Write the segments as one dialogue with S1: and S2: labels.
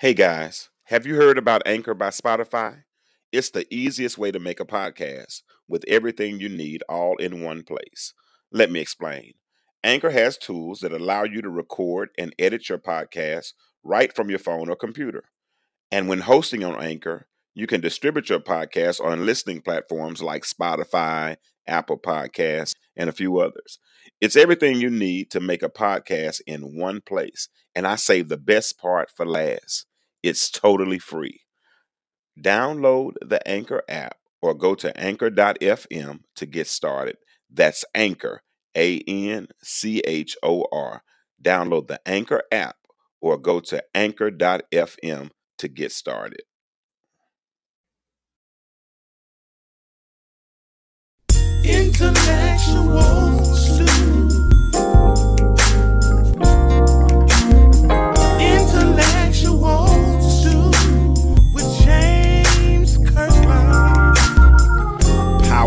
S1: Hey guys, have you heard about Anchor by Spotify? It's the easiest way to make a podcast with everything you need all in one place. Let me explain. Anchor has tools that allow you to record and edit your podcast right from your phone or computer. And when hosting on Anchor, you can distribute your podcast on listening platforms like Spotify, Apple Podcasts, and a few others. It's everything you need to make a podcast in one place. And I save the best part for last. It's totally free. Download the Anchor app or go to anchor.fm to get started. That's Anchor, A N C H O R. Download the Anchor app or go to anchor.fm to get started. Intellectual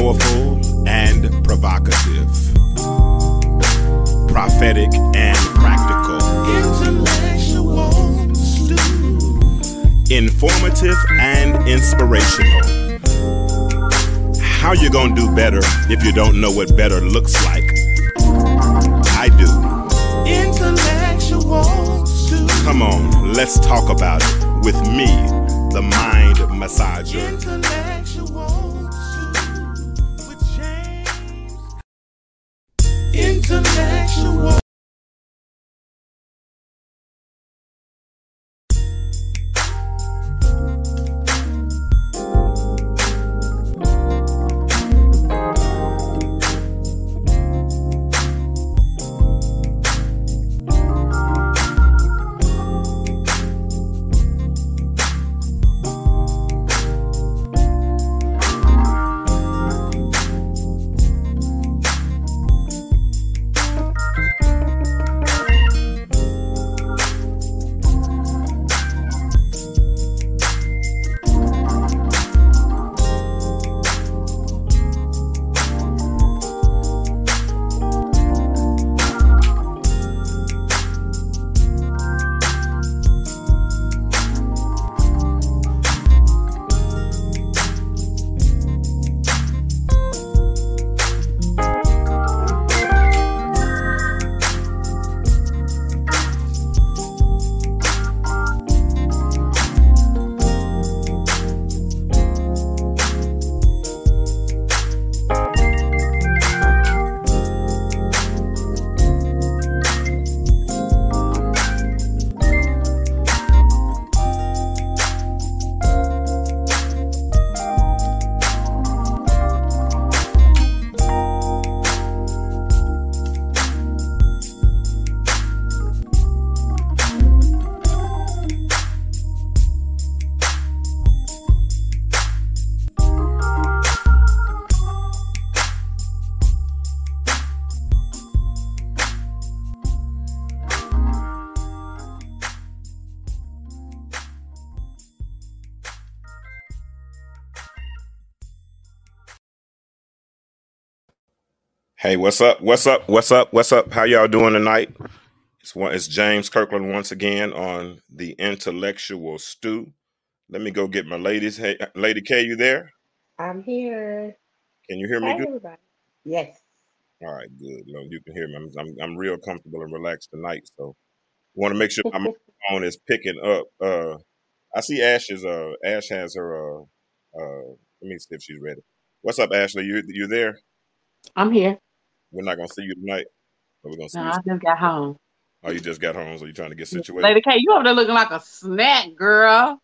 S1: powerful and provocative, prophetic and practical, intellectual, informative and inspirational. How you gonna do better if you don't know what better looks like? I do. Intellectual Come on, let's talk about it with me, the mind massager. intellectual. Hey, what's up? What's up? What's up? What's up? How y'all doing tonight? It's one. It's James Kirklin once again on the intellectual stew. Let me go get my ladies. Hey, uh, Lady K, you there?
S2: I'm here.
S1: Can you hear me? good?
S2: everybody. Yes.
S1: All right, good. No, you can hear me. I'm, I'm I'm real comfortable and relaxed tonight. So, want to make sure my phone is picking up. Uh, I see Ash's. Uh, Ash has her. Uh, uh, let me see if she's ready. What's up, Ashley? You you there?
S3: I'm here.
S1: We're not gonna see you tonight. But we're gonna see
S3: No,
S1: you.
S3: I just got home.
S1: Oh, you just got home, so you're trying to get situated
S3: Lady K, you over there looking like a snack, girl.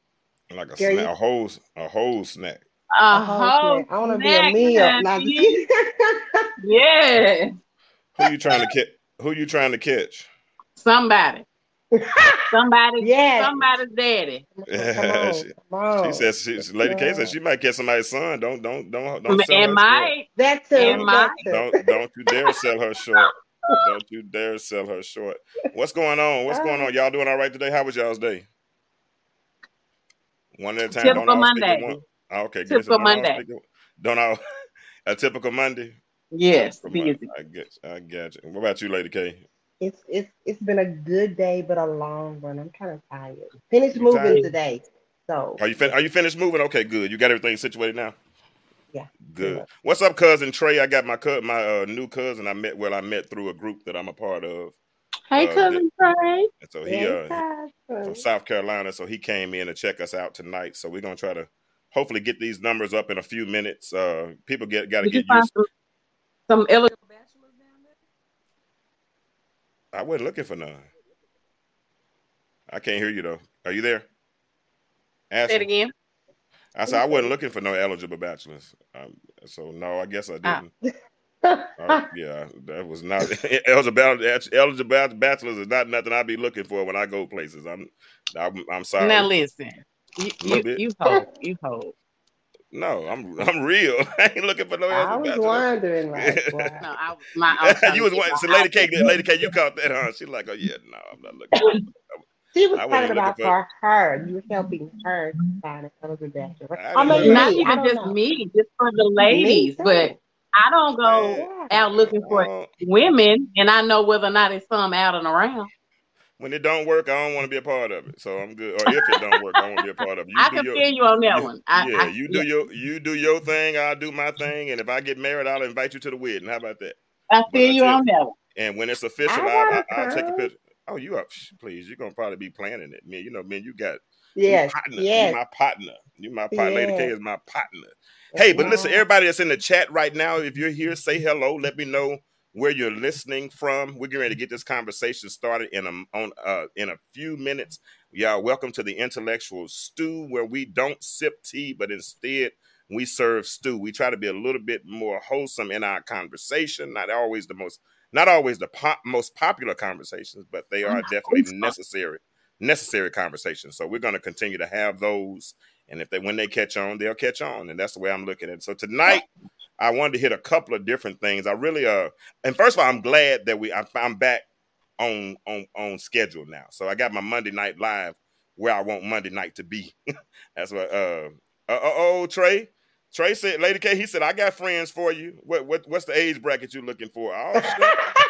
S1: like a
S2: Girl,
S1: snack,
S2: you-
S1: a whole a whole snack.
S3: A
S2: A
S3: whole
S2: whole snack. I want to be a
S3: snack,
S2: meal. Not just.
S3: Yeah,
S1: Who you trying to catch? Who you trying to catch?
S3: somebody, somebody,
S2: yes.
S3: somebody's daddy.
S2: Come on.
S1: She-
S2: Come on.
S1: She says, she, Lady K said she might catch somebody's son. Don't don't don't don't sell her
S3: And
S1: short.
S3: might,
S2: that too.
S3: and
S2: that.
S1: Don't don't you dare sell her short. Don't you dare sell her short. What's going on? What's going on? Y'all doing all right today? How was y'all's day? One at a time.
S3: Typical
S1: don't all stick
S3: Monday.
S1: one. Oh, okay, good. So
S3: Typical
S1: don't
S3: Monday.
S1: stick Don't all a typical Monday.
S3: yes,
S1: Typical Monday. I get I got you. What about you, Lady K?
S2: It's it's it's been a good day, but a long one. I'm kind of tired. Finished
S1: You
S2: moving
S1: tired?
S2: today, so
S1: Are you fin- are you finished moving? Okay, good. You got everything situated now.
S2: Yeah.
S1: Good.
S2: Yeah.
S1: What's up, cousin Trey? I got my co- my uh, new cousin. I met well, I met through a group that I'm a part of,
S3: Hey,
S1: Uh,
S3: cousin Trey.
S1: and so he
S2: Hey,
S1: uh, from. South Carolina. So he came in to check us out tonight. So we're gonna try to hopefully get these numbers up in a few minutes. Uh, people get got to
S3: Did
S1: get used.
S3: some, some eligible bachelors down there?
S1: I wasn't looking for none. I can't hear you though. Are you there?
S3: Say it again.
S1: I said I wasn't looking for no eligible bachelors. Um, so no, I guess I
S3: Ah.
S1: didn't. Uh, yeah, that was not eligible. Eligible bachelors is not nothing I'd be looking for when I go places. I'm, I'm, I'm sorry.
S3: Now listen, you you, you hold, you hold.
S1: No, I'm, I'm real. I ain't looking for no
S2: answer.
S1: I
S2: was
S1: bachelors.
S2: wondering, like,
S3: No. I was my. I was
S1: you was
S3: get
S1: one.
S3: my
S1: So Lady K. Lady K, you caught that, huh? She's like, oh yeah, no, I'm not looking.
S2: She was talking about
S1: looking
S2: for her. You were helping her find a eligible bachelor.
S1: I
S2: Or
S1: didn't
S2: maybe
S1: know
S3: Not.
S2: I
S3: even just
S2: know.
S3: me, just for the ladies. But I don't go
S2: Yeah.
S3: out looking for
S1: Uh,
S3: women, and I know whether or not it's some out and around.
S1: When it don't work, I don't want to be a part of it. So I'm good. Or if it don't work, I want to be a part of it. You
S3: I can
S1: your,
S3: feel you on that
S1: you-
S3: one. I,
S1: yeah,
S3: I,
S1: you do your you do your thing. I'll do my thing. And if I get married, I'll invite you to the wedding. How about that?
S3: I
S1: But
S3: feel you on that one.
S1: And when it's official,
S2: I
S1: I'll, I'll, I'll take a picture. Oh, you up? Please, you're gonna probably be planning it, man. You know, man, you got
S2: Yes,
S1: you partner.
S2: yes.
S1: You my partner. You my partner. Lady K is my partner. Hey, but listen, everybody that's in the chat right now, if you're here, say hello. Let me know where you're listening from. We're getting ready to get this conversation started in a on uh in a few minutes. Y'all, welcome to the intellectual stew, where we don't sip tea, but instead we serve stew. We try to be a little bit more wholesome in our conversation. Not always the most, not always the pop, most popular conversations, but they are definitely necessary necessary conversations. So we're going to continue to have those, and if they when they catch on, they'll catch on, and that's the way I'm looking at it. So tonight, I wanted to hit a couple of different things. I really uh, and first of all, I'm glad that we I, I'm back on on on schedule now. So I got my Monday night live where I want Monday night to be. that's what uh, uh oh Trey. Trey said, "Lady K." He said, "I got friends for you. What what what's the age bracket you're looking for?" Oh.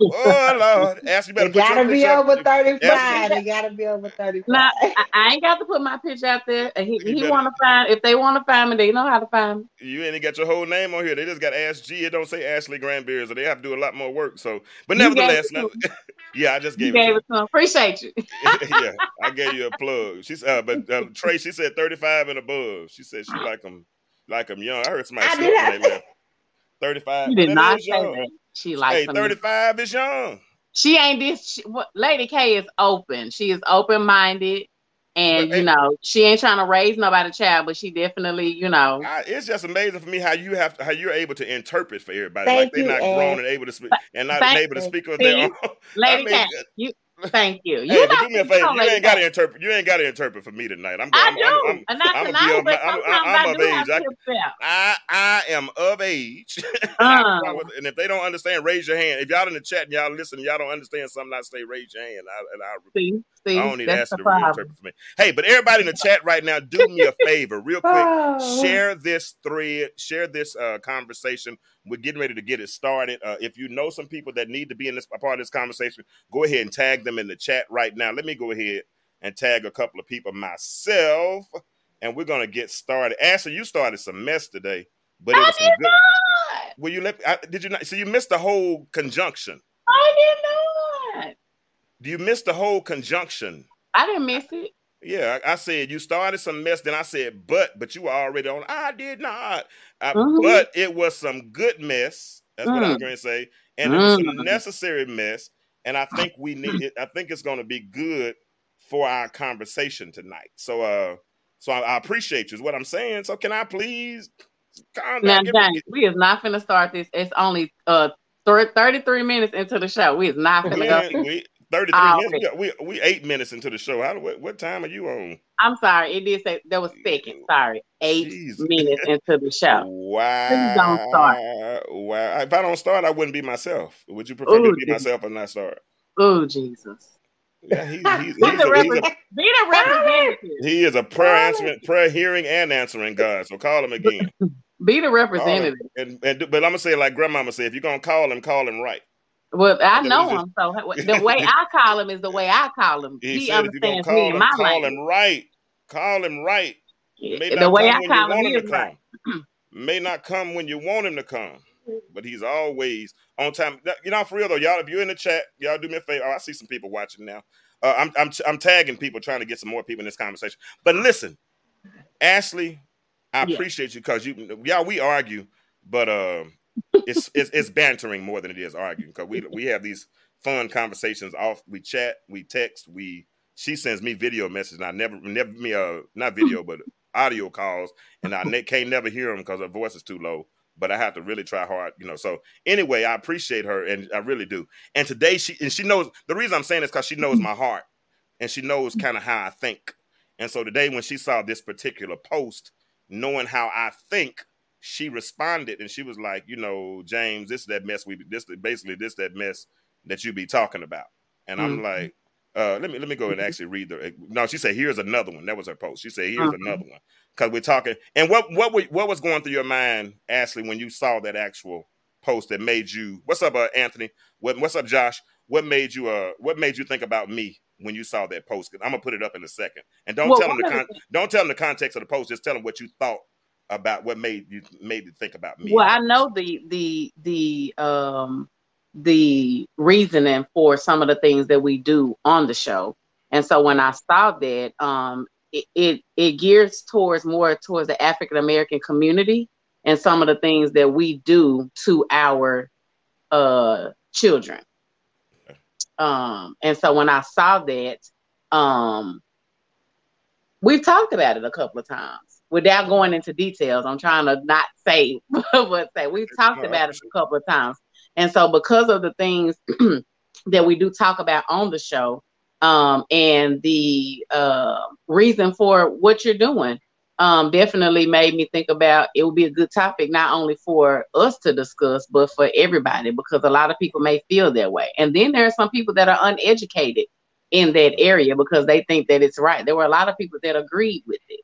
S1: oh Lord, ask you better
S2: They
S1: put your
S2: gotta be over 35.
S1: Yes.
S2: They gotta be over 35.
S3: Now, I, I ain't got to put my picture out there. He,
S1: You
S3: he want to find if they want to find me, they know how to find me.
S1: You ain't got your whole name on here. They just got Ask G. It don't say Ashley Granberry, so they have to do a lot more work. So, but
S3: You
S1: nevertheless,
S3: it
S1: yeah, I just
S3: You
S1: gave it.
S3: gave it to him. Appreciate you.
S1: yeah, I gave you a plug. She's uh, but uh, Trey, she said thirty-five and above. She said she like them, like them young. I heard somebody
S2: I
S1: say
S2: did
S1: when they left. Thirty-five.
S3: You did
S1: That
S3: not say
S1: young.
S3: that. She likes
S1: Hey, thirty-five is young.
S3: She ain't this. She, what, Lady K is open. She is open minded, and
S1: But,
S3: you
S1: hey-
S3: know she ain't trying to raise nobody child, but she definitely, you know,
S1: I, it's just amazing for me how you have how you're able to interpret for everybody.
S2: Thank
S1: like they're
S2: you,
S1: not
S2: Ed.
S1: grown and able to speak and not
S3: Thank
S1: able to speak on
S3: See?
S1: their own.
S3: Lady
S1: I mean,
S3: K. You thank you. You
S1: Hey, but do me a favor. You ain't got to interpret. You ain't got to interpret for me tonight. I'm.
S3: I
S1: I'm,
S3: do,
S1: I'm, I'm,
S3: and not
S1: I'ma be
S3: tonight, but
S1: my- I'm-
S3: sometimes
S1: I'm
S3: I
S1: of age. I- I I am of age.
S3: Uh.
S1: and if they don't understand, raise your hand. If y'all in the chat and y'all listen, y'all don't understand something I say, raise your hand. I, and I
S3: See, see,
S1: I don't need to
S3: the
S1: ask you to interpret for me. Hey, but everybody in the chat right now, do me a favor, real quick.
S2: Oh.
S1: Share this thread, share this uh, conversation. We're getting ready to get it started. Uh, if you know some people that need to be in this part of this conversation, go ahead and tag them in the chat right now. Let me go ahead and tag a couple of people myself, and we're gonna get started. Ashley, you started some mess today, but it was some good.
S3: not.
S1: Will you let? I, did you not? So you missed the whole conjunction.
S3: I did not.
S1: Do you miss the whole conjunction?
S3: I didn't miss it.
S1: Yeah, I, I said you started some mess. Then I said, but, but you were already on. I did not. Uh,
S3: Mhm.
S1: But it was some good mess. That's what I was
S3: Mm.
S1: going to say, and it was some
S3: Mm.
S1: necessary mess. And I think we need. It, I think it's going to be good for our conversation tonight. So, uh, so I, I appreciate you. Is what I'm saying. So, can I please calm
S3: Now,
S1: down? Me-
S3: James, we is not going to start this. It's only uh 33 minutes into the show. We is not finna
S1: we,
S3: go.
S1: we 33
S3: Ah,
S1: minutes. We, we, we eight minutes into the show. How what, what time are you on?
S3: I'm sorry. It did say there was seconds. Sorry. Eight
S1: Jesus.
S3: minutes into the show.
S1: Wow.
S3: Please don't start.
S1: Wow. If I don't start, I wouldn't be myself. Would you prefer
S3: Ooh,
S1: to be
S3: Jesus.
S1: myself and not start?
S3: Oh, Jesus.
S1: Yeah, he, he's,
S3: Be
S1: he's,
S3: the,
S1: a, a,
S3: be the representative.
S1: he is a prayer answering, prayer hearing and answering God. So call him again.
S3: Be the representative.
S1: And, and but I'm gonna say like grandmama said, if you're gonna call him, call him right.
S3: Well, I know him, so the way I call him is the way I call him.
S1: He
S3: He,
S1: said if you're gonna
S3: understands
S1: call
S3: me
S1: him,
S3: in my
S1: call
S3: language.
S1: him right. Call him right. May
S3: The
S1: not
S3: way
S1: come
S3: I
S1: when you
S3: call him
S1: want him
S3: is
S1: to
S3: right.
S1: come. May not come when you want him to come. But he's always on time. You know, for real though, y'all. If you're in the chat, y'all do me a favor. Oh, I see some people watching now. Uh, I'm I'm I'm tagging people, trying to get some more people in this conversation. But listen, Ashley, I
S3: Yeah.
S1: appreciate you because you, y'all, we argue, but um, it's it's it's bantering more than it is arguing because we we have these fun conversations off. We chat, we text, we. She sends me video messages. And I never never me uh not video but audio calls, and I ne- can't never hear them because her voice is too low. But I have to really try hard, you know. So anyway, I appreciate her, and I really do. And today she and she knows the reason I'm saying this because she knows my heart, and she knows kind of how I think. And so today, when she saw this particular post, knowing how I think, she responded and she was like, you know, James, this is that mess we this basically this that mess that you be talking about. And I'm
S3: Mhm.
S1: like, uh, let me let me go and actually read the no, she said, here's another one. That was her post. She said, here's
S3: Mhm.
S1: another one. Because we're talking and what what were- what was going through your mind, Ashley, when you saw that actual post that made you what's up, uh, Anthony? What, what's up, Josh? What made you uh what made you think about me when you saw that post? 'Cause I'm gonna put it up in a second. And don't
S3: Well,
S1: tell them the con- don't tell them the context of the post. Just tell them what you thought about what made you made you think about me.
S3: Well, I know the the the um the reasoning for some of the things that we do on the show, and so when I saw that, um, it it, it gears towards more towards the African American community and some of the things that we do to our uh children. Um, and so when I saw that, um, we've talked about it a couple of times without going into details. I'm trying to not say what say. We've talked about it a couple of times. And so because of the things that we do talk about on the show, um, and the uh, reason for what you're doing, um, definitely made me think about it would be a good topic not only for us to discuss, but for everybody because a lot of people may feel that way. And then there are some people that are uneducated in that area because they think that it's right. There were a lot of people that agreed with it,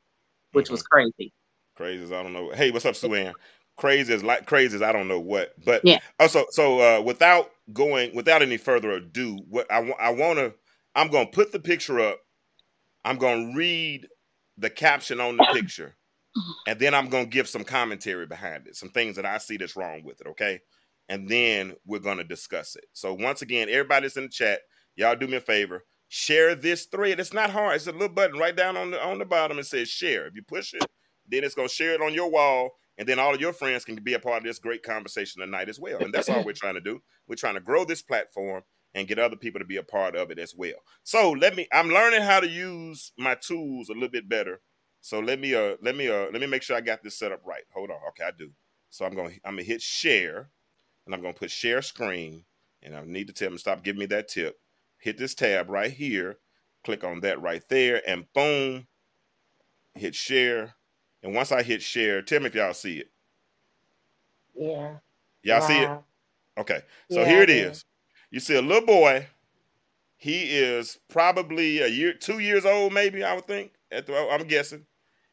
S3: which was crazy.
S1: crazy as I don't know. Hey, what's up, Sue Ann? Crazy as like crazy as I don't know what. But
S3: Yeah.
S1: Also, so uh, without going, without any further ado, what I, I want to, I'm going to put the picture up. I'm going to read the caption on the picture, and then I'm going to give some commentary behind it, some things that I see that's wrong with it. Okay, and then we're going to discuss it. So once again, everybody's in the chat, y'all do me a favor. Share this thread. It's not hard. It's a little button right down on the on the bottom. It says share. If you push it, then it's gonna share it on your wall, and then all of your friends can be a part of this great conversation tonight as well. And that's all we're trying to do. We're trying to grow this platform and get other people to be a part of it as well. So let me. I'm learning how to use my tools a little bit better. So let me uh let me uh let me make sure I got this set up right. Hold on. Okay, I do. So I'm to I'm gonna hit share, and I'm gonna put share screen, and I need to tell them stop giving me that tip. Hit this tab right here. Click on that right there, and boom, hit share. And once I hit share, tell me if y'all see it.
S2: Yeah.
S1: Y'all see it? Okay. So
S2: Yeah,
S1: here it is. You see a little boy. He is probably a year, two years old, maybe, I would think. At the, I'm guessing.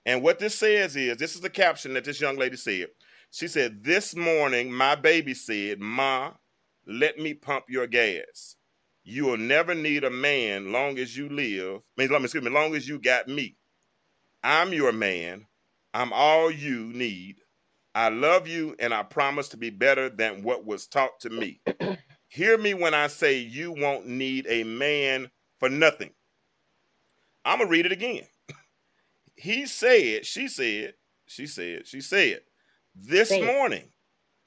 S1: And what this says is this is the caption that this young lady said. She said, This morning, my baby said, Ma, let me pump your gas. You will never need a man long as you live. I mean, let me excuse me, long as you got me. I'm your man. I'm all you need. I love you and I promise to be better than what was taught to me. Hear me when I say you won't need a man for nothing. I'm going to read it again. He said, she said, she said, she said, this morning,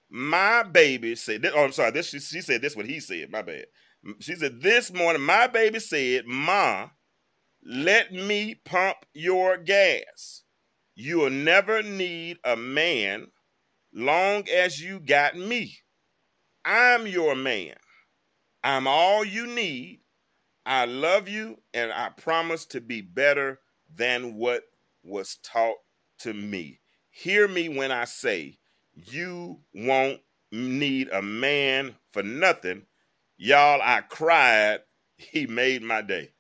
S1: my baby said, oh, I'm sorry, this, she, she said this what he said, my bad. She said, this morning, my baby said, Ma, let me pump your gas. You'll never need a man long as you got me. I'm your man. I'm all you need. I love you and I promise to be better than what was taught to me. Hear me when I say you won't need a man for nothing. Y'all, I cried. He made my day.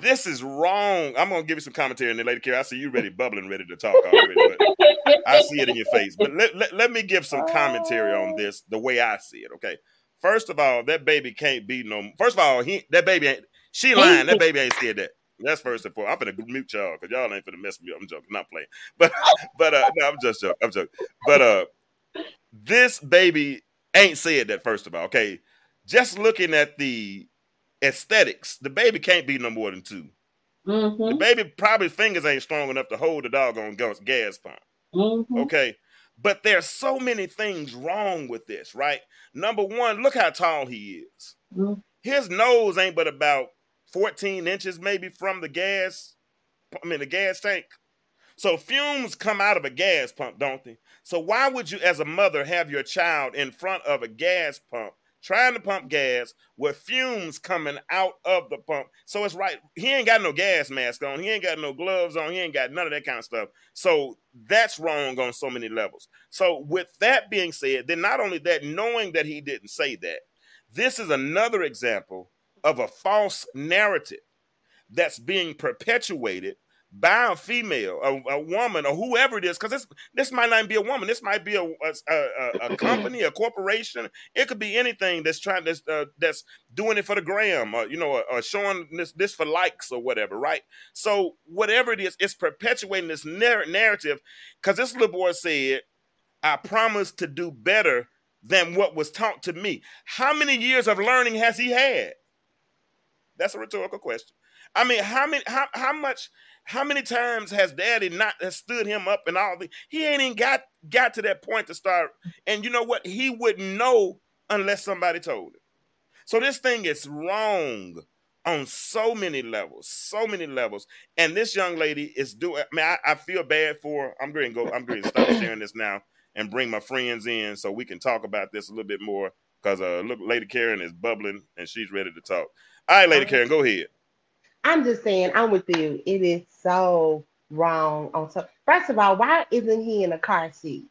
S1: This is wrong. I'm gonna give you some commentary in there, Lady Carrie. I see you ready, bubbling, ready to talk already. But I see it in your face. But let, let, let me give some commentary on this the way I see it. Okay. First of all, that baby can't be no. First of all, he that baby ain't. She lying. That baby ain't said that. That's first and foremost. I'm finna mute y'all because y'all ain't gonna mess me up. I'm joking, not playing. But but uh no, I'm just joking. I'm joking. But uh this baby ain't said that first of all. Okay. Just looking at the aesthetics, the baby can't be no more than 2
S3: Mm-hmm.
S1: The baby probably fingers ain't strong enough to hold the doggone gas gas pump.
S3: Mm-hmm.
S1: Okay. But there's so many things wrong with this, right? Number one, look how tall he is.
S3: Mhm.
S1: His nose ain't but about 14 inches maybe from the gas, I mean the gas tank. So fumes come out of a gas pump, don't they? So why would you, as a mother, have your child in front of a gas pump trying to pump gas with fumes coming out of the pump? So it's right. He ain't got no gas mask on. He ain't got no gloves on. He ain't got none of that kind of stuff. So that's wrong on so many levels. So with that being said, then not only that, knowing that he didn't say that, this is another example of a false narrative that's being perpetuated by a female, a, a woman, or whoever it is, because this this might not be a woman. This might be a a, a, a company, a corporation. It could be anything that's trying that's uh, that's doing it for the gram, or you know, or, or showing this this for likes or whatever, right? So whatever it is, it's perpetuating this narr- narrative. Because this little boy said, "I promise to do better than what was taught to me." How many years of learning has he had? That's a rhetorical question. I mean, how many how how much how many times has daddy not has stood him up and all the he ain't even got got to that point to start and you know what? He wouldn't know unless somebody told him. So this thing is wrong on so many levels so many levels. And this young lady is doing i mean i, I feel bad for her. i'm going to go i'm going to stop sharing this now and bring my friends in so we can talk about this a little bit more because uh look lady karen is bubbling and she's ready to talk. All right lady karen go ahead
S2: I'm just saying, I'm with you. It is so wrong. On so, first of all, why isn't he in a car seat?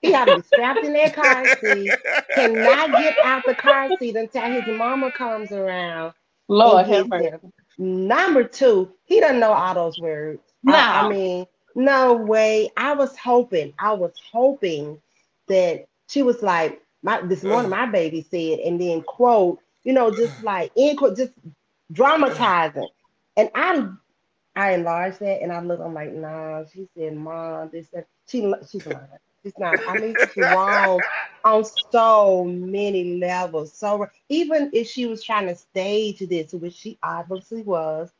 S2: He got to be strapped in that car seat. Cannot get out the car seat until his mama comes around.
S3: Lord
S2: and
S3: have mercy.
S2: him. Number two, he doesn't know all those words. I, I mean, no way. I was hoping, I was hoping that she was like, my this morning my baby said, and then quote, you know, just like in quote, just dramatizing. And I I enlarged that and I looked, I'm like, nah, she said, Mom, this that she she's lying. She's not. I mean, she's wrong on so many levels. So even if she was trying to stage this, which she obviously was,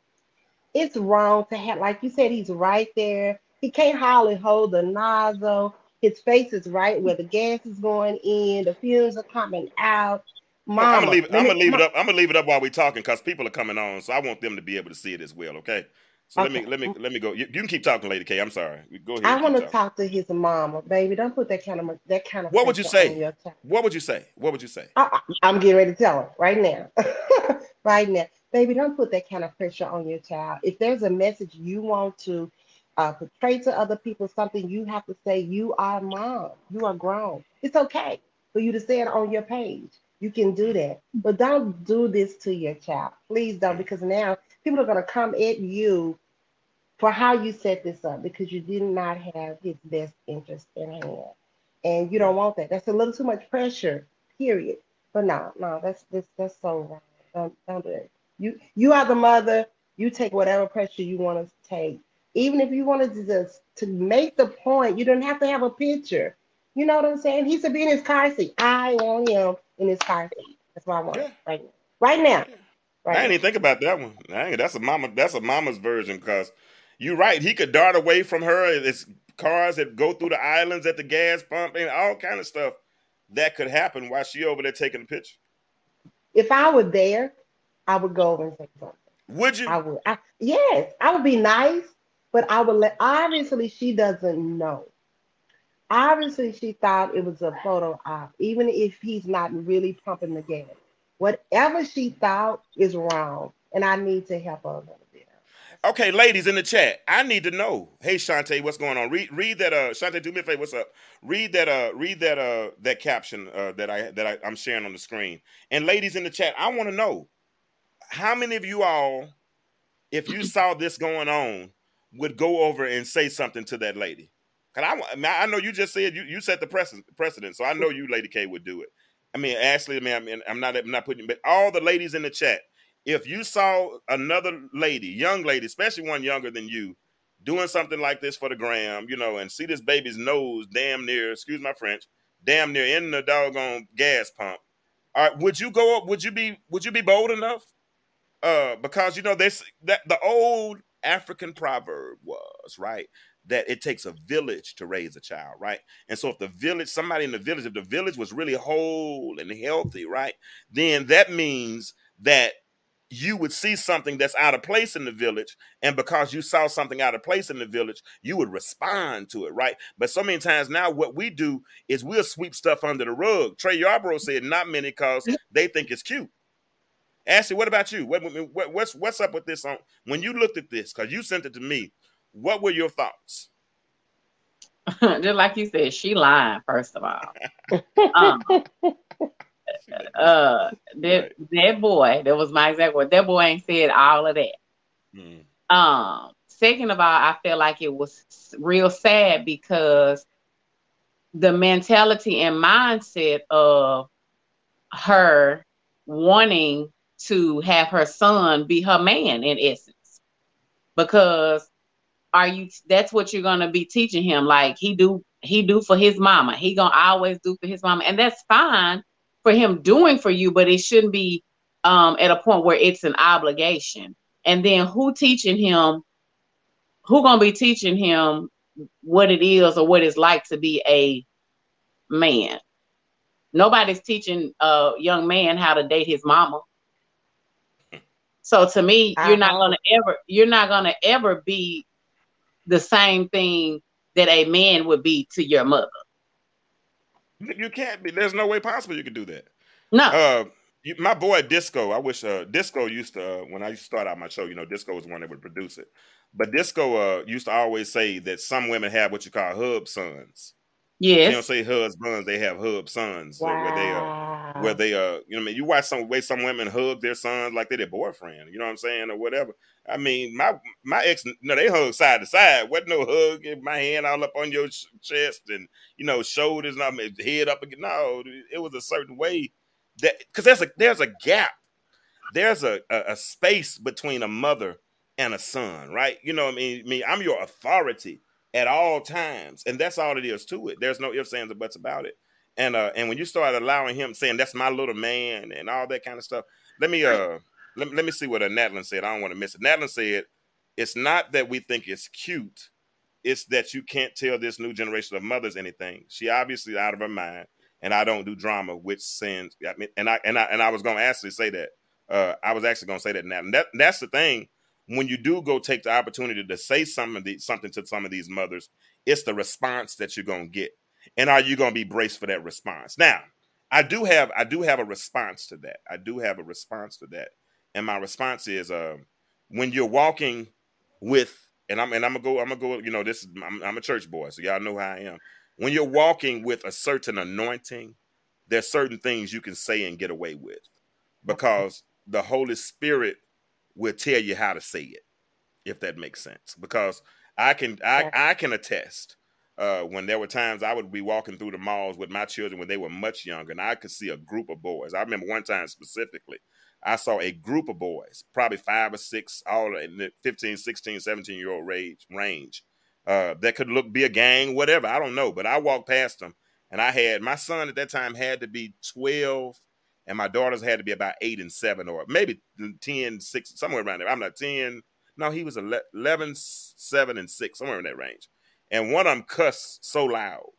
S2: it's wrong to have, like you said, he's right there. He can't hardly hold the nozzle. His face is right where the gas is going in. The fumes are coming out.
S1: I'm gonna leave.
S2: let
S1: I'm gonna leave it up. I'm gonna leave it up while we're talking because people are coming on, so I want them to be able to see it as well. Okay. So let me let me let me go. You, you can keep talking, Lady K. I'm sorry. Go ahead.
S2: I want to talk to his mama, baby. Don't put that kind of that kind of.
S1: What would you say?
S2: on your child.
S1: What would you say? What would you say?
S2: I, I'm getting ready to tell her right now. right now. Baby, don't put that kind of pressure on your child. If there's a message you want to uh, portray to other people, something you have to say, you are mom. You are grown. It's okay for you to say it on your page. You can do that. But don't do this to your child. Please don't, because now people are going to come at you for how you set this up because you did not have his best interest in hand. And you don't want that. That's a little too much pressure, period. But no, no, that's that's that's so wrong. Don't don't do it. You you are the mother. You take whatever pressure you want to take. Even if you wanted to just to make the point, you don't have to have a picture. You know what I'm saying? He should be in his car seat. I want him in his car seat. That's what I want
S1: Yeah.
S2: right now. Right now.
S1: I
S2: Right.
S1: didn't even think about that one. I that's a mama. That's a mama's version because you're right. He could dart away from her. It's cars that go through the islands at the gas pump and all kind of stuff that could happen while she over there taking a picture.
S2: If I were there, I would go over and say something.
S1: Would you?
S2: I would. I, yes, I would be nice, but I would let. Obviously, she doesn't know. Obviously, she thought it was a photo op, even if he's not really pumping the gas. Whatever she thought is wrong, and I need to help her a little bit.
S1: Okay, ladies in the chat, I need to know. Hey, Shantae, what's going on? Read read that. Uh, Shantae, do me a favor. What's up? Read that. Uh, read that. Uh, that caption. Uh, that I that I, I'm sharing on the screen. And ladies in the chat, I want to know how many of you all, if you saw this going on, would go over and say something to that lady. Cause I, I know you just said you, you set the precedent, precedent, so I know you, Lady K, would do it. I mean, Ashley, I mean, I mean, I'm not, I'm not putting, but all the ladies in the chat, if you saw another lady, young lady, especially one younger than you, doing something like this for the gram, you know, and see this baby's nose damn near, excuse my French, damn near in the doggone gas pump. All right, would you go up? Would you be would you be bold enough? Uh, because you know this that the old African proverb was right that it takes a village to raise a child, right? And so if the village, somebody in the village, if the village was really whole and healthy, right, then that means that you would see something that's out of place in the village and because you saw something out of place in the village you would respond to it right? But so many times now what we do is we'll sweep stuff under the rug. Trey yarborough said not many because they think it's cute. Ashley what about you? What, what, what's what's up with this on when you looked at this? Because you sent it to me what were your thoughts
S3: just like you said she lying first of all um, uh that right. that boy, that was my exact word. That boy ain't said all of that. Mm. Um, second of all, I feel like it was real sad because the mentality and mindset of her wanting to have her son be her man in essence because are you that's what you're gonna be teaching him like he do he do for his mama he gonna always do for his mama and that's fine for him doing for you, but it shouldn't be um, at a point where it's an obligation. And then who teaching him? Who gonna be teaching him what it is or what it's like to be a man? Nobody's teaching a young man how to date his mama. So to me, you're not gonna ever you're not gonna ever be the same thing that a man would be to your mother.
S1: You can't be. There's no way possible you could do that.
S3: No.
S1: Uh, you, my boy Disco. I wish uh, Disco used to uh, when I used to start out my show. You know, Disco was the one that would produce it. But Disco uh, used to always say that some women have what you call hub sons.
S3: Yes.
S1: They don't say husbands; they have hub sons. Wow. Where they are, where they uh, you know, I mean, you watch some way some women hug their sons like they're their boyfriend. You know what I'm saying, or whatever. I mean, my my ex, no, they hug side to side. Wasn't no hug, my hand all up on your chest and you know shoulders, and my head up again. No, it was a certain way that because there's a there's a gap, there's a, a, a space between a mother and a son, right? You know, I mean, I mean, I'm your authority at all times, and that's all it is to it. There's no ifs, ands, or buts about it. And uh, and when you start allowing him saying that's my little man and all that kind of stuff, let me uh let, let me see what a Natlin said. I don't want to miss it. Natlin said, it's not that we think it's cute, it's that you can't tell this new generation of mothers anything. She obviously out of her mind, and I don't do drama, which sends I mean, and I and I and I was gonna actually say that. Uh, I was actually gonna say that now. That that's the thing when you do go take the opportunity to say some of the, something to some of these mothers, it's the response that you're gonna get, and are you gonna be braced for that response? Now, I do have I do have a response to that. I do have a response to that, and my response is uh, when you're walking with, and I'm and I'm gonna go I'm gonna go. You know, this is I'm, I'm a church boy, so y'all know how I am. When you're walking with a certain anointing, there's certain things you can say and get away with because the Holy Spirit will tell you how to say it, if that makes sense. Because I can I, I can attest uh, when there were times I would be walking through the malls with my children when they were much younger, and I could see a group of boys. I remember one time specifically, I saw a group of boys, probably five or six, all in the 15, 16, 17 year old range, range uh, that could look be a gang, whatever. I don't know, but I walked past them, and I had my son at that time had to be 12 and my daughters had to be about eight and seven, or maybe 10, six, somewhere around there. I'm not 10. No, he was 11, seven, and six, somewhere in that range. And one of them cussed so loud,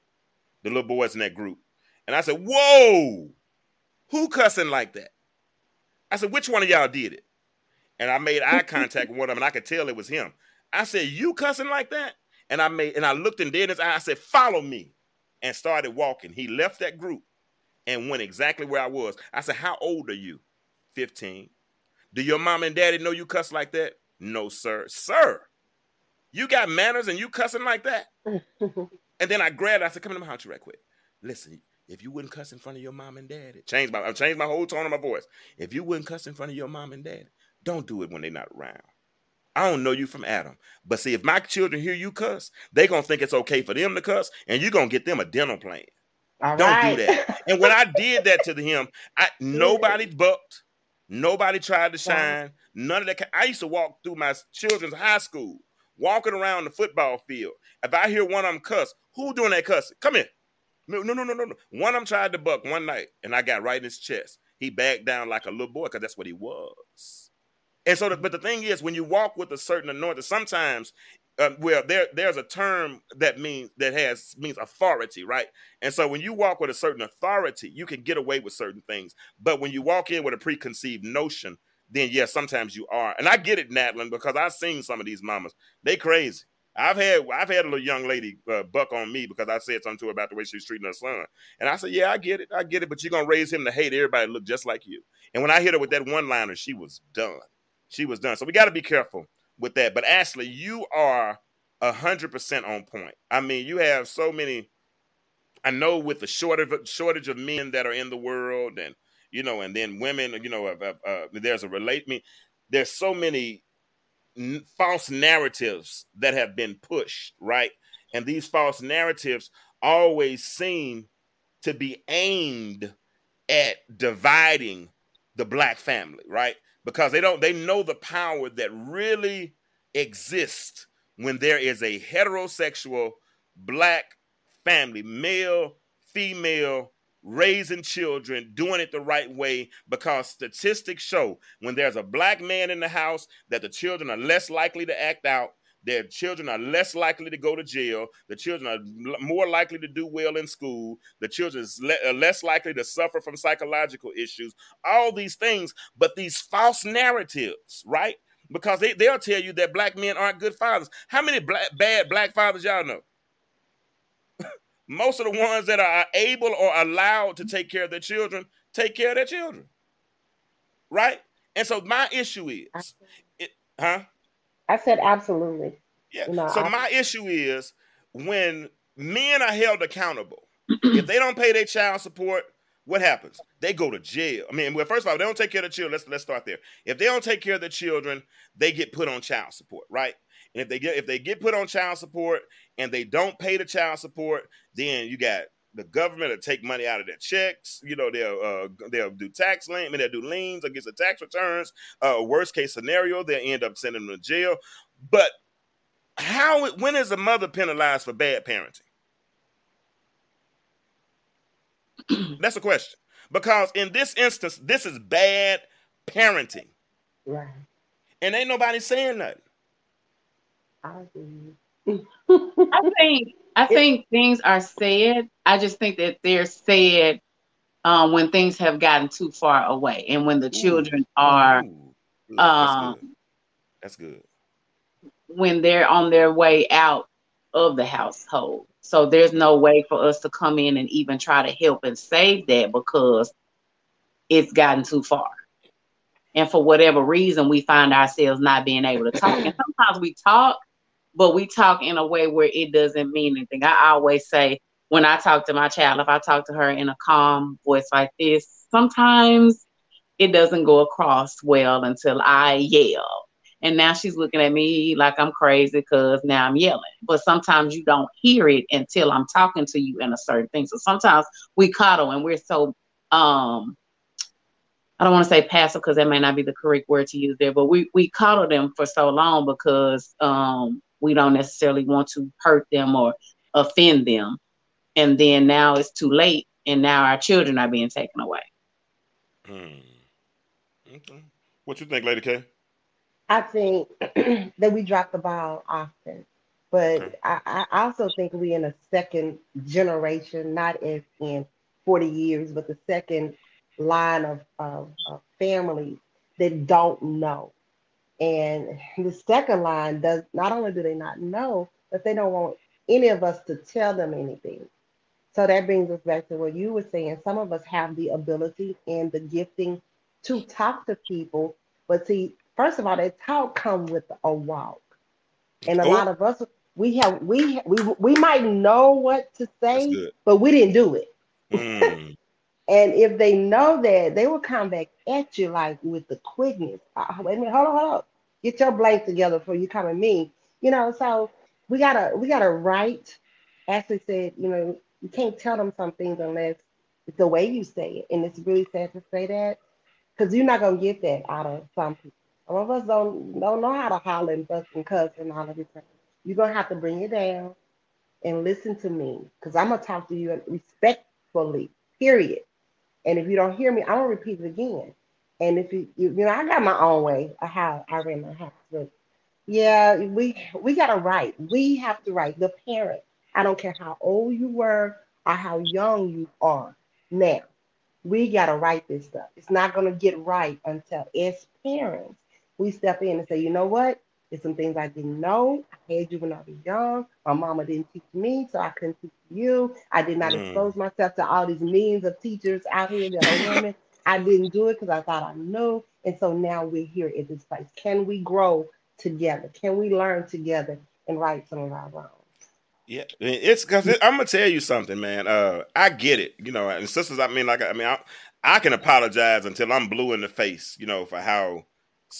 S1: the little boys in that group. And I said, Whoa, who cussing like that? I said, Which one of y'all did it? And I made eye contact with one of them, and I could tell it was him. I said, You cussing like that? And I made and I looked in dead his eye. I said, Follow me. And started walking. He left that group and went exactly where I was. I said, How old are you? 15. Do your mom and daddy know you cuss like that? No, sir. Sir, you got manners and you cussing like that? and then I grabbed I said, Come in my house right quick. Listen, if you wouldn't cuss in front of your mom and dad, change my I changed my whole tone of my voice. If you wouldn't cuss in front of your mom and dad, don't do it when they're not around. I don't know you from Adam. But see, if my children hear you cuss, they're gonna think it's okay for them to cuss, and you're gonna get them a dental plan.
S2: All
S1: Don't
S2: right.
S1: do that. And when I did that to him, I nobody bucked, nobody tried to shine, none of that. I used to walk through my children's high school, walking around the football field. If I hear one of them cuss, who doing that cussing? Come here. No, no, no, no, no. no. One of them tried to buck one night, and I got right in his chest. He backed down like a little boy because that's what he was. And so, the, but the thing is, when you walk with a certain anointing, sometimes, uh, well, there there's a term that means that has means authority, right? And so, when you walk with a certain authority, you can get away with certain things. But when you walk in with a preconceived notion, then yes, sometimes you are. And I get it, Natlin, because I've seen some of these mamas. They crazy. I've had I've had a little young lady uh, buck on me because I said something to her about the way she was treating her son, and I said, "Yeah, I get it, I get it, but you're gonna raise him to hate everybody look just like you." And when I hit her with that one liner, she was done. She was done. So we got to be careful with that. But Ashley, you are a hundred percent on point. I mean, you have so many. I know with the shortage shortage of men that are in the world, and you know, and then women, you know, uh, uh, there's a relate I me. There's so many n- false narratives that have been pushed, right? And these false narratives always seem to be aimed at dividing the black family, right? Because they don't they know the power that really exists when there is a heterosexual black family, male, female, raising children, doing it the right way, because statistics show when there's a black man in the house that the children are less likely to act out. Their children are less likely to go to jail. The children are more likely to do well in school. The children are uh, less likely to suffer from psychological issues. All these things, but these false narratives, right? Because they, they'll tell you that black men aren't good fathers. How many black, bad black fathers y'all know? Most of the ones that are able or allowed to take care of their children take care of their children, right? And so my issue is, it, huh?
S2: I said absolutely.
S1: Yeah.
S2: No,
S1: so
S2: I-
S1: my issue is when men are held accountable, if they don't pay their child support, what happens? They go to jail. I mean, well, first of all, they don't take care of the children. Let's let's start there. If they don't take care of the children, they get put on child support, right? And if they get if they get put on child support and they don't pay the child support, then you got the government will take money out of their checks. You know, they'll uh, they'll do tax lien, I mean, they'll do liens against the tax returns. Uh, worst case scenario, they'll end up sending them to jail. But how when is a mother penalized for bad parenting? That's a question. Because in this instance, this is bad parenting.
S2: Right.
S1: And ain't nobody saying nothing.
S2: I agree.
S3: I think I think things are said. I just think that they're said um, when things have gotten too far away, and when the children are
S1: Ooh. That's
S3: um,
S1: good. That's good.
S3: when they're on their way out of the household. So there's no way for us to come in and even try to help and save that because it's gotten too far. And for whatever reason, we find ourselves not being able to talk. And sometimes we talk, but we talk in a way where it doesn't mean anything. I always say when I talk to my child, if I talk to her in a calm voice like this, sometimes it doesn't go across well until I yell. And now she's looking at me like I'm crazy because now I'm yelling. But sometimes you don't hear it until I'm talking to you in a certain thing. So sometimes we coddle and we're so um I don't want to say passive because that may not be the correct word to use there, but we we coddle them for so long because um we don't necessarily want to hurt them or offend them. And then now it's too late and now our children are being taken away.
S1: Hmm. Okay. What you think, Lady K?
S2: I think that we drop the ball often, but
S1: Okay.
S2: I, I also think we're in a second generation, not as in 40 years, but the second line of, of, of families that don't know. And the second line does not only do they not know, but they don't want any of us to tell them anything. So that brings us back to what you were saying. Some of us have the ability and the gifting to talk to people, but see, first of all, that talk come with a walk, and a
S1: Oh.
S2: lot of us we have we we we might know what to say, but we didn't do it.
S1: Hmm.
S2: And if they know that, they will come back at you like with the quickness. Uh, wait a minute, hold on, hold on. Get your blank together before you come at me. You know, so we gotta we gotta write. Ashley said, you know, You can't tell them some things unless it's the way you say it. And it's really sad to say that because you're not gonna get that out of some people. Some of us don't don't know how to holler and bust and cuss and all of this. You're gonna have to bring it down and listen to me because I'm gonna talk to you respectfully. Period. And if you don't hear me, I'm gonna repeat it again. And if you, you, you know, I got my own way of how I ran my house, but yeah, we we got to right. We have to right. The parent. I don't care how old you were or how young you are. Now, we got to right this stuff. It's not going to get right until, as parents, we step in and say, you know what? There's some things I didn't know. I had you when I was young. My mama didn't teach me, so I couldn't teach you. I did not mm. expose myself to all these millions of teachers out here that are women. I didn't do it because I thought I knew. And so now we're here at this place. Can we grow together? Can we learn together and right some of our wrongs?
S1: Yeah, it's because it, I'm gonna tell you something, man. Uh, I get it, you know, and sisters. I mean, like, I mean, I, I can apologize until I'm blue in the face, you know, for how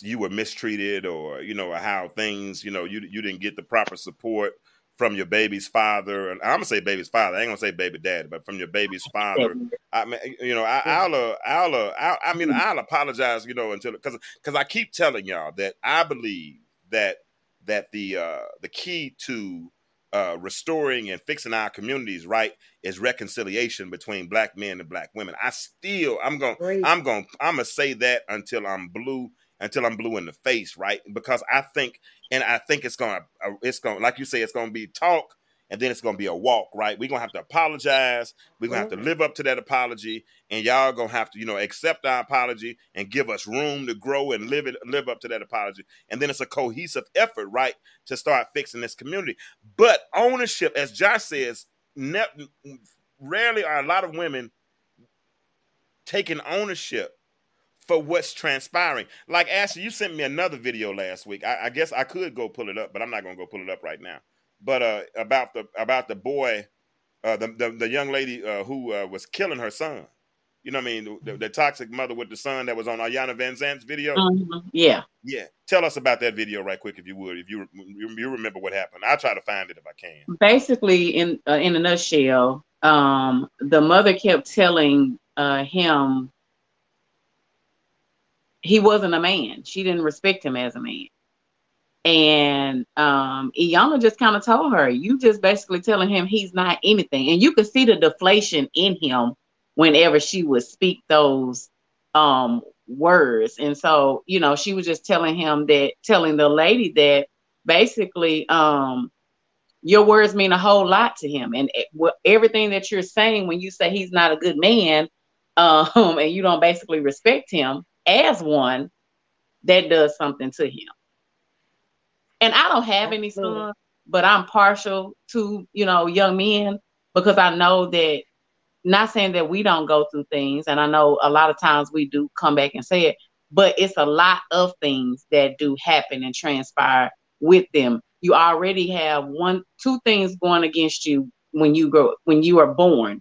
S1: you were mistreated or you know how things, you know, you you didn't get the proper support from your baby's father, and I'm gonna say baby's father. I ain't gonna say baby dad, but from your baby's father. I mean, you know, I, will uh, I'll, uh, I'll, I mean, I'll apologize, you know, until because because I keep telling y'all that I believe that that the uh, the key to uh, restoring and fixing our communities right is reconciliation between black men and black women. I still I'm going I'm going I'm gonna say that until I'm blue until I'm blue in the face, right? Because I think and I think it's gonna uh, it's gonna like you say it's gonna be talk and then it's gonna be a walk, right? We're gonna have to apologize. We're gonna have to mm-hmm. live up to that apology, and y'all gonna have to, you know, accept our apology and give us room to grow and live it, live up to that apology. And then it's a cohesive effort, right, to start fixing this community. But ownership, as Josh says, ne- rarely are a lot of women taking ownership for what's transpiring. Like Ashley, you sent me another video last week. I, I guess I could go pull it up, but I'm not gonna go pull it up right now but uh, about the about the boy, uh, the, the, the young lady uh, who uh, was killing her son. You know what I mean? The, the, toxic mother with the son that was on Iyanla Van Vanzant's video.
S3: Mm-hmm. Yeah,
S1: yeah. Tell us about that video right quick, if you would, if you you remember what happened. I'll try to find it if I can.
S3: Basically, in uh, in a nutshell, um, the mother kept telling uh, him he wasn't a man. She didn't respect him as a man. And um, just kind of told her, you just basically telling him he's not anything. And you could see the deflation in him whenever she would speak those um, words. And so, you know, she was just telling him that, telling the lady that basically um, your words mean a whole lot to him. And everything that you're saying when you say he's not a good man um, and you don't basically respect him as one, that does something to him. And I don't have any sons, but I'm partial to, you know, young men because I know that not saying that we don't go through things, and I know a lot of times we do come back and say it, but it's a lot of things that do happen and transpire with them. You already have one, two things going against you when you grow, when you are born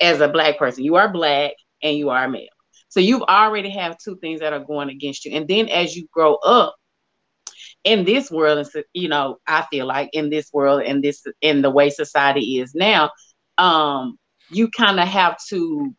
S3: as a black person. You are black and you are male. So you've already have two things that are going against you. And then as you grow up, in this world, and you know, I feel like in this world and this in the way society is now, um, you kind of have to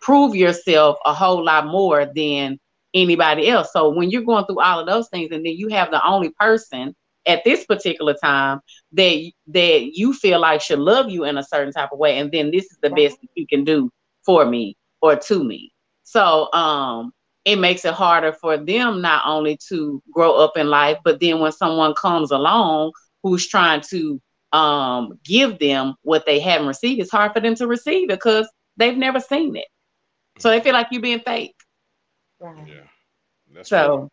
S3: prove yourself a whole lot more than anybody else. So when you're going through all of those things, and then you have the only person at this particular time that that you feel like should love you in a certain type of way, and then this is the best that you can do for me or to me. So um it makes it harder for them not only to grow up in life, but then when someone comes along who's trying to um, give them what they haven't received, it's hard for them to receive it because they've never seen it. So they feel like you're being fake.
S1: Right. Yeah.
S3: That's so,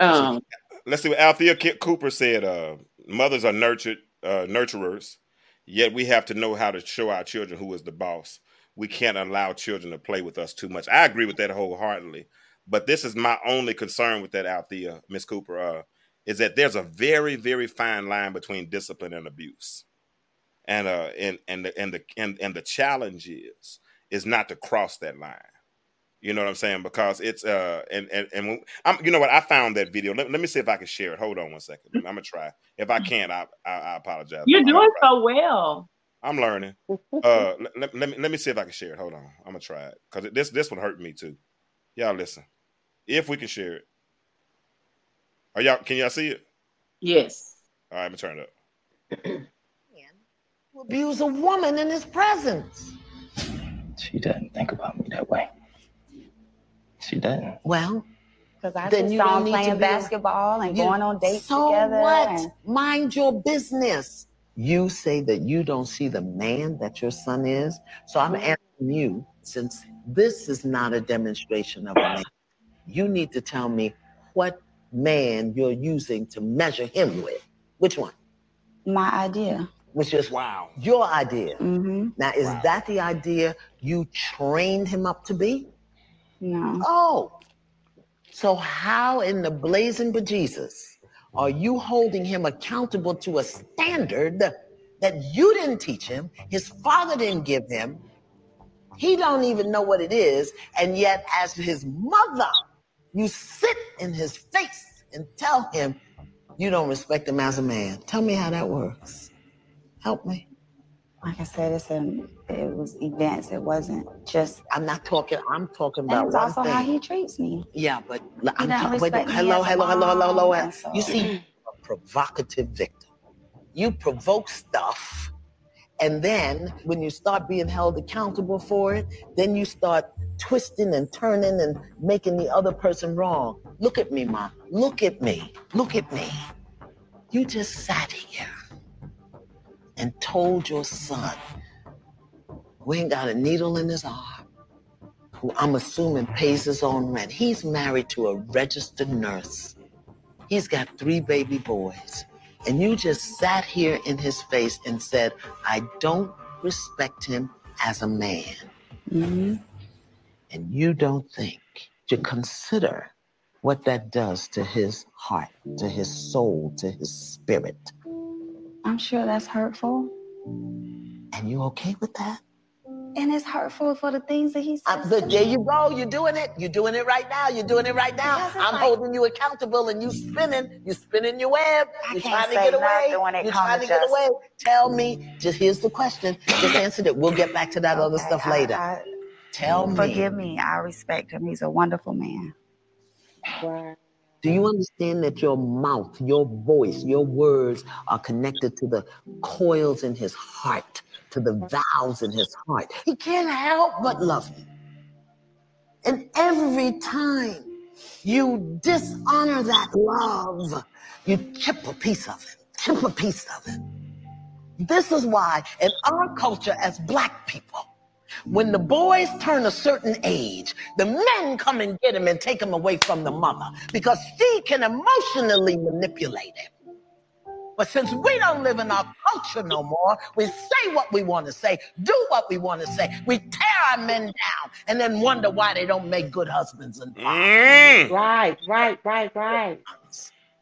S1: um, let's see what Althea Cooper said. Uh, mothers are nurtured, uh, nurturers, yet we have to know how to show our children who is the boss. We can't allow children to play with us too much. I agree with that wholeheartedly. But this is my only concern with that Althea, Miss Cooper, uh, is that there's a very, very fine line between discipline and abuse. And uh and and the and the and, and the challenge is is not to cross that line. You know what I'm saying? Because it's uh and and and when, I'm you know what I found that video. Let, let me see if I can share it. Hold on one second. I'm gonna try. If I can't, I I, I apologize.
S3: You're doing so well.
S1: I'm learning. Uh, let, let, me let me see if I can share it. Hold on, I'm gonna try it because this this one hurt me too. Y'all listen. If we can share it, are y'all? Can y'all see it?
S3: Yes.
S1: All right, I'm gonna turn it up.
S4: abuse a woman in his presence.
S5: She doesn't think about me that way. She doesn't.
S4: Well,
S6: Because I
S4: Then
S6: just
S4: you
S6: saw
S4: don't
S6: him
S4: need to
S6: playing
S4: be-
S6: basketball and
S4: you-
S6: going on dates
S4: so
S6: together.
S4: what?
S6: and-
S4: Mind your business. You say that you don't see the man that your son is. So I'm asking you, since this is not a demonstration of a man, you need to tell me what man you're using to measure him with. Which one?
S6: my idea.
S4: Which is
S1: Wow.
S4: your idea.
S6: hmm
S4: Now, is
S1: Wow.
S4: that the idea you trained him up to be?
S6: No.
S4: Oh, so how in the blazing bejesus are you holding him accountable to a standard that you didn't teach him, his father didn't give him, he don't even know what it is, and yet as his mother, you sit in his face and tell him you don't respect him as a man. Tell me how that works. Help me.
S6: Like I said, it's an, it was events. It wasn't just.
S4: I'm not talking. I'm talking about.
S6: And
S4: it's
S6: also
S4: thing.
S6: how he treats me.
S4: Yeah, but I'm talking. Wait, hello, hello, hello, hello, hello, hello.
S6: so-
S4: You see, a provocative victim. You provoke stuff, and then when you start being held accountable for it, then you start twisting and turning and making the other person wrong. Look at me, ma. Look at me. Look at me. You just sat here and told your son, who ain't got a needle in his arm, who I'm assuming pays his own rent. He's married to a registered nurse. He's got three baby boys. And you just sat here in his face and said, I don't respect him as a man.
S6: hmm
S4: And you don't think to consider what that does to his heart, to his soul, to his spirit.
S6: I'm sure that's hurtful.
S4: And you okay with that?
S6: And it's hurtful for the things that he says.
S4: Uh, but there you go. You're doing it. You're doing it right now. You're doing it right now. I'm
S6: like-
S4: holding you accountable and you spinning. You spinning your web.
S6: I
S4: You're
S6: can't
S4: trying to
S6: say
S4: get away.
S6: nothing it
S4: You're trying to
S6: to
S4: get away. Tell me. Just here's the question. Just answer it. We'll get back to that other
S6: Okay,
S4: stuff
S6: I-
S4: later.
S6: I-
S4: Tell me.
S6: forgive me. I respect him. He's a wonderful man.
S2: Wow.
S4: Do you mm. understand that your mouth, your voice, your words are connected to the coils in his heart, to the valves in his heart? He can't help but love you. And every time you dishonor that love, you chip a piece of it, chip a piece of it. This is why, in our culture as black people, when the boys turn a certain age, the men come and get him and take him away from the mother because she can emotionally manipulate him. But since we don't live in our culture no more, we say what we want to say, do what we want to say. We tear our men down and then wonder why they don't make good husbands and fathers.
S1: Mm.
S2: Right, right, right, right.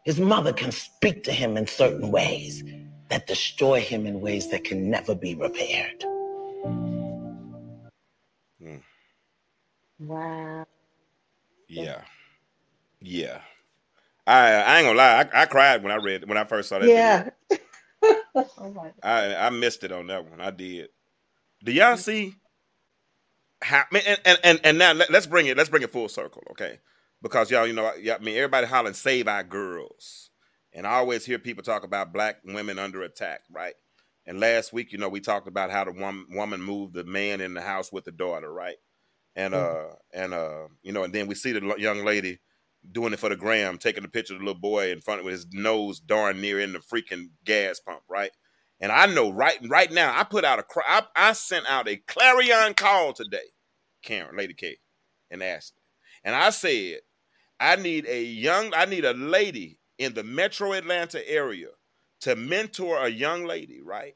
S4: His mother can speak to him in certain ways that destroy him in ways that can never be repaired.
S2: Wow.
S1: Yeah. Yeah. I I ain't gonna lie. I, I cried when I read when I first saw that.
S2: Yeah.
S1: video.
S2: oh my.
S1: I I missed it on that one. I did. Do y'all see how man, and, and and and now let, us bring it let's bring it full circle, okay? Because y'all, you know, yeah, I mean everybody hollering save our girls. And I always hear people talk about black women under attack, right? And last week, you know, we talked about how the woman woman moved the man in the house with the daughter, right? And uh and uh you know, and then we see the young lady doing it for the gram, taking a picture of the little boy in front of his nose darn near in the freaking gas pump, right? And I know right right now, I put out a cry. I, I sent out a clarion call today, Karen, Lady K, and Ashley, and I said, I need a young, I need a lady in the Metro Atlanta area to mentor a young lady, right?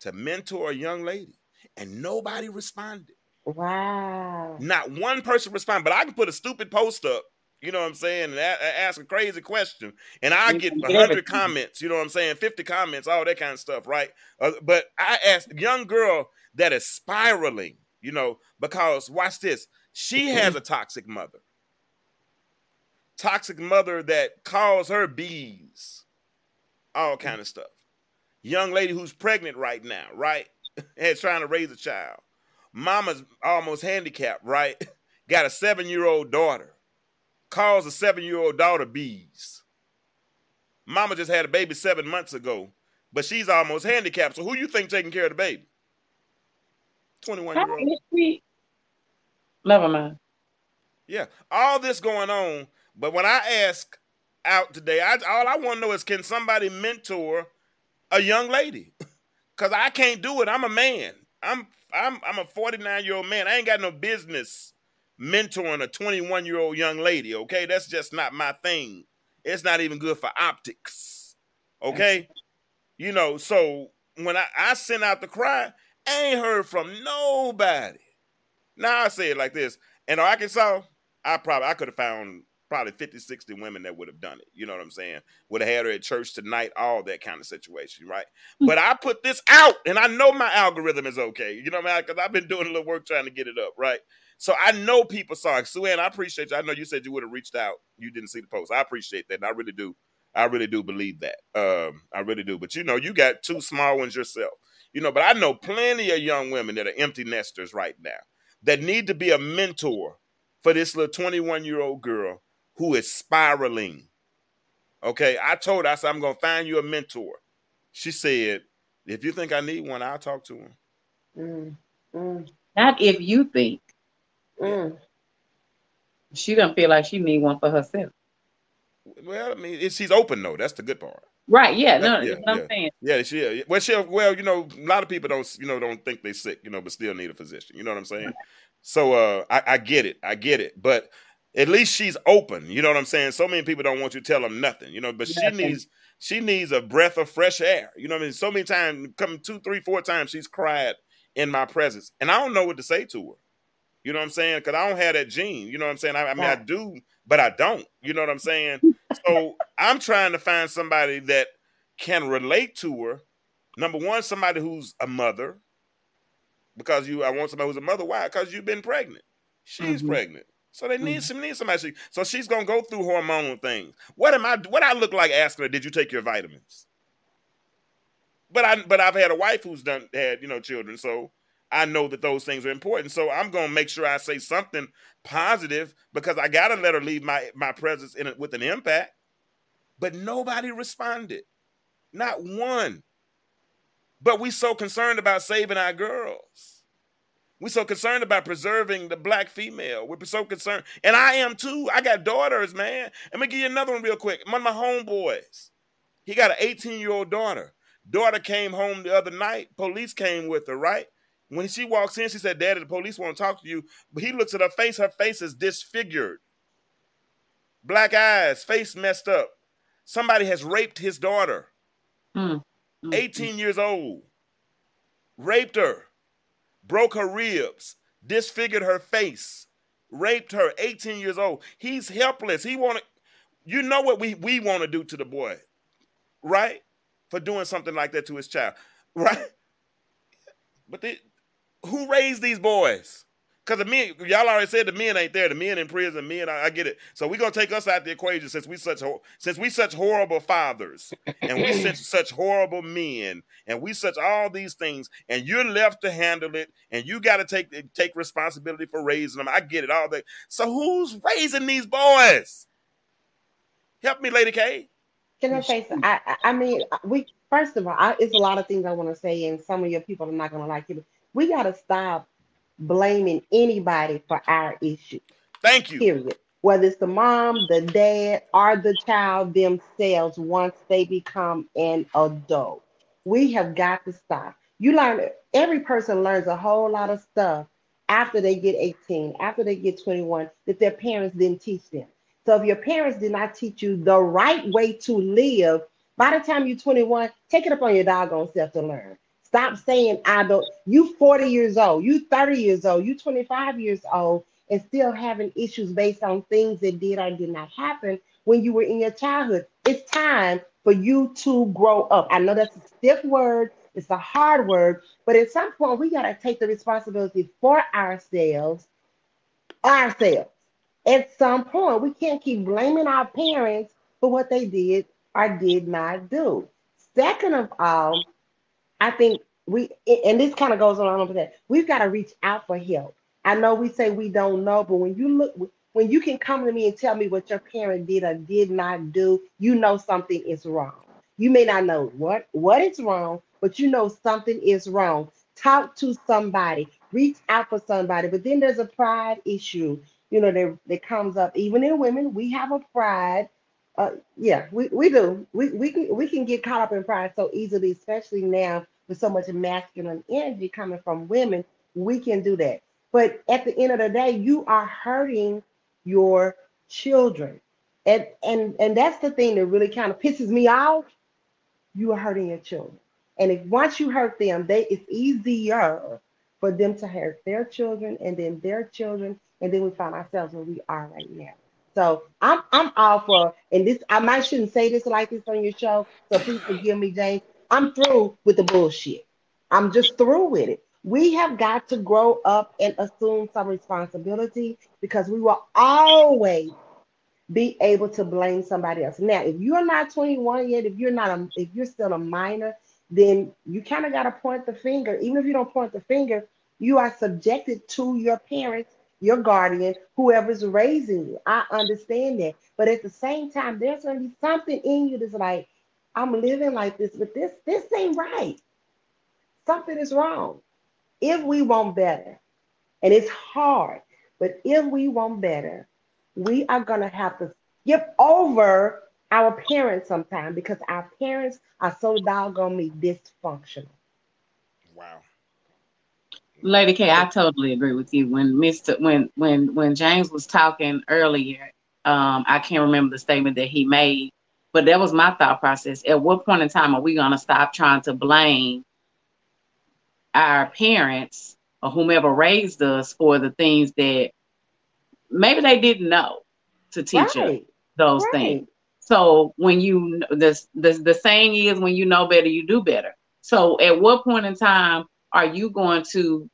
S1: To mentor a young lady, and nobody responded.
S2: Wow.
S1: Not one person responded, but I can put a stupid post up. You know what I'm saying? And a- ask a crazy question, and I get 100 comments. You know what I'm saying? 50 comments, all that kind of stuff, right? Uh, but I asked a young girl that is spiraling. You know, because watch this. She has a toxic mother. Toxic mother that calls her bees, all kind of stuff. Young lady who's pregnant right now, right? and trying to raise a child. Mama's almost handicapped, right? Got a seven year old daughter. Calls a seven year old daughter bees. Mama just had a baby seven months ago, but she's almost handicapped. So who you think taking care of the baby? 21 year old.
S3: Never mind.
S1: Yeah, all this going on. But when I ask out today, I, all I want to know is can somebody mentor a young lady? Cause I can't do it. I'm a man. I'm I'm I'm a 49 year old man. I ain't got no business mentoring a 21 year old young lady. Okay, that's just not my thing. It's not even good for optics. Okay, you know. So when I I sent out the cry, I ain't heard from nobody. Now I say it like this: in Arkansas, I probably I could have found probably 50, 60 women that would have done it. You know what I'm saying? Would have had her at church tonight, all that kind of situation, right? Mm-hmm. But I put this out and I know my algorithm is okay. You know what I mean? Because I've been doing a little work trying to get it up, right? So I know people saw it. Sue Ann, I appreciate you. I know you said you would have reached out. You didn't see the post. I appreciate that. And I really do. I really do believe that. Um, I really do. But you know, you got two small ones yourself. You know, but I know plenty of young women that are empty nesters right now that need to be a mentor for this little 21 year old girl who is spiraling. Okay, I told her, I said, I'm going to find you a mentor. She said, if you think I need one, I'll talk to him.
S3: Mm, mm. Not if you think. Mm. She doesn't feel like she need one for herself.
S1: Well, I mean, she's open though. That's the good part.
S3: Right? Yeah. No, yeah, what I'm saying.
S1: Yeah, she. Well, she. Well, you know, a lot of people don't, you know, don't think they're sick, you know, but still need a physician. You know what I'm saying? Right. So, uh, I, I get it. I get it. But at least she's open. You know what I'm saying? So many people don't want you to tell them nothing, you know, but she needs she needs a breath of fresh air. You know what I mean? So many times, come two, three, four times, she's cried in my presence. And I don't know what to say to her. You know what I'm saying? Because I don't have that gene. You know what I'm saying? I, I mean, I do, but I don't. You know what I'm saying? so I'm trying to find somebody that can relate to her. Number one, somebody who's a mother. Because you I want somebody who's a mother. Why? Because you've been pregnant. She's mm-hmm. pregnant. So they need mm. some need somebody. So she's gonna go through hormonal things. What am I? What I look like asking her? Did you take your vitamins? But I but I've had a wife who's done had you know children, so I know that those things are important. So I'm gonna make sure I say something positive because I gotta let her leave my my presence in it with an impact. But nobody responded, not one. But we so concerned about saving our girls. We're so concerned about preserving the black female. We're so concerned, and I am too. I got daughters, man. Let me give you another one real quick. One of my homeboys, he got an 18 year old daughter. Daughter came home the other night. Police came with her, right? When she walks in, she said, Daddy, the police want to talk to you. But he looks at her face. Her face is disfigured. Black eyes, face messed up. Somebody has raped his daughter. Mm. 18 years old. Raped her broke her ribs, disfigured her face, raped her, 18 years old. He's helpless. He wanted, you know what we, we want to do to the boy, right? For doing something like that to his child, right? But who raised these boys? Because the men, y'all already said the men ain't there. The men in prison, men, I, I get it. So we're gonna take us out the equation since we such since we such horrible fathers and we such such horrible men and we such all these things, and you're left to handle it, and you got to take take responsibility for raising them. I get it all that. So who's raising these boys? Help me, Lady K.
S2: Can I say something? I, I mean, we first of all, I, it's a lot of things I want to say, and some of your people are not going to like it. We got to stop blaming anybody for our issue.
S1: Thank you.
S2: Period. Whether it's the mom, the dad, or the child themselves once they become an adult. We have got to stop. You learn, every person learns a whole lot of stuff after they get 18, after they get 21, that their parents didn't teach them. So if your parents did not teach you the right way to live, by the time you're 21, take it up on your doggone self to learn. Stop saying I don't. You 40 years old, you 30 years old, you 25 years old, and still having issues based on things that did or did not happen when you were in your childhood. It's time for you to grow up. I know that's a stiff word, it's a hard word, but at some point we got to take the responsibility for ourselves, ourselves. At some point, we can't keep blaming our parents for what they did or did not do. Second of all, I think we and this kind of goes along with that. We've got to reach out for help. I know we say we don't know, but when you look, when you can come to me and tell me what your parent did or did not do, you know something is wrong. You may not know what what is wrong, but you know something is wrong. Talk to somebody, reach out for somebody. But then there's a pride issue, you know, that, that comes up. Even in women, we have a pride. Uh, yeah, we, we do. We, we can we can get caught up in pride so easily, especially now with so much masculine energy coming from women. We can do that. But at the end of the day, you are hurting your children. And and and that's the thing that really kind of pisses me off. You are hurting your children. And if once you hurt them, they it's easier for them to hurt their children and then their children, and then we find ourselves where we are right now. So I'm I'm all for and this I might shouldn't say this like this on your show, so please forgive me, James. I'm through with the bullshit. I'm just through with it. We have got to grow up and assume some responsibility because we will always be able to blame somebody else. Now, if you're not 21 yet, if you're not a, if you're still a minor, then you kind of got to point the finger. Even if you don't point the finger, you are subjected to your parents, your guardian, whoever's raising you. I understand that. But at the same time, there's going to be something in you that's like, I'm living like this, but this this ain't right. Something is wrong. If we want better, and it's hard, but if we want better, we are going to have to skip over our parents sometimes because our parents are so doggone me dysfunctional.
S1: Wow.
S3: Lady K, I totally agree with you. When Mr. when when when James was talking earlier, um, I can't remember the statement that he made, but that was my thought process. At what point in time are we gonna stop trying to blame our parents or whomever raised us for the things that maybe they didn't know to teach right. us those right. things? So when you the, the the saying is when you know better, you do better. So at what point in time are you going to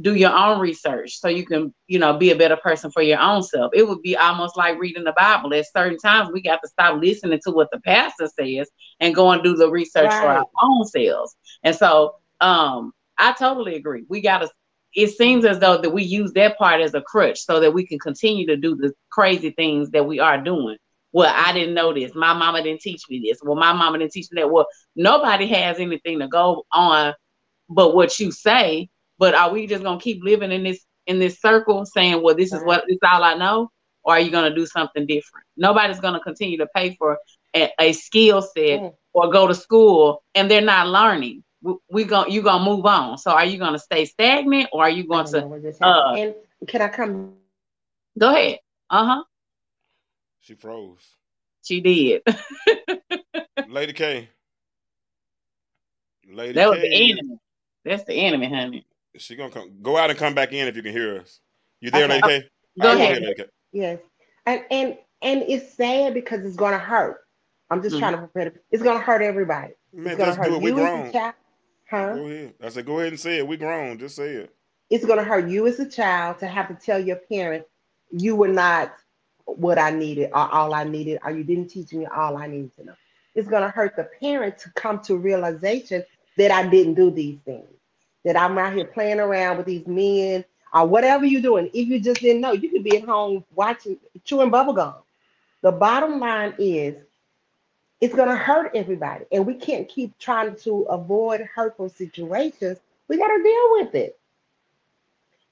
S3: do your own research so you can, you know, be a better person for your own self? It would be almost like reading the Bible. At certain times we got to stop listening to what the pastor says and go and do the research right. for our own selves. And so um I totally agree. We gotta it seems as though that we use that part as a crutch so that we can continue to do the crazy things that we are doing well, I didn't know this. My mama didn't teach me this. Well, my mama didn't teach me that. Well, nobody has anything to go on but what you say. But are we just gonna keep living in this in this circle saying, well, this is what this is all I know? Or are you gonna do something different? Nobody's gonna continue to pay for a, a skill set mm. or go to school and they're not learning. We, we going you gonna move on. So are you gonna stay stagnant or are you going to uh,
S2: and can I come
S3: go ahead? Uh-huh.
S1: She froze.
S3: She did.
S1: Lady K. Lady
S3: that K. was the enemy. That's the enemy, honey.
S1: She gonna come. Go out and come back in if you can hear us. You there, okay. Lady K?
S2: Go ahead. Lady K. Yes, and and and it's sad because it's gonna hurt. I'm just mm-hmm. trying to prepare. It. It's gonna hurt everybody.
S1: Man, it's gonna hurt it. We grown. Child, huh? Go ahead. I said, go ahead and say it. We grown. Just say it.
S2: It's gonna hurt you as a child to have to tell your parent you were not what I needed or all I needed, or you didn't teach me all I needed to know. It's to hurt the parent to come to realization that I didn't do these things, that I'm out here playing around with these men or whatever you're doing. If you just didn't know, you could be at home watching, chewing bubblegum. The bottom line is it's going to hurt everybody, and we can't keep trying to avoid hurtful situations. We got to deal with it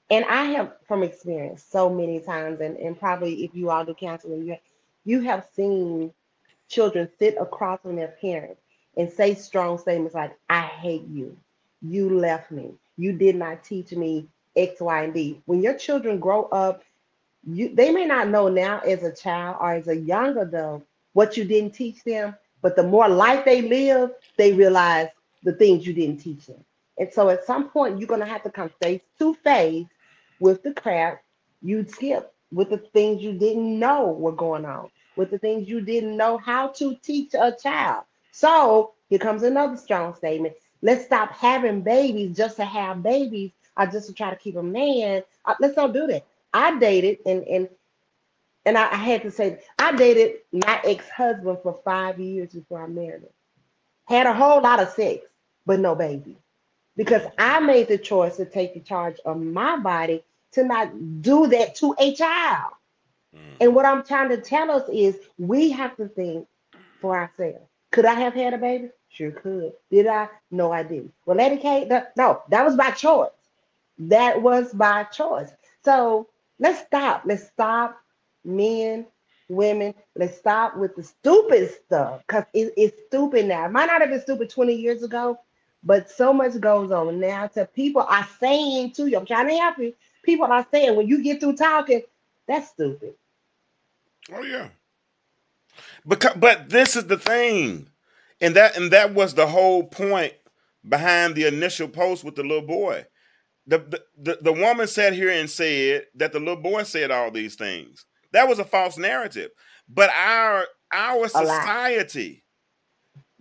S2: and I have from experience so many times, and, and probably if you all do counseling, you you have seen children sit across from their parents and say strong statements like, I hate you, you left me, you did not teach me X, Y, and Z. When your children grow up, you they may not know now as a child or as a young adult what you didn't teach them, but the more life they live, they realize the things you didn't teach them. And so at some point, you're going to have to come face to face with the crap you'd skip, with the things you didn't know were going on, with the things you didn't know how to teach a child. So here comes another strong statement. Let's stop having babies just to have babies or just to try to keep a man. Uh, let's don't do that. I dated and and and I, I had to say I dated my ex-husband for five years before I married him. Had a whole lot of sex, but no baby. because I made the choice to take the charge of my body to not do that to a child.
S1: Mm.
S2: And what I'm trying to tell us is we have to think for ourselves. Could I have had a baby? Sure could. Did I? No, I didn't. Well, Lady Kate, no, that was by choice. That was by choice. So let's stop. Let's stop, men, women. Let's stop with the stupid stuff because it, it's stupid now. It might not have been stupid 20 years ago, but so much goes on now. To people are saying to you, I'm trying to help you. People are saying when you get through talking, that's stupid.
S1: Oh yeah. Because but this is the thing. And that and that was the whole point behind the initial post with the little boy. The, the, the, the woman sat here and said that the little boy said all these things. That was a false narrative. But our our society,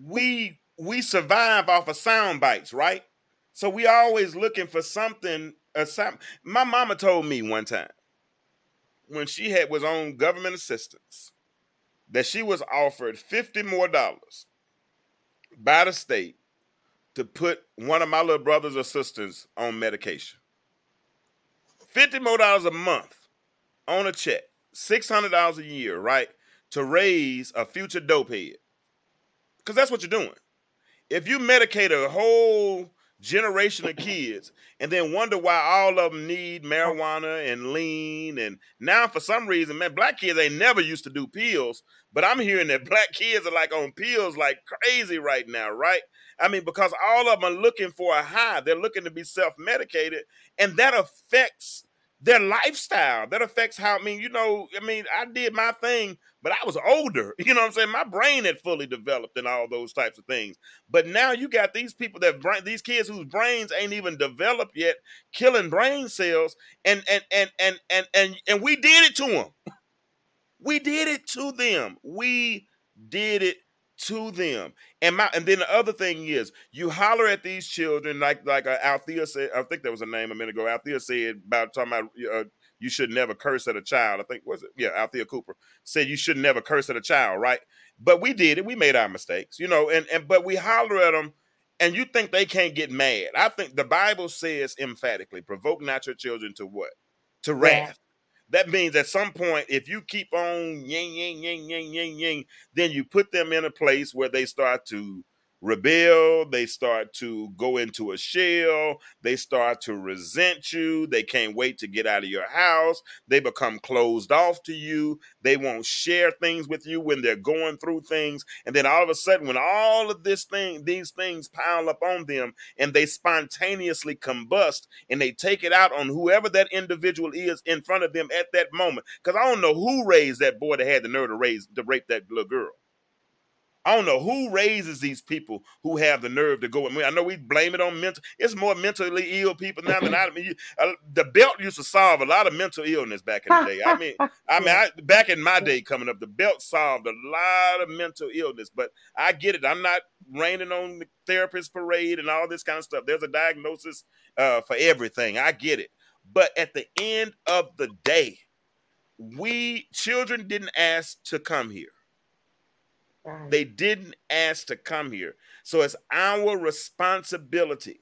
S1: we we survive off of sound bites, right? So we always looking for something. My mama told me one time when she had was on government assistance that she was offered 50 more dollars by the state to put one of my little brothers or sisters on medication. 50 more dollars a month on a check, $600 a year, right? To raise a future dope head. Because that's what you're doing. If you medicate a whole generation of kids and then wonder why all of them need marijuana and lean and now for some reason man black kids ain't never used to do pills but i'm hearing that black kids are like on pills like crazy right now right? I mean because all of them are looking for a high. They're looking to be self-medicated and that affects their lifestyle. That affects how i mean you know i mean i did my thing but i was older. You know what i'm saying? My brain had fully developed and all those types of things. But now you got these people that brain these kids whose brains ain't even developed yet killing brain cells and and and and and and, and we did it to them we did it to them. We did it to them. And my and then the other thing is you holler at these children like like uh, Althea said I think that was a name a minute ago. Althea said about talking about uh, you should never curse at a child. I think was it? Yeah Althea Cooper said you should never curse at a child right? But we did it. We made our mistakes you know and and but we holler at them and you think they can't get mad. I think the Bible says emphatically provoke not your children to what? To wrath that means at some point, if you keep on yang, yang, yang, yang, yang, yang, then you put them in a place where they start to rebel, they start to go into a shell, they start to resent you, they can't wait to get out of your house, they become closed off to you, they won't share things with you when they're going through things, and then all of a sudden, when all of this thing, these things pile up on them, and they spontaneously combust and they take it out on whoever that individual is in front of them at that moment. Because I don't know who raised that boy that had the nerve to raise to rape that little girl. I don't know who raises these people who have the nerve to go. I mean, I know we blame it on mental. It's more mentally ill people now than I. I mean, you, uh, the belt used to solve a lot of mental illness back in the day. I mean, I mean, I, back in my day coming up, the belt solved a lot of mental illness. But I get it. I'm not raining on the therapist parade and all this kind of stuff. There's a diagnosis uh, for everything. I get it. But at the end of the day, we children didn't ask to come here. They didn't ask to come here. So it's our responsibility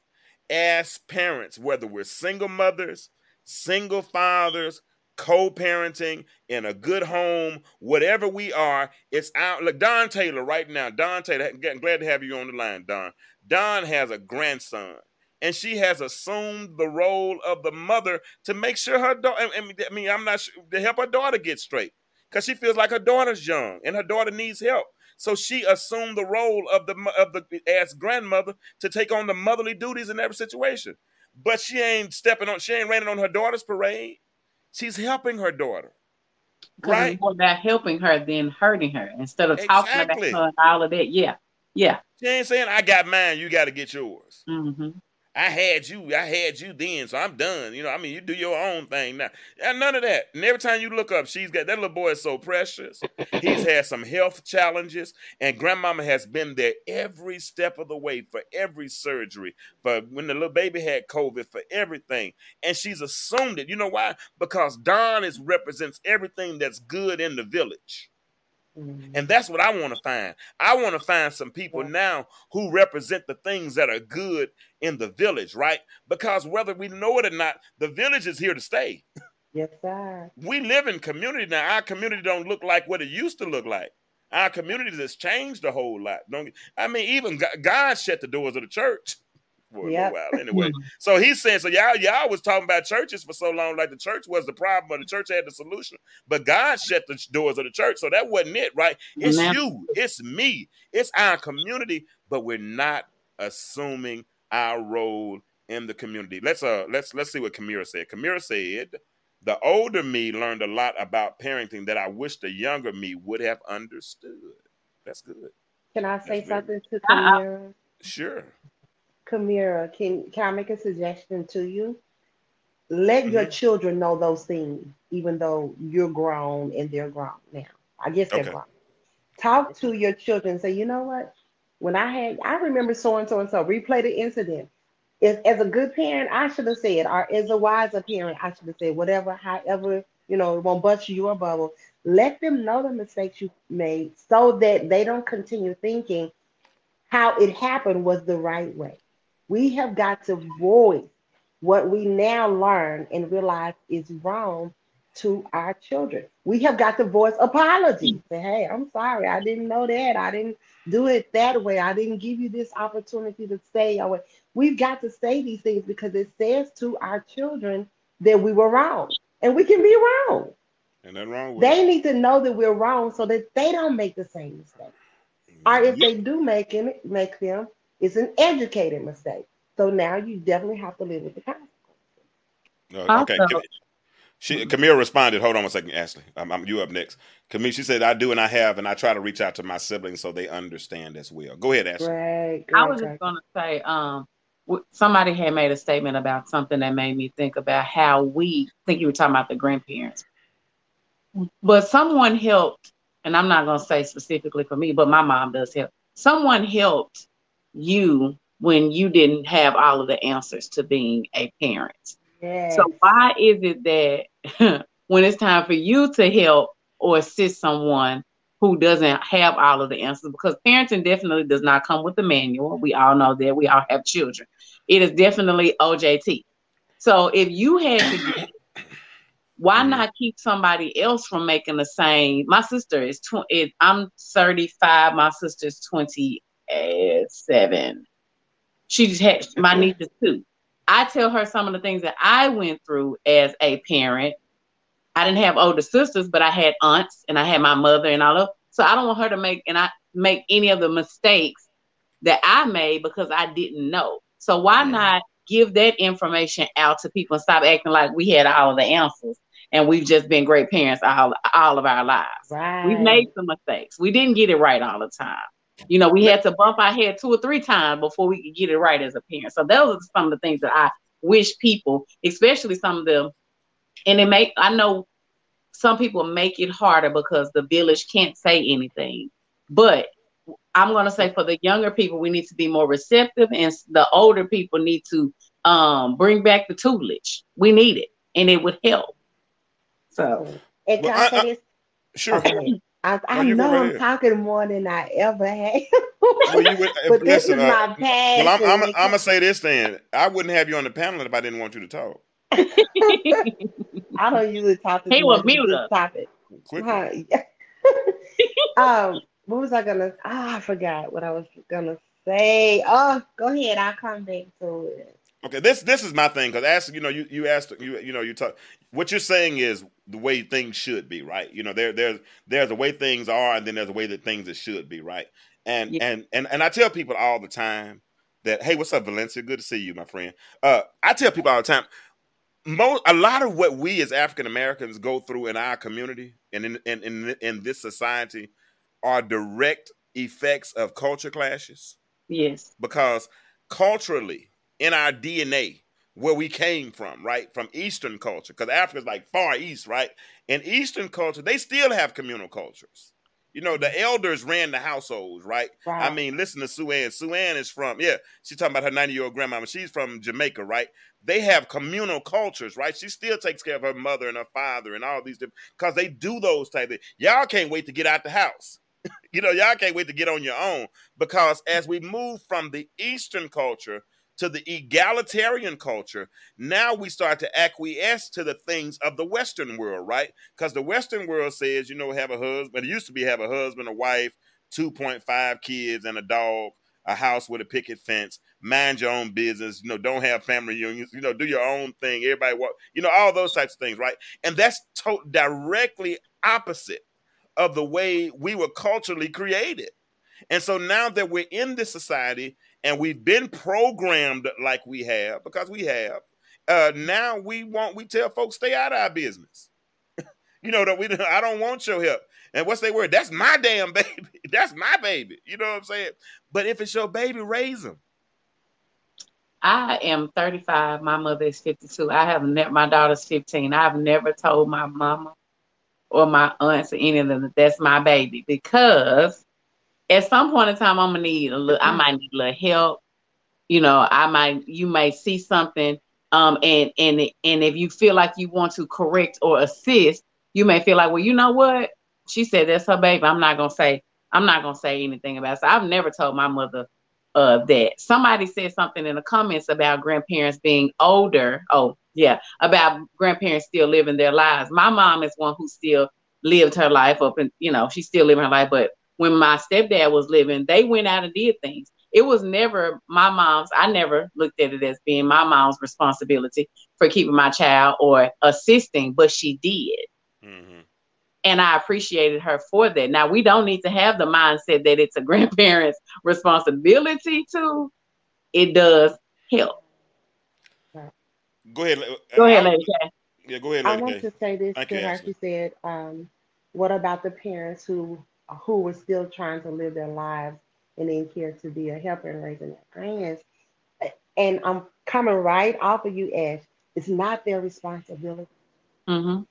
S1: as parents, whether we're single mothers, single fathers, co-parenting in a good home, whatever we are, it's out. Look, Don Taylor right now. Don Taylor, I'm glad to have you on the line, Don. Don has a grandson, and she has assumed the role of the mother to make sure her daughter. I mean, I'm not sure, to help her daughter get straight because she feels like her daughter's young and her daughter needs help. So she assumed the role of the of the as grandmother to take on the motherly duties in every situation. But she ain't stepping on. She ain't raining on her daughter's parade. She's helping her daughter. Right.
S3: it's more about helping her than hurting her. Instead of talking
S1: Exactly.
S3: about her and all of that. Yeah. Yeah.
S1: She ain't saying I got mine. You got to get yours.
S3: hmm
S1: I had you. I had you then, so I'm done. You know, I mean, you do your own thing now. None of that. And every time you look up, she's got that little boy is so precious. He's had some health challenges, and grandmama has been there every step of the way for every surgery, for when the little baby had COVID, for everything. And she's assumed it. You know why? Because Don is represents everything that's good in the village.
S2: Mhm.
S1: And that's what I want to find. I want to find some people
S2: Yeah.
S1: now who represent the things that are good in the village, right? Because whether we know it or not, the village is here to stay.
S2: Yes, sir.
S1: We live in community now. Our community don't look like what it used to look like. Our community has changed a whole lot. Don't I mean even God shut the doors of the church for
S2: Yep.
S1: little while anyway. So he's saying, so y'all, y'all was talking about churches for so long, like the church was the problem, but the church had the solution. But God shut the doors of the church, so that wasn't it, right? It's
S3: Amen.
S1: you, it's me, it's our community, but we're not assuming our role in the community. Let's uh let's let's see what Kamira said. Kamira said, the older me learned a lot about parenting that I wish the younger me would have understood. That's good.
S2: Can I say
S1: That's very-
S2: something to. Kamira?
S1: Sure.
S2: Kamira, can can I make a suggestion to you? Let your
S1: Mhm.
S2: children know those things, even though you're grown and they're grown now. I guess they're
S1: Okay.
S2: grown. Talk to your children. and Say, you know what? When I had, I remember so and so and so. Replay the incident. As, as a good parent, I should have said, or as a wiser parent, I should have said, whatever, however, you know, it won't bust your bubble. Let them know the mistakes you made so that they don't continue thinking how it happened was the right way. We have got to voice what we now learn and realize is wrong to our children. We have got to voice apology. Say, hey, I'm sorry. I didn't know that. I didn't do it that way. I didn't give you this opportunity to say. We've got to say these things because it says to our children that we were wrong. And we can be wrong.
S1: And nothing wrong
S2: They need to know that we're wrong so that they don't make the same mistake. Or if
S1: Yeah.
S2: they do make it, make them, it's an educated mistake. So now you definitely have to live with the consequences.
S1: Okay.
S3: Also-
S1: Kim- She, Camille responded. Hold on a second, Ashley. I'm, I'm you up next. Camille, she said, "I do and I have, and I try to reach out to my siblings so they understand as well." Go ahead, Ashley.
S2: Right.
S3: I was
S2: great.
S3: just gonna say, um, somebody had made a statement about something that made me think about how we I think you were talking about the grandparents, but someone helped, and I'm not gonna say specifically for me, but my mom does help. Someone helped you when you didn't have all of the answers to being a parent.
S2: Yes.
S3: So why is it that when it's time for you to help or assist someone who doesn't have all of the answers? Because parenting definitely does not come with a manual. We all know that. We all have children. It is definitely OJT. So if you had to, why
S1: Mhm.
S3: not keep somebody else from making the same? My sister is twenty. I'm 35. My sister's 27. She just had my niece is two. I tell her some of the things that I went through as a parent. I didn't have older sisters, but I had aunts and I had my mother and all of. So I don't want her to make and I make any of the mistakes that I made because I didn't know. So why
S1: Yeah.
S3: not give that information out to people and stop acting like we had all of the answers and we've just been great parents all all of our lives.
S2: right.
S3: We've made some mistakes. We didn't get it right all the time. You know, we had to bump our head two or three times before we could get it right as a parent. So those are some of the things that I wish people, especially some of them, and it make I know some people make it harder because the village can't say anything. But I'm gonna say for the younger people, we need to be more receptive, and the older people need to um, bring back the tutelage. We need it, and it would help. So
S2: And can
S1: Well,
S2: I
S1: I-
S2: say this?
S1: Sure.
S2: Okay. I, I
S1: you
S2: know
S1: right
S2: I'm
S1: ahead.
S2: talking more than I ever have.
S1: Well, you would,
S2: but this
S1: listen,
S2: is
S1: uh,
S2: my passion.
S1: well, I'm, I'm, I'm gonna say this then. I wouldn't have you on the panel if I didn't want you to talk.
S2: I don't usually talk to
S3: He
S2: too
S3: was
S2: much
S3: mute
S2: this
S3: us.
S2: topic. Huh. um, what was I gonna? Ah, I forgot what I was gonna say. Oh, go ahead. I'll come back to it.
S1: Okay, this this is my thing because ask you know you you asked you you know you talk what you're saying is the way things should be right? You know there there's there's the way things are and then there's a way that things that should be right? And
S3: Yeah.
S1: and and and I tell people all the time that hey what's up Valencia? Good to see you my friend. Uh I tell people all the time most a lot of what we as African Americans go through in our community and in in in, in this society are direct effects of culture clashes.
S3: Yes,
S1: because culturally in our DNA where we came from, right? From Eastern culture, because Africa's like far east, right? In Eastern culture, they still have communal cultures. You know, the elders ran the households, right?
S2: Right.
S1: I mean, listen to Sue Ann. Sue Ann is from, yeah, she's talking about her 90 year old grandmama. She's from Jamaica, right? They have communal cultures, right? She still takes care of her mother and her father and all these different, because they do those type of things. Y'all can't wait to get out the house. you know, y'all can't wait to get on your own because as we move from the Eastern culture to the egalitarian culture, now we start to acquiesce to the things of the Western world, right? Because the Western world says, you know, have a husband. It used to be have a husband, a wife, 2.5 kids, and a dog, a house with a picket fence, mind your own business, you know, don't have family reunions, you know, do your own thing. Everybody walk, you know, all those types of things, right? And that's to- directly opposite of the way we were culturally created. And so now that we're in this society and we've been programmed like we have, because we have, uh, now we want we tell folks stay out of our business. you know that we I don't want your help. And what's they word? That's my damn baby. That's my baby. You know what I'm saying? But if it's your baby, raise them.
S3: I am 35. My mother is 52. I have never. My daughter's 15. I've never told my mama or my aunts or any of them that that's my baby because at some point in time I'm gonna need a little. I
S2: Mm-hmm.
S3: might need a little help. You know, I might. You may see something. Um, and and and if you feel like you want to correct or assist, you may feel like, well, you know what? She said that's her baby. I'm not gonna say. I'm not gonna say anything about it. So I've never told my mother uh, that. Somebody said something in the comments about grandparents being older. Oh, yeah, about grandparents still living their lives. My mom is one who still lived her life up and you know, she's still living her life. But when my stepdad was living, they went out and did things. It was never my mom's, I never looked at it as being my mom's responsibility for keeping my child or assisting, but she did.
S1: Mm-hmm.
S3: And I appreciated her for that. Now we don't need to have the mindset that it's a grandparent's responsibility to. It does help.
S1: Go ahead.
S3: Go ahead,
S1: I-
S3: Lady K.
S1: Yeah, go ahead,
S2: I want
S1: K.
S2: to say this
S1: Thank
S2: to
S1: you,
S2: her. She said, um, "What about the parents who who were still trying to live their lives and didn't care to be a helper and raising their friends?" And I'm coming right off of you, Ash. It's not their responsibility,
S3: hmm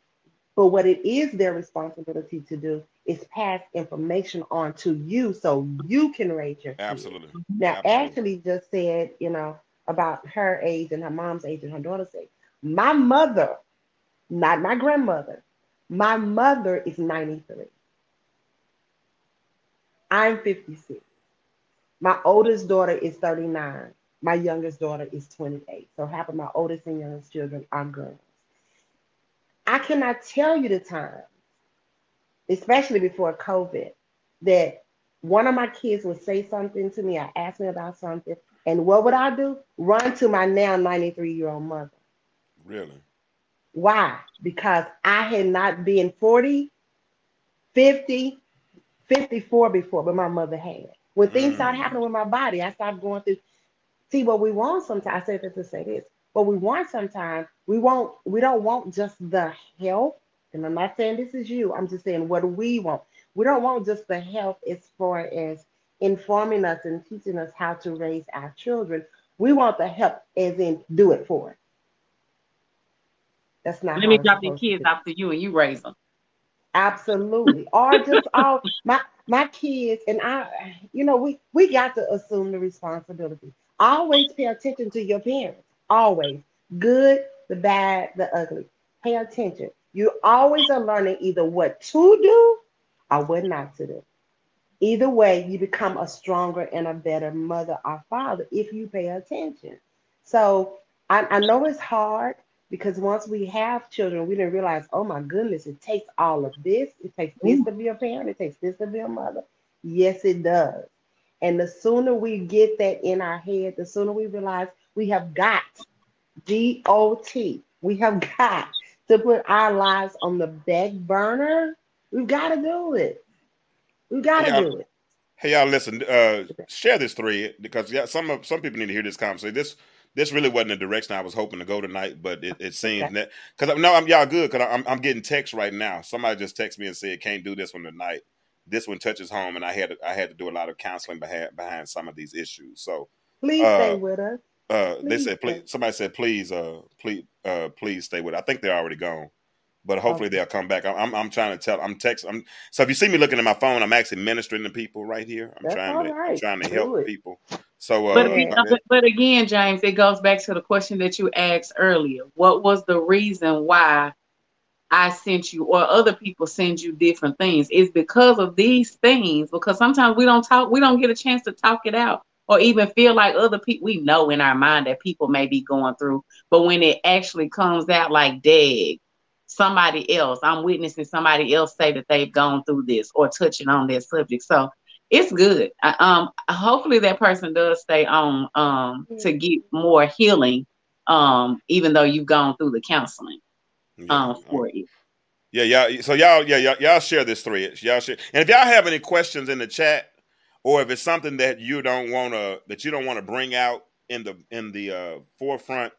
S2: but what it is their responsibility to do is pass information on to you so you can raise your kids.
S1: Absolutely.
S2: Now,
S1: Absolutely.
S2: Ashley just said, you know, about her age and her mom's age and her daughter's age. My mother, not my grandmother, my mother is 93. I'm 56. My oldest daughter is 39. My youngest daughter is 28. So half of my oldest and youngest children are girls. I cannot tell you the time, especially before COVID, that one of my kids would say something to me or ask me about something. And what would I do? Run to my now 93 year old mother.
S1: Really.
S2: Why? Because I had not been 40, 50, 54 before, but my mother had. When things started
S1: Mm.
S2: happening with my body, I started going through. See what we want sometimes. I said that to say this. What we want sometimes, we want we don't want just the help. And I'm not saying this is you. I'm just saying what do we want? We don't want just the help as far as informing us and teaching us how to raise our children. We want the help as in do it for us. That's not
S3: Let me drop these kids off to you and you raise them.
S2: Absolutely. Or just all my my kids and I, you know, we we got to assume the responsibility. Always pay attention to your parents. Always. Good, the bad, the ugly. Pay attention. You always are learning either what to do or what not to do. Either way, you become a stronger and a better mother or father if you pay attention. So I, I know it's hard because once we have children, we didn't realize, oh my goodness, it takes all of this. It takes this to be a parent. It takes this to be a mother. Yes, it does. And the sooner we get that in our head, the sooner we realize we have got G O T. We have got to put our lives on the back burner. We've got to do it. We've got to do it.
S1: Hey y'all, listen. Uh, share this thread because yeah, some of some people need to hear this conversation. This this really wasn't the direction I was hoping to go tonight, but it, it seems
S2: Okay.
S1: that because no, I'm y'all good because I'm I'm getting text right now. Somebody just texted me and said can't do this one tonight. This one touches home, and I had to, I had to do a lot of counseling behind behind some of these issues. So
S2: Please
S1: Uh,
S2: stay with us.
S1: uh, they said please. Somebody said please, uh, please, uh, please stay with. It. I think they're already gone, but hopefully
S2: Okay.
S1: they'll come back. I'm, I'm, I'm trying to tell. I'm text. I'm so if you see me looking at my phone, I'm actually ministering to people right here. I'm
S2: That's
S1: trying to I'm trying to
S2: Do
S1: help
S2: it.
S1: people. So, uh,
S3: But,
S2: Yeah.
S3: you know, but but again, James, it goes back to the question that you asked earlier. What was the reason why I sent you or other people send you different things? It's because of these things. Because sometimes we don't talk, we don't get a chance to talk it out, or even feel like other people. We know in our mind that people may be going through, but when it actually comes out like, "Dag," somebody else, I'm witnessing somebody else say that they've gone through this or touching on that subject. So it's good. Um, hopefully that person does stay on um to get more healing. Um, even though you've gone through the counseling
S1: yeah.
S3: um for it.
S1: Yeah, y'all. So y'all, yeah, y'all, y'all share this thread. Y'all share, and if y'all have any questions in the chat, or if it's something that you don't want to that you don't want to bring out in the in the uh, forefront,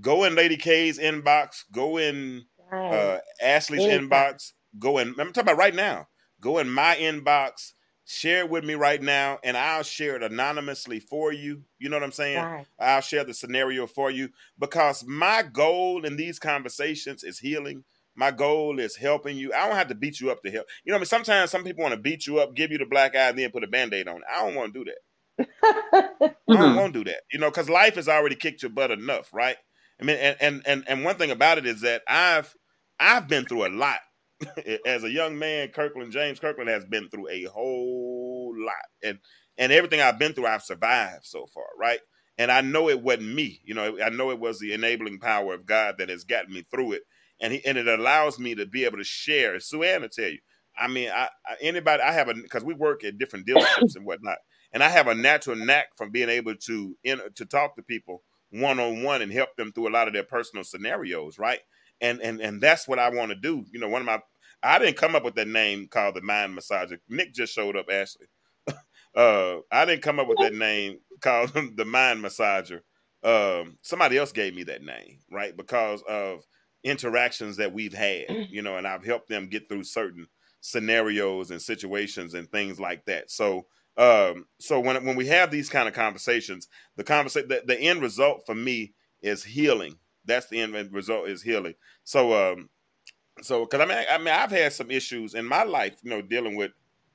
S1: go in Lady K's inbox. Go in uh, Ashley's
S2: Anytime.
S1: inbox. Go in. I'm talking about right now. Go in my inbox. Share it with me right now, and I'll share it anonymously for you. You know what I'm saying?
S2: right.
S1: I'll share the scenario for you because my goal in these conversations is healing. My goal is helping you. I don't have to beat you up to help. You know, what I mean, sometimes some people want to beat you up, give you the black eye, and then put a band aid on it. I don't want to do that. I don't
S3: Mhm.
S1: want to do that. You know, because life has already kicked your butt enough, right? I mean, and, and and and one thing about it is that I've I've been through a lot. As a young man, Kirklin James Kirklin has been through a whole lot, and and everything I've been through, I've survived so far, right? And I know it wasn't me. You know, I know it was the enabling power of God that has gotten me through it, and he, and it allows me to be able to share. As Suanna tell you, I mean, I, I anybody I have a because we work at different dealerships and whatnot, and I have a natural knack from being able to in, to talk to people one on one and help them through a lot of their personal scenarios, right? And and and that's what I want to do. You know, one of my I didn't come up with that name called the mind massager. Nick just showed up, Ashley. uh, I didn't come up with that name called the mind massager. Um, somebody else gave me that name, right? Because of interactions that we've had, you know, and I've helped them get through certain scenarios and situations and things like that. So, um, so when when we have these kind of conversations, the conversation, the, the end result for me is healing. That's the end result is healing. So, um, so because I mean, I, I mean, I've had some issues in my life, you know, dealing with,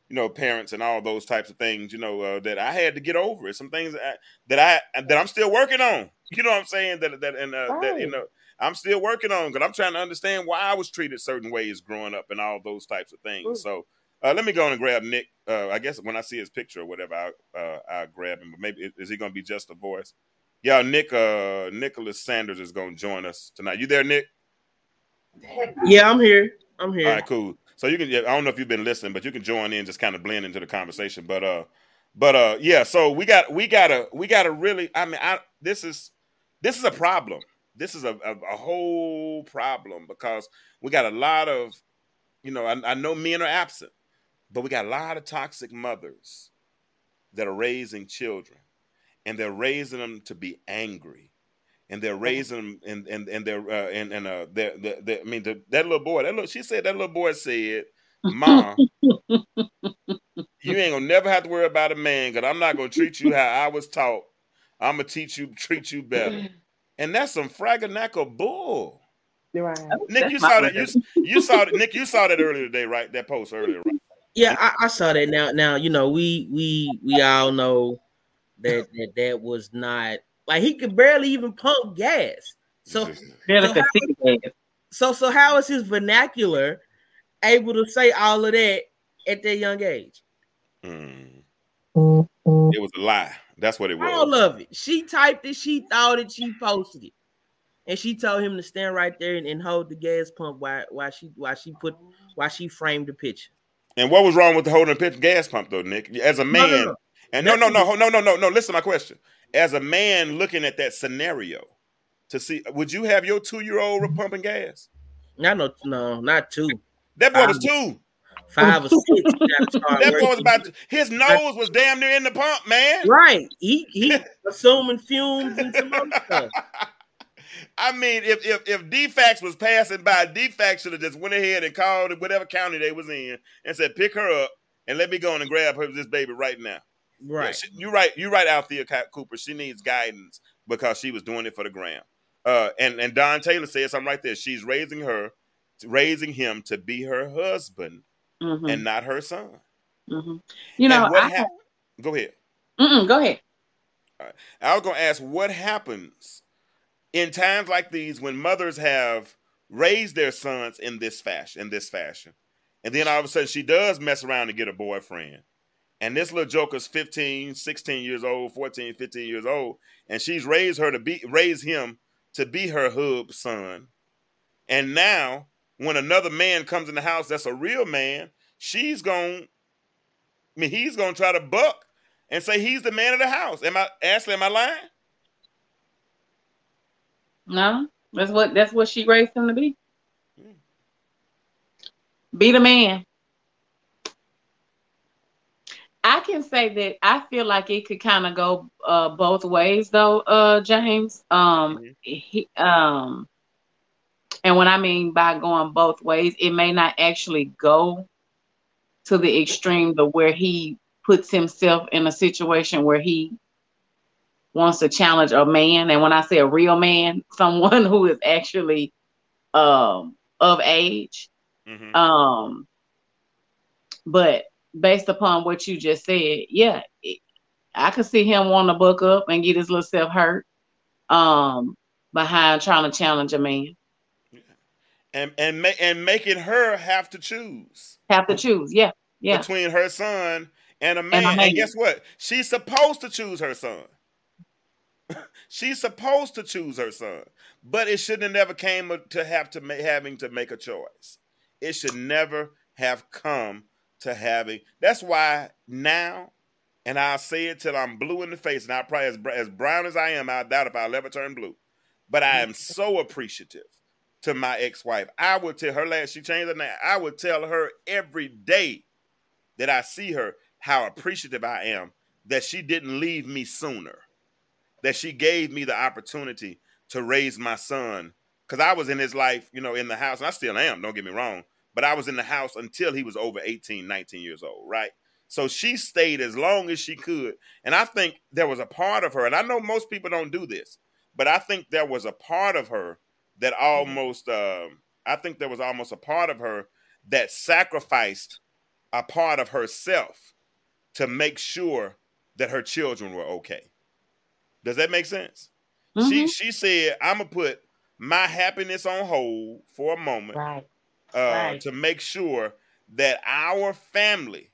S1: you know, parents and all those types of things, you know, uh, that I had to get over. Some things that I, that I that I'm still working on. You know what I'm saying? That that and uh, that you know. I'm still working on because I'm trying to understand why I was treated certain ways growing up and all those types of things.
S2: Mm.
S1: So uh, let me go and grab Nick. Uh, I guess when I see his picture or whatever, I'll, uh, I'll grab him. But maybe is- is he going to be just a voice? Yeah, Nick. Uh, Nicholas Sanders is going to join us tonight. You there, Nick?
S7: Yeah, I'm here. I'm here.
S1: All right, cool. So you can. yeah, I don't know if you've been listening, but you can join in, just kind of blend into the conversation. But uh, but uh, yeah. So we got we gotta we gotta really. I mean, I this is this is a problem. This is a a, a whole problem because we got a lot of, you know, I, I know men are absent, but we got a lot of toxic mothers that are raising children, and they're raising them to be angry. And they're raising them and and and they're uh, and and uh they're, they're, they're- I mean the, that little boy that little she said that little boy said mom you ain't gonna never have to worry about a man because I'm not gonna treat you how I was taught. I'm gonna teach you treat you better. And that's some fraganaco bull.
S2: Right.
S1: Nick
S3: That's
S1: you saw that you, you saw that Nick you saw that earlier today right? That post earlier right?
S7: Yeah, I, I saw that. Now, now you know we we we all know that that that was not like he could barely even pump gas. So So
S3: to see that.
S7: so so how is his vernacular able to say all of that at that young age?
S1: Hmm. it was a lie that's what it was
S7: All of it. She typed it. She thought it. She posted it, and she told him to stand right there and, and hold the gas pump while while she while she put while she framed the picture.
S1: and what was wrong with the holding a pitch gas pump though Nick as a
S7: No,
S1: man
S7: no, no.
S1: And no, no, no, no, no, no, no. Listen to my question. As a man looking at that scenario to see, would you have your two year old mm-hmm. pumping gas?
S7: Not no, no, not two,
S1: That boy was two.
S7: five or six. You gotta start
S1: That boy was
S7: working.
S1: about, his nose was damn near in the pump, man.
S7: right. He he assuming fumes and some other stuff.
S1: I mean, if if if DFCS was passing by, DFCS should have just went ahead and called whatever county they was in and said, pick her up and let me go on and grab her this baby right now. Yeah,
S7: Right.
S1: she- you right. You right, Althea Cooper. She needs guidance because she was doing it for the gram. Uh, and and Dawn Taylor said something right there. She's raising her raising him to be her husband
S3: Mhm,
S1: and not her son.
S3: mhm. You know,
S1: what
S3: I
S1: hap- Go ahead.
S3: mm-mm, go ahead.
S1: I was going to ask what happens in times like these when mothers have raised their sons in this fashion, in this fashion, and then all of a sudden she does mess around and get a boyfriend. And this little joker's 15, 16 years old, 14, 15 years old, and she's raised her to be raised him to be her hub son. And now when another man comes in the house that's a real man, she's going I mean he's going to try to buck and say he's the man of the house. Am I Ashley? Am I lying?
S3: No, that's what that's what she raised him to be.
S1: Mm.
S3: Be the man. I can say that I feel like it could kind of go uh, both ways, though, uh, James. Um,
S1: Mhm.
S3: he, um, and what I mean by going both ways, it may not actually go to the extreme to where he puts himself in a situation where he wants to challenge a man. And when I say a real man, someone who is actually um, of age.
S1: Mhm.
S3: Um, but based upon what you just said, yeah, it, I could see him wanting to book up and get his little self hurt um, behind trying to challenge a man.
S1: and and ma- and making her have to choose
S3: Have to choose. Yeah, yeah.
S1: between her son and a man. And,
S3: man.
S1: guess what? She's supposed to choose her son. She's supposed to choose her son, but it shouldn't have never came to have to ma- having to make a choice. It should never have come to having. That's why now, and I'll say it till I'm blue in the face, and I probably as, as brown as I am, I doubt if I'll ever turn blue. But I am so appreciative to my ex-wife. I would tell her last she changed her name. I would tell her every day that I see her how appreciative I am that she didn't leave me sooner. That she gave me the opportunity to raise my son cuz I was in his life, you know, in the house and I still am, don't get me wrong, but I was in the house until he was over 18, 19 years old, right? So she stayed as long as she could. And I think there was a part of her and I know most people don't do this, but I think there was a part of her that almost um, I think there was almost a part of her that sacrificed a part of herself to make sure that her children were okay. Does that make sense? She
S3: Mhm.
S1: she said, "I'm gonna put my happiness on hold for a moment
S2: Right.
S1: Uh,
S2: Right.
S1: to make sure that our family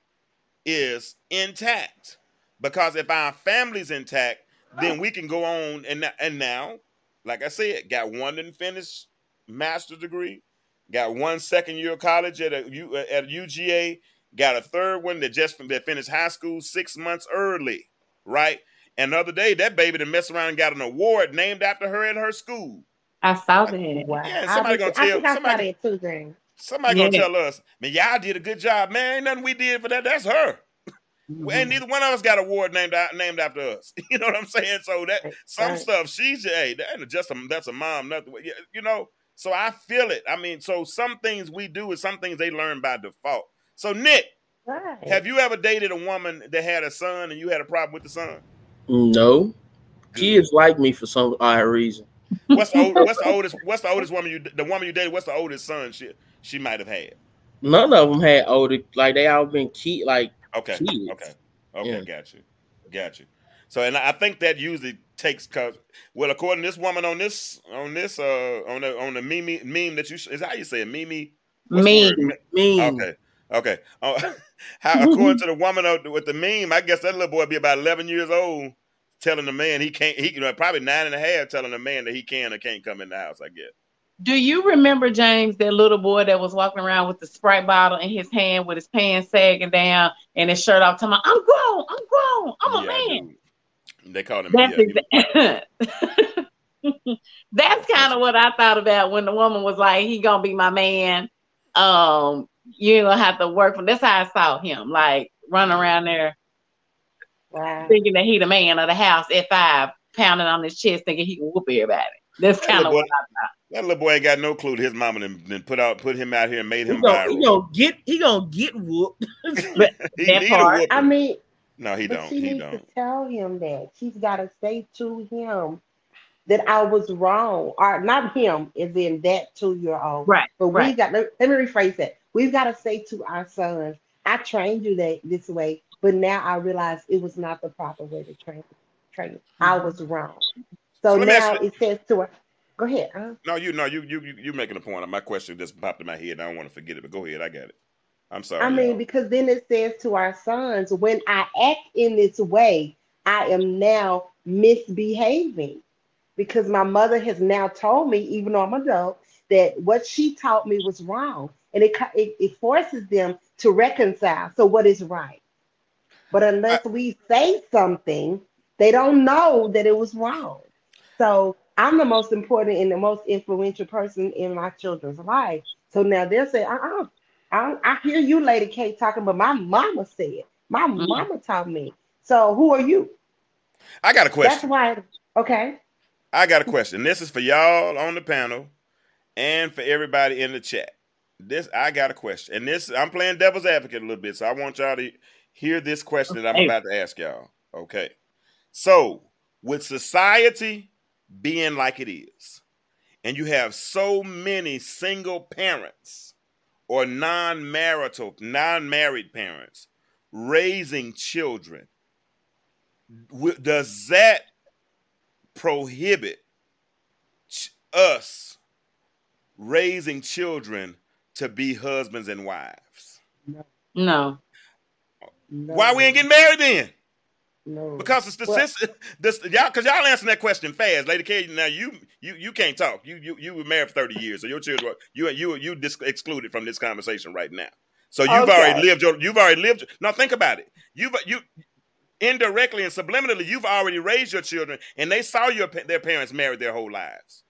S1: is intact. Because if our family's intact, then we can go on and and now, like I said, got one didn't finish master's degree, got one second year of college at a U, at UGA, got a third one that just that finished high school six months early, right? And the other day, that baby that mess around and got an award named after her at her school.
S3: I saw that.
S2: Wow.
S1: Yeah, somebody
S2: think-
S1: gonna
S2: I
S1: tell-
S2: think I
S1: somebody-
S2: saw that too.
S1: Somebody gonna tell us, man, y'all did a good job, man. Ain't nothing we did for that. That's her.
S3: Mhm.
S1: And neither one of us got a award named named after us. You know what I'm saying? So that
S2: Right,
S1: some
S2: right.
S1: stuff she's hey, that ain't just a that's a mom, nothing. You know, so I feel it. I mean, so some things we do is some things they learn by default. So Nick,
S2: Right.
S1: have you ever dated a woman that had a son and you had a problem with the son?
S7: No, kids like me for some odd reason.
S1: What's the old, what's the oldest what's the oldest woman you the woman you dated? What's the oldest son she she might have had?
S7: None of them had older, like they all been key, like
S1: Okay.
S7: Kids.
S1: Okay. Okay.
S7: Yeah.
S1: Got you. Got you. So, and I think that usually takes cause well, according to this woman on this on this uh on the on the meme meme that you is how you say it meme. meme the
S3: Mean.
S1: word?
S7: mean.
S1: Okay. Okay. Uh, how according to the woman with the meme, I guess that little boy be about eleven years old, telling the man he can't. He you know, probably nine and a half, telling the man that he can or can't come in the house. I guess.
S3: Do you remember James, that little boy that was walking around with the Sprite bottle in his hand, with his pants sagging down and his shirt off, talking, about, "I'm grown, I'm grown, I'm a
S1: Yeah, I
S3: man."
S1: They called him.
S3: That's
S1: yeah, he-
S3: exa- That's kind of what I thought about when the woman was like, "He gonna be my man." Um, you ain't gonna have to work for. That's how I saw him, like running around there
S2: Wow.
S3: thinking that he the man of the house at five, pounding on his chest, thinking he can whoop everybody. That's kind of what
S1: I
S3: I
S1: That little boy ain't got no clue. that His mama then, then put out put him out here and made
S7: He
S1: him
S7: gonna,
S1: viral.
S7: he gonna get He gonna get whooped.
S1: he
S3: that
S1: need
S3: part.
S1: a.
S2: I mean,
S1: no, he
S2: but
S1: don't.
S2: she
S1: He
S2: needs
S1: don't.
S2: to tell him that. She's got to say to him that I was wrong, or not him, is in that two year old.
S3: Right.
S2: But we
S3: right.
S2: got let, let me rephrase that. We've got to say to our sons, I trained you that this way, but now I realize it was not the proper way to train train. I mm-hmm. was wrong. So
S1: So
S2: now it says to her, go ahead. Huh?
S1: No, you no, you you you you're making a point. My question just popped in my head I don't want to forget it, but go ahead, I got it. I'm sorry.
S2: I mean,
S1: y'all.
S2: because then it says to our sons, when I act in this way, I am now misbehaving. Because my mother has now told me, even though I'm adult, that what she taught me was wrong. And it, it, it forces them to reconcile. So, what is right? But unless we say something, they don't know that it was wrong. So, I'm the most important and the most influential person in my children's life. So now they'll say, uh uh I, I hear you, Lady K, talking, but my mama said, my
S3: Mhm.
S2: mama taught me. So who are you?
S1: I got a question.
S2: That's why. Okay.
S1: I got a question. This is for y'all on the panel and for everybody in the chat. This I got a question. And this I'm playing devil's advocate a little bit, so I want y'all to hear this question that I'm about to ask y'all. Okay. So, with society being like it is, and you have so many single parents or non-marital, non-married parents raising children, does that prohibit ch- us raising children to be husbands and wives?
S3: No.
S2: No,
S1: Why we ain't getting married then?
S2: No.
S1: Because the
S2: Well-
S1: statistics, this y'all, because y'all answering that question fast, Lady K. Now you, you, you can't talk. You, you, you were married for thirty years, so your children, you, you, you dis- excluded from this conversation right now. So you've
S2: Okay.
S1: already lived your, you've already lived. Now think about it. You've, you, indirectly and subliminally, you've already raised your children, and they saw your their parents married their whole lives.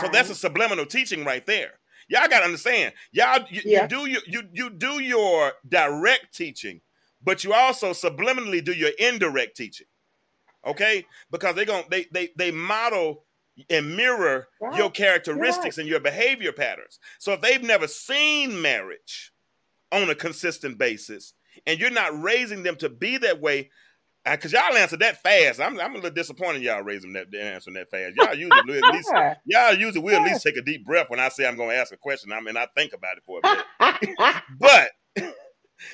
S1: So that's a subliminal teaching right there. Y'all got to understand. Y'all, you,
S2: Yeah.
S1: you do your, you you do your direct teaching, but you also subliminally do your indirect teaching. Okay, because they're going they they they model and mirror
S2: Right.
S1: your characteristics and your behavior patterns. So if they've never seen marriage on a consistent basis, and you're not raising them to be that way. Because y'all answered that fast, I'm, I'm a little disappointed y'all raising that answering that fast. Y'all usually at least Y'all usually will at least take a deep breath when I say I'm going to ask a question. I mean, I think about it for a bit, But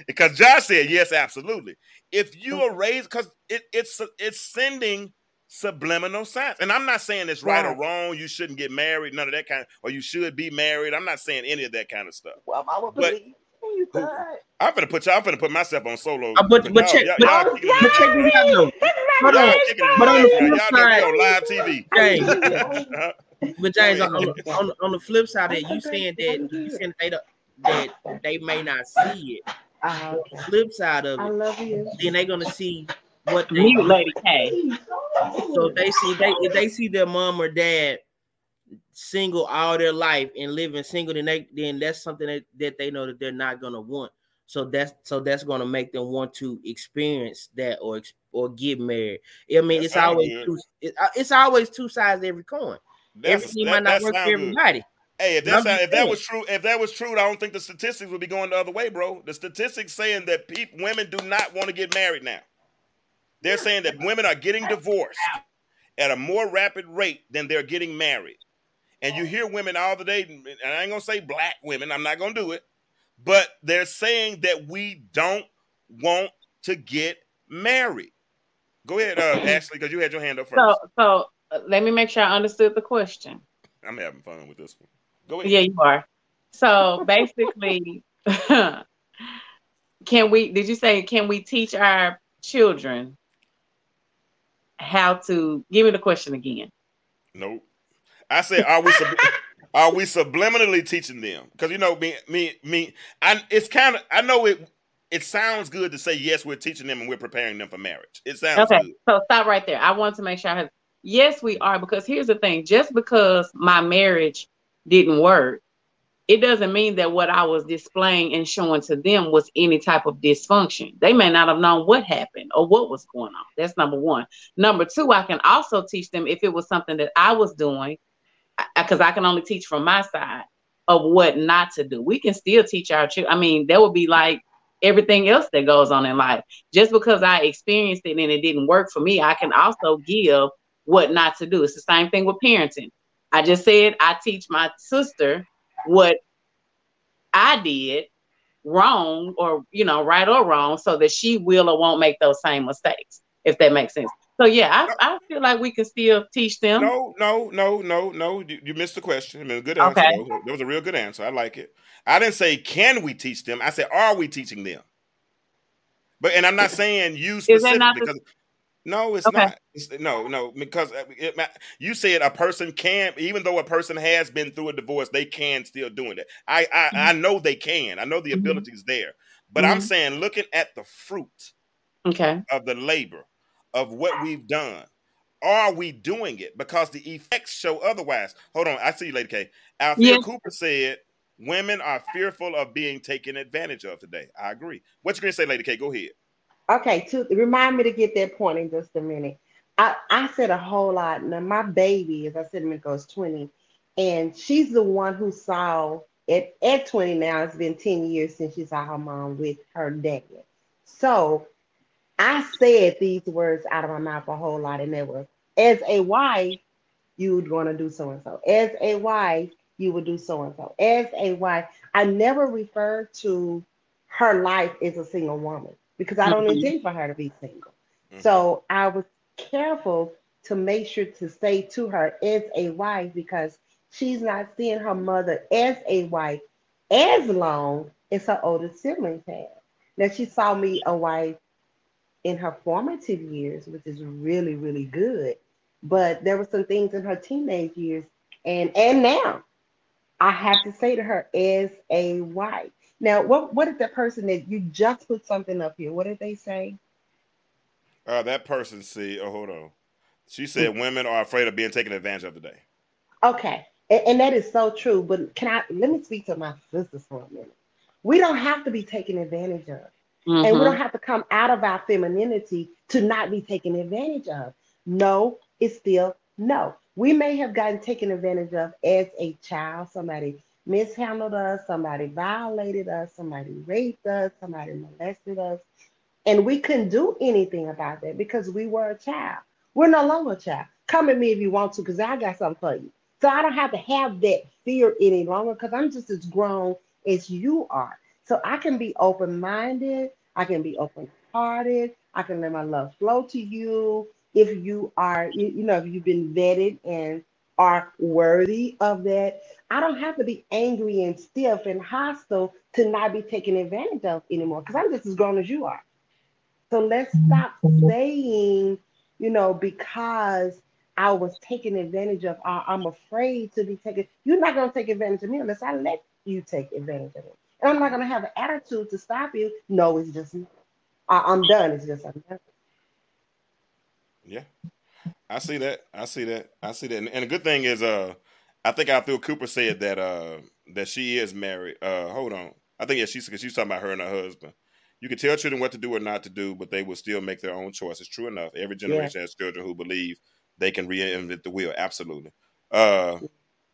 S1: because Josh said yes, absolutely. If you are raised, because it, it's it's sending subliminal signs, and I'm not saying it's right, or wrong. You shouldn't get married, none of that kind, or you should be married. I'm not saying any of that kind of stuff.
S2: well, I would
S1: But-
S2: believe you
S1: Who-
S2: thud.
S1: I'm gonna put y'all. I'm gonna put myself on solo.
S7: Uh, but- but
S1: y'all,
S7: check-
S1: y'all,
S7: but-
S1: y'all kicking
S7: But check this out, though. Hold on.
S1: kicking
S7: But on the flip
S1: Y'all know we
S7: side-
S1: on live TV.
S7: James, but James, on, on, the- on, the- flip side that, you saying that you saying they that they may not see it. The flip side of
S2: I
S7: it,
S2: love you.
S7: then they're gonna see what they
S3: Mute Lady K.
S7: So if they see they if they see their mom or dad single all their life and living single, then they then that's something that, that they know that they're not gonna want. So that's so that's gonna make them want to experience that or or get married. I mean,
S1: That
S7: it's always
S1: good.
S7: two, it- uh, it's always two sides to every coin.
S1: That's,
S7: Everything
S1: that,
S7: might not
S1: that
S7: work for
S1: sound good. Hey, if that's
S7: just
S1: if that was true, if that was true, I don't think the statistics would be going the other way, bro. The statistics saying that people, women do not want to get married now. They're saying that women are getting divorced at a more rapid rate than they're getting married. And you hear women all the day, and I ain't gonna say black women, I'm not gonna do it, but they're saying that we don't want to get married. Go ahead, uh, Ashley, because you had your hand up first.
S3: So, so uh, let me make sure I understood the question.
S1: I'm having fun with this one. Go ahead.
S3: Yeah, you are. So basically, can we? Did you say can we teach our children how to? Give me the question again.
S1: Nope. I said, are we sub- are we subliminally teaching them? Because you know, me, me, me. I it's kind of. I know it. It sounds good to say yes, we're teaching them and we're preparing them for marriage. It sounds
S3: Okay,
S1: good.
S3: so stop right there. I want to make sure I have. Yes, we are because here's the thing: just because my marriage didn't work, it doesn't mean that what I was displaying and showing to them was any type of dysfunction. They may not have known what happened or what was going on. That's number one. Number two, I can also teach them if it was something that I was doing, because I can only teach from my side of what not to do. We can still teach our children. I mean, that would be like everything else that goes on in life. Just because I experienced it and it didn't work for me, I can also give what not to do. It's the same thing with parenting. I just said I teach my sister what I did wrong or you know right or wrong so that she will or won't make those same mistakes if that makes sense. So yeah i, I feel like we can still teach them.
S1: No no no no no. You, you missed the question. I mean, good answer okay. that was a real good answer. I like it. I didn't say can we teach them? I said are we teaching them? But and i'm not saying you specifically because no, it's okay. not. It's, no, no, because uh, it, you said a person can, even though a person has been through a divorce, they can still doing it. I, I, mm-hmm. I know they can. I know the mm-hmm. ability is there, but mm-hmm. I'm saying looking at the fruit,
S3: okay,
S1: of the labor of what we've done. Are we doing it? Because the effects show otherwise. Hold on, I see you, Lady K. Althea Cooper said women are fearful of being taken advantage of today. I agree. What you gonna say, Lady K? Go ahead.
S2: Okay, to remind me to get that point in just a minute. I, I said a whole lot. Now my baby, as I said a minute ago, is 20. And she's the one who saw at, at 20 now, it's been 10 years since she saw her mom with her dad. So I said these words out of my mouth a whole lot, and they were as a wife, you would want to do so and so. As a wife, you would do so and so. As a wife, I never referred to her life as a single woman because I don't mm-hmm. intend for her to be single. Mm-hmm. So I was careful to make sure to say to her as a wife because she's not seeing her mother as a wife as long as her older siblings have. Now she saw me a wife in her formative years, which is really, really good. But there were some things in her teenage years and and now I have to say to her as a wife. Now, what what did that person that you just put something up here? What did they say?
S1: Uh, that person see. Oh, hold on. She said mm-hmm. women are afraid of being taken advantage of today.
S2: Okay, and, and, that is so true. But can I let me speak to my sisters for a minute? We don't have to be taken advantage of, mm-hmm. and we mm-hmm. don't have to come out of our femininity to not be taken advantage of. No, it's still no. We may have gotten taken advantage of as a child. Somebody mishandled us, somebody violated us, somebody raped us, somebody molested us. And we couldn't do anything about that because we were a child. We're no longer a child. Come at me if you want to, because I got something for you. So I don't have to have that fear any longer because I'm just as grown as you are. So I can be open minded, I can be open hearted, I can let my love flow to you. If you are, you, you know, if you've been vetted and are worthy of that. I don't have to be angry and stiff and hostile to not be taken advantage of anymore because I'm just as grown as you are. So let's stop saying, you know, because I was taken advantage of, I'm afraid to be taken. You're not going to take advantage of me unless I let you take advantage of me. And I'm not going to have an attitude to stop you. No, it's just, I'm done. It's just, I'm done.
S1: Yeah. I see that. I see that. I see that. And, and the good thing is, uh, I think Althea Cooper said that uh that she is married. Uh, hold on. I think yeah, she's because she's talking about her and her husband. You can tell children what to do or not to do, but they will still make their own choices. True enough. Every generation yeah. has children who believe they can reinvent the wheel. Absolutely. Uh,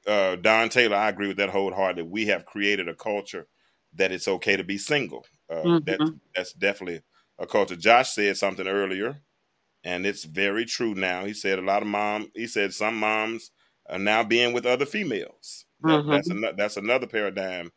S1: uh, Dawn Taylor, I agree with that wholeheartedly. We have created a culture that it's okay to be single. Uh, mm-hmm. that, that's definitely a culture. Josh said something earlier and it's very true now. He said a lot of mom. He said some moms are now being with other females. mm-hmm. That's another that's another paradigm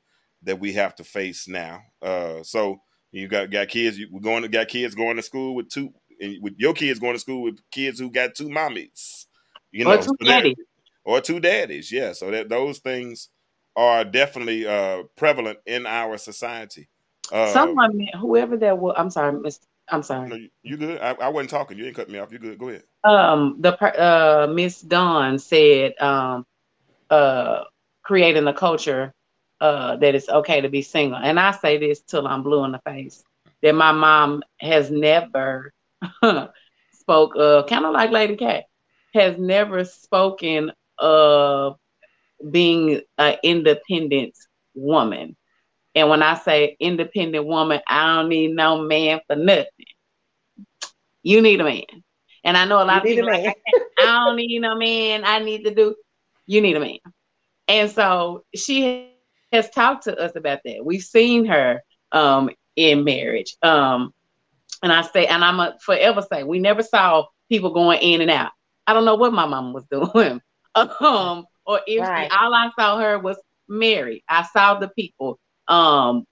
S1: that we have to face now. Uh, so you got got kids. You, we're going to got kids going to school with two. With your kids going to school with kids who got two mommies, you know,
S3: or two daddies,
S1: or two daddies. Yeah, so that those things are definitely uh, prevalent in our society.
S3: Uh, Someone, whoever that was, I'm sorry, Mr. I'm sorry. No,
S1: you good? I, I wasn't talking. You didn't cut me off. You good? Go ahead.
S3: Um, the uh Miss Dawn said um uh creating a culture uh that it's okay to be single. And I say this till I'm blue in the face. That my mom has never spoke uh kind of like Lady Cat has never spoken of being an independent woman. And when I say independent woman, I don't need no man for nothing. You need a man. And I know a lot of people like, I don't need no man. I need to do. You need a man. And so she has talked to us about that. We've seen her um, in marriage. Um, and I say, and I'm a forever say, we never saw people going in and out. I don't know what my mom was doing. um, or if
S2: Right.
S3: she, all I saw her was married. I saw the people. Um,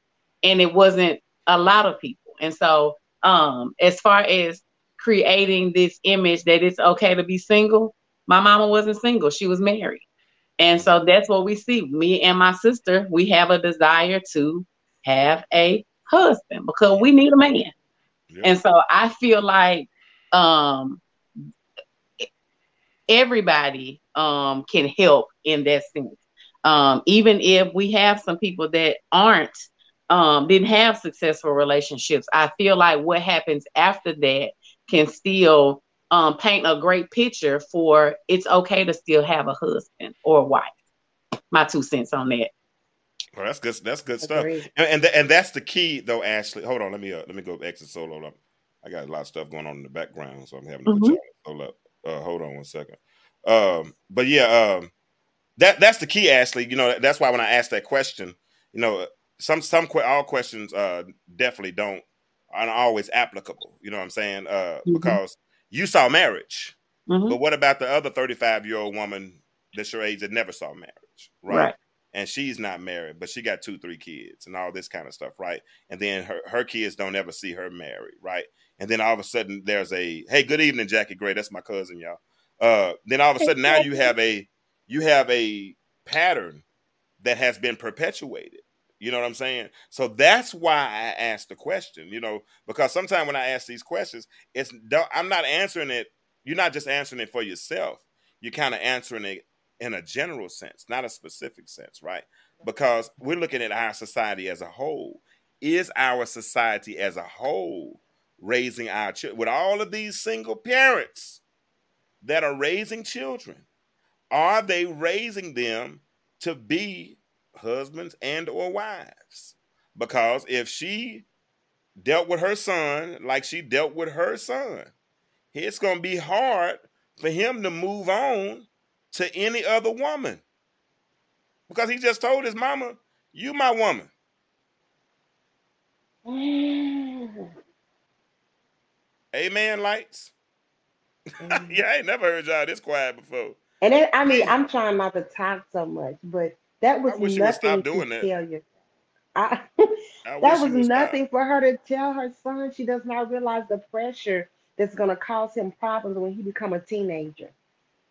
S3: and it wasn't a lot of people. And so, um, as far as creating this image that it's okay to be single, my mama wasn't single, she was married. And so that's what we see. Me and my sister, we have a desire to have a husband because we need a man.
S1: Yeah.
S3: And so I feel like um everybody um can help in that sense. Um, even if we have some people that aren't um didn't have successful relationships, I feel like what happens after that can still um paint a great picture for it's okay to still have a husband or a wife. My two cents on that.
S1: Well, that's good. That's good stuff. And and, th- and that's the key, though, Ashley. Hold on, let me uh, let me go exit solo. Up. I got a lot of stuff going on in the background, so I'm having to put
S3: Mhm.
S1: y'all solo up. Uh, hold on one second. Um, but yeah, um, that that's the key, Ashley. You know, that's why when I asked that question, you know, some some all questions uh definitely don't aren't always applicable. You know what I'm saying? Uh,
S3: Mhm.
S1: because you saw marriage,
S3: Mhm.
S1: but what about the other 35 year old woman that's your age that never saw marriage, right?
S3: Right.
S1: And she's not married, but she got two, three kids and all this kind of stuff, right? And then her, her kids don't ever see her married, right? And then all of a sudden there's a hey, good evening, Jackie Gray. That's my cousin, y'all. Uh, then all of a sudden now you have a you have a pattern that has been perpetuated. You know what I'm saying? So that's why I asked the question, you know, because sometimes when I ask these questions, it's I'm not answering it. You're not just answering it for yourself. You're kind of answering it in a general sense, not a specific sense, right? Because we're looking at our society as a whole. Is our society as a whole raising our children with all of these single parents that are raising children? Are they raising them to be husbands and or wives? Because if she dealt with her son like she dealt with her son, it's going to be hard for him to move on to any other woman because he just told his mama, "You my woman." Mm. Amen. Lights. Mm-hmm. yeah, I ain't never heard y'all this quiet before.
S2: And then, I mean, I'm trying not to talk so much, but that was
S1: I wish you would stop
S2: nothing
S1: doing
S2: to
S1: that.
S2: tell you. I,
S1: I
S2: that was
S1: would stop.
S2: nothing for her to tell her son. She does not realize the pressure that's going to cause him problems when he become a teenager,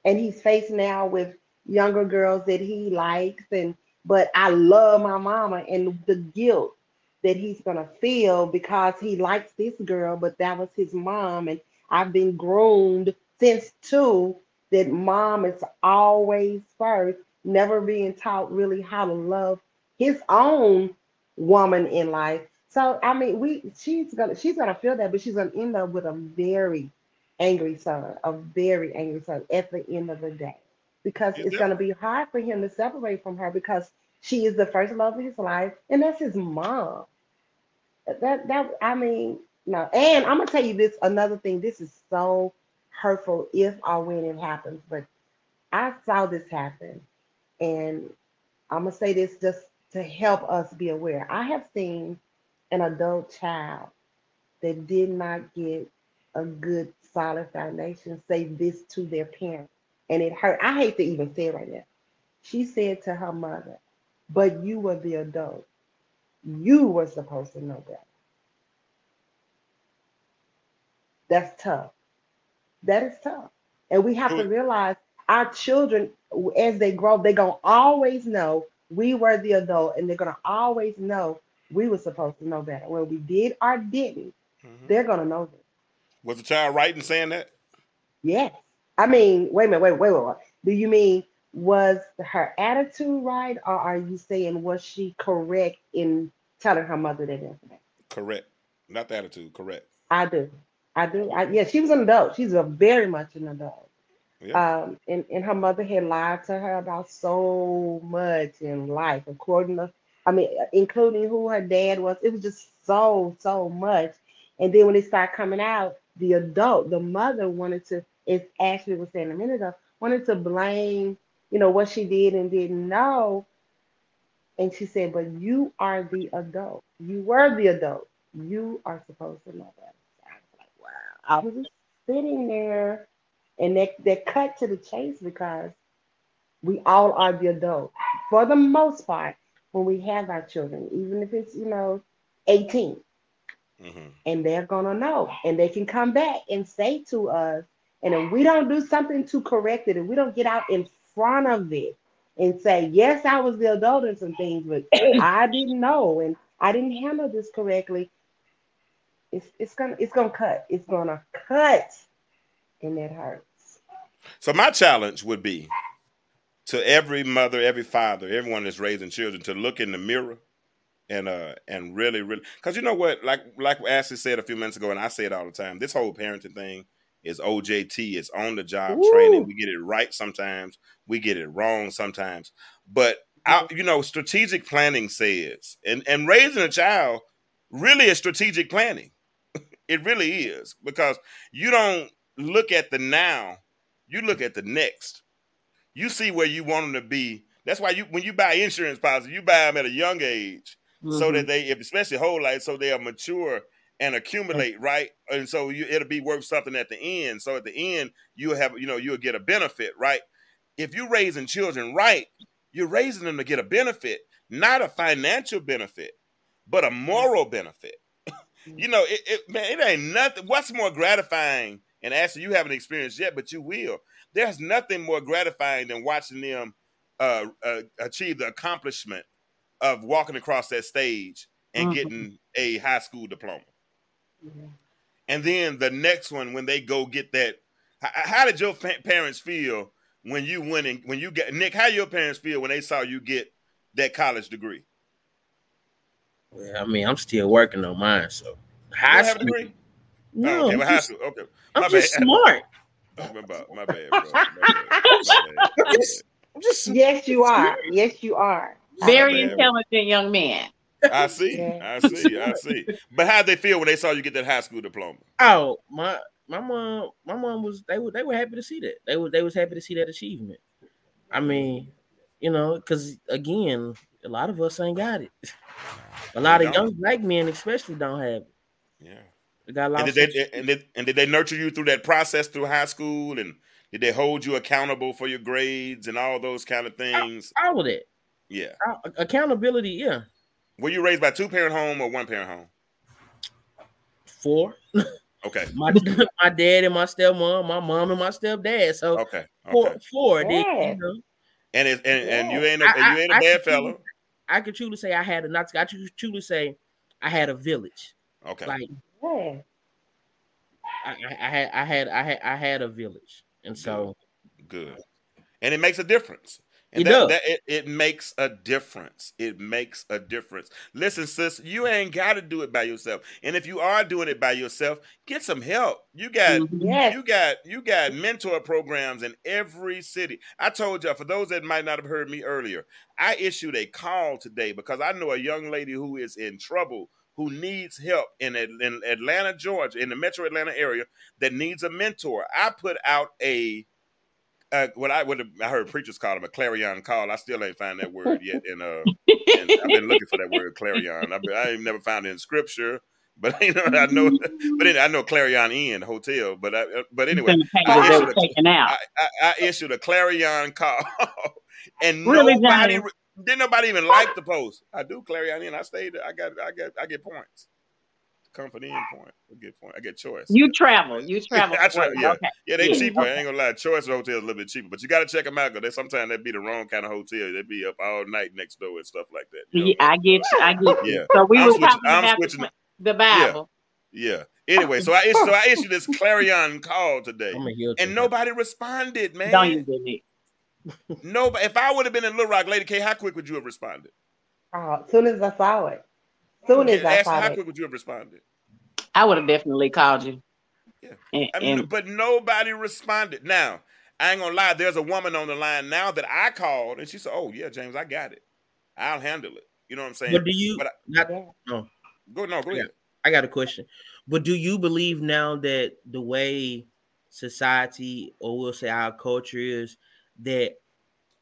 S2: and he's faced now with younger girls that he likes. And but I love my mama, and the guilt that he's going to feel because he likes this girl, but that was his mom, and I've been groomed since two that mom is always first, never being taught really how to love his own woman in life. So I mean, we she's gonna she's gonna feel that, but she's gonna end up with a very angry son, a very angry son at the end of the day, because it's gonna be hard for him to separate from her because she is the first love of his life, and that's his mom. That that I mean, no. And I'm gonna tell you this another thing. This is so hurtful if or when it happens, but I saw this happen, and I'm gonna say this just to help us be aware. I have seen an adult child that did not get a good solid foundation say this to their parent, and it hurt. I hate to even say it right now. She said to her mother, "But you were the adult. You were supposed to know better." That's tough. That is tough. And we have to realize our children, as they grow, they're going to always know we were the adult and they're going to always know we were supposed to know better. When we did or didn't,
S1: Mhm.
S2: they're going to know this.
S1: Was the child right in saying that?
S2: Yes. I mean, wait a minute, wait, wait, wait, wait. Do you mean was her attitude right, or are you saying was she correct in telling her mother that information?
S1: Correct. Not the attitude. Correct.
S2: I do. I do. I, yeah, she was an adult. She's a very much an adult.
S1: Yeah.
S2: Um, and, and her mother had lied to her about so much in life, according to, I mean, including who her dad was. It was just so, so much. And then when it started coming out, the adult, the mother wanted to, as Ashley was saying a minute ago, wanted to blame, you know, what she did and didn't know. And she said, but you are the adult. You were the adult. You are supposed to know that. I was like, wow. I was just sitting there And they they cut to the chase because we all are the adult for the most part when we have our children, even if it's you know 18,
S1: hmm
S2: and they're gonna know, and they can come back and say to us, and if we don't do something to correct it, and we don't get out in front of it and say, yes, I was the adult in some things, but I didn't know and I didn't handle this correctly. It's it's gonna it's gonna cut. It's gonna cut, and it hurts.
S1: So my challenge would be to every mother, every father, everyone that's raising children to look in the mirror and uh and really, really because you know what, like like Ashley said a few minutes ago, and I say it all the time. This whole parenting thing is OJT. It's on the job training. We get it right sometimes. We get it wrong sometimes. But I, you know, strategic planning says, and and raising a child really is strategic planning. It really is because you don't look at the now, you look at the next. You see where you want them to be. That's why you when you buy insurance policy, you buy them at a young age so
S3: Mhm.
S1: that they, especially whole life, so they are mature and accumulate, right? And so you, it'll be worth something at the end. So at the end, you'll have, you know, you'll get a benefit, right? If you're raising children right, you're raising them to get a benefit, not a financial benefit, but a moral benefit. You know, it, it man, it ain't nothing. What's more gratifying? And actually, you haven't experienced yet, but you will. There's nothing more gratifying than watching them uh, uh, achieve the accomplishment of walking across that stage and
S3: Mhm.
S1: getting a high school diploma.
S2: Yeah.
S1: And then the next one, when they go get that, how did your pa- parents feel when you went and when you get Nick? How your parents feel when they saw you get that college degree?
S7: Well, I mean, I'm still working on mine, so high
S1: don't have a
S7: school.
S1: degree?
S7: No,
S1: oh, okay,
S7: I'm
S1: well, high
S7: just,
S1: school. Okay,
S7: I'm
S1: my
S7: just
S1: bad.
S7: smart.
S1: my bad, my bad, bro. My bad. My bad.
S7: Just- just
S2: Yes, you are. Yes, you are.
S3: Very
S1: bad.
S3: intelligent young man.
S1: I see,
S2: Yeah.
S1: I see, I see. But how'd they feel when they saw you get that high school diploma?
S7: Oh, my my mom, my mom was they were they were happy to see that. They were they was happy to see that achievement. I mean, you know, because again, a lot of us ain't got it. A lot of young black men, especially, don't have it.
S1: Yeah.
S7: They got
S1: And
S7: lost.
S1: did they and did, and did they nurture you through that process through high school? And did they hold you accountable for your grades and all those kind of things?
S7: all of that.
S1: Yeah.
S7: All- accountability, yeah.
S1: Were you raised by two parent home or one parent home?
S7: Four.
S1: Okay.
S7: My my dad and my stepmom, my mom and my stepdad. So
S1: Okay.
S7: four,
S1: Okay.
S7: four. They,
S2: Yeah.
S7: you know,
S1: And it, and, and you ain't a,
S7: I-
S1: and you ain't a
S7: I- I
S1: bad
S7: can
S1: fella.
S7: I could truly say I had a not. I could truly say I had a village.
S1: Okay.
S7: Like
S2: Yeah.
S7: I, I I had I had I had I had a village, and so
S1: Good. And it makes a difference. And
S7: It
S1: that,
S7: does.
S1: that it, it makes a difference. It makes a difference. Listen, sis, you ain't got to do it by yourself. And if you are doing it by yourself, get some help. You got
S3: Mhm.
S2: Yes.
S1: you got you got mentor programs in every city. I told you for those that might not have heard me earlier, I issued a call today because I know a young lady who is in trouble who needs help in, in Atlanta, Georgia, in the Metro Atlanta area that needs a mentor. I put out a uh, what I what I heard preachers call them a clarion call. I still ain't found that word yet, and uh, and I've been looking for that word clarion. I've been, I ain't never found it in scripture, but you know I know, but anyway, I know Clarion Inn hotel. But I, uh, but anyway, I issued
S3: were
S1: a,
S3: taken out.
S1: I, I, I issued a clarion call, and
S3: Really,
S1: nobody didn't nobody even like the post. I do Clarion Inn. I stayed. I got I got I get points. Comfort Inn point. I get point. I get choice.
S3: You travel. You travel.
S1: I travel, yeah.
S3: Okay.
S1: Yeah, they
S3: Yeah.
S1: cheaper. I ain't gonna lie. Choice hotels a little bit cheaper, but you gotta check them out because they sometimes they be the wrong kind of hotel. They be up all night next door and stuff like that. you know?
S3: Yeah, I get you. I get you.
S1: Yeah.
S3: So we
S1: I'm
S3: were
S1: switching-
S3: talking
S1: I'm
S3: about
S1: switching
S3: the, the Bible.
S1: Yeah. Anyway, so I issued, so I issued this clarion call today,
S7: I'm a
S1: and nobody responded, man.
S3: Don't you do it.
S1: Nobody. If I would have been in Little Rock, Lady K, how quick would you have responded?
S2: Oh, as soon as I saw it. Soon as I
S1: Ashley,
S2: saw
S1: how
S2: it.
S1: quick would you have responded?
S3: I would have definitely called you.
S1: Yeah.
S3: And,
S1: I mean,
S3: and
S1: but nobody responded. Now, I ain't gonna lie. There's a woman on the line now that I called, and she said, "Oh yeah, James, I got it. I'll handle it." You know what I'm saying?
S7: But do you?
S1: But I-
S7: not, no, oh.
S1: Go no, go
S7: Yeah.
S1: ahead.
S7: I got a question. But do you believe now that the way society, or we'll say our culture is, that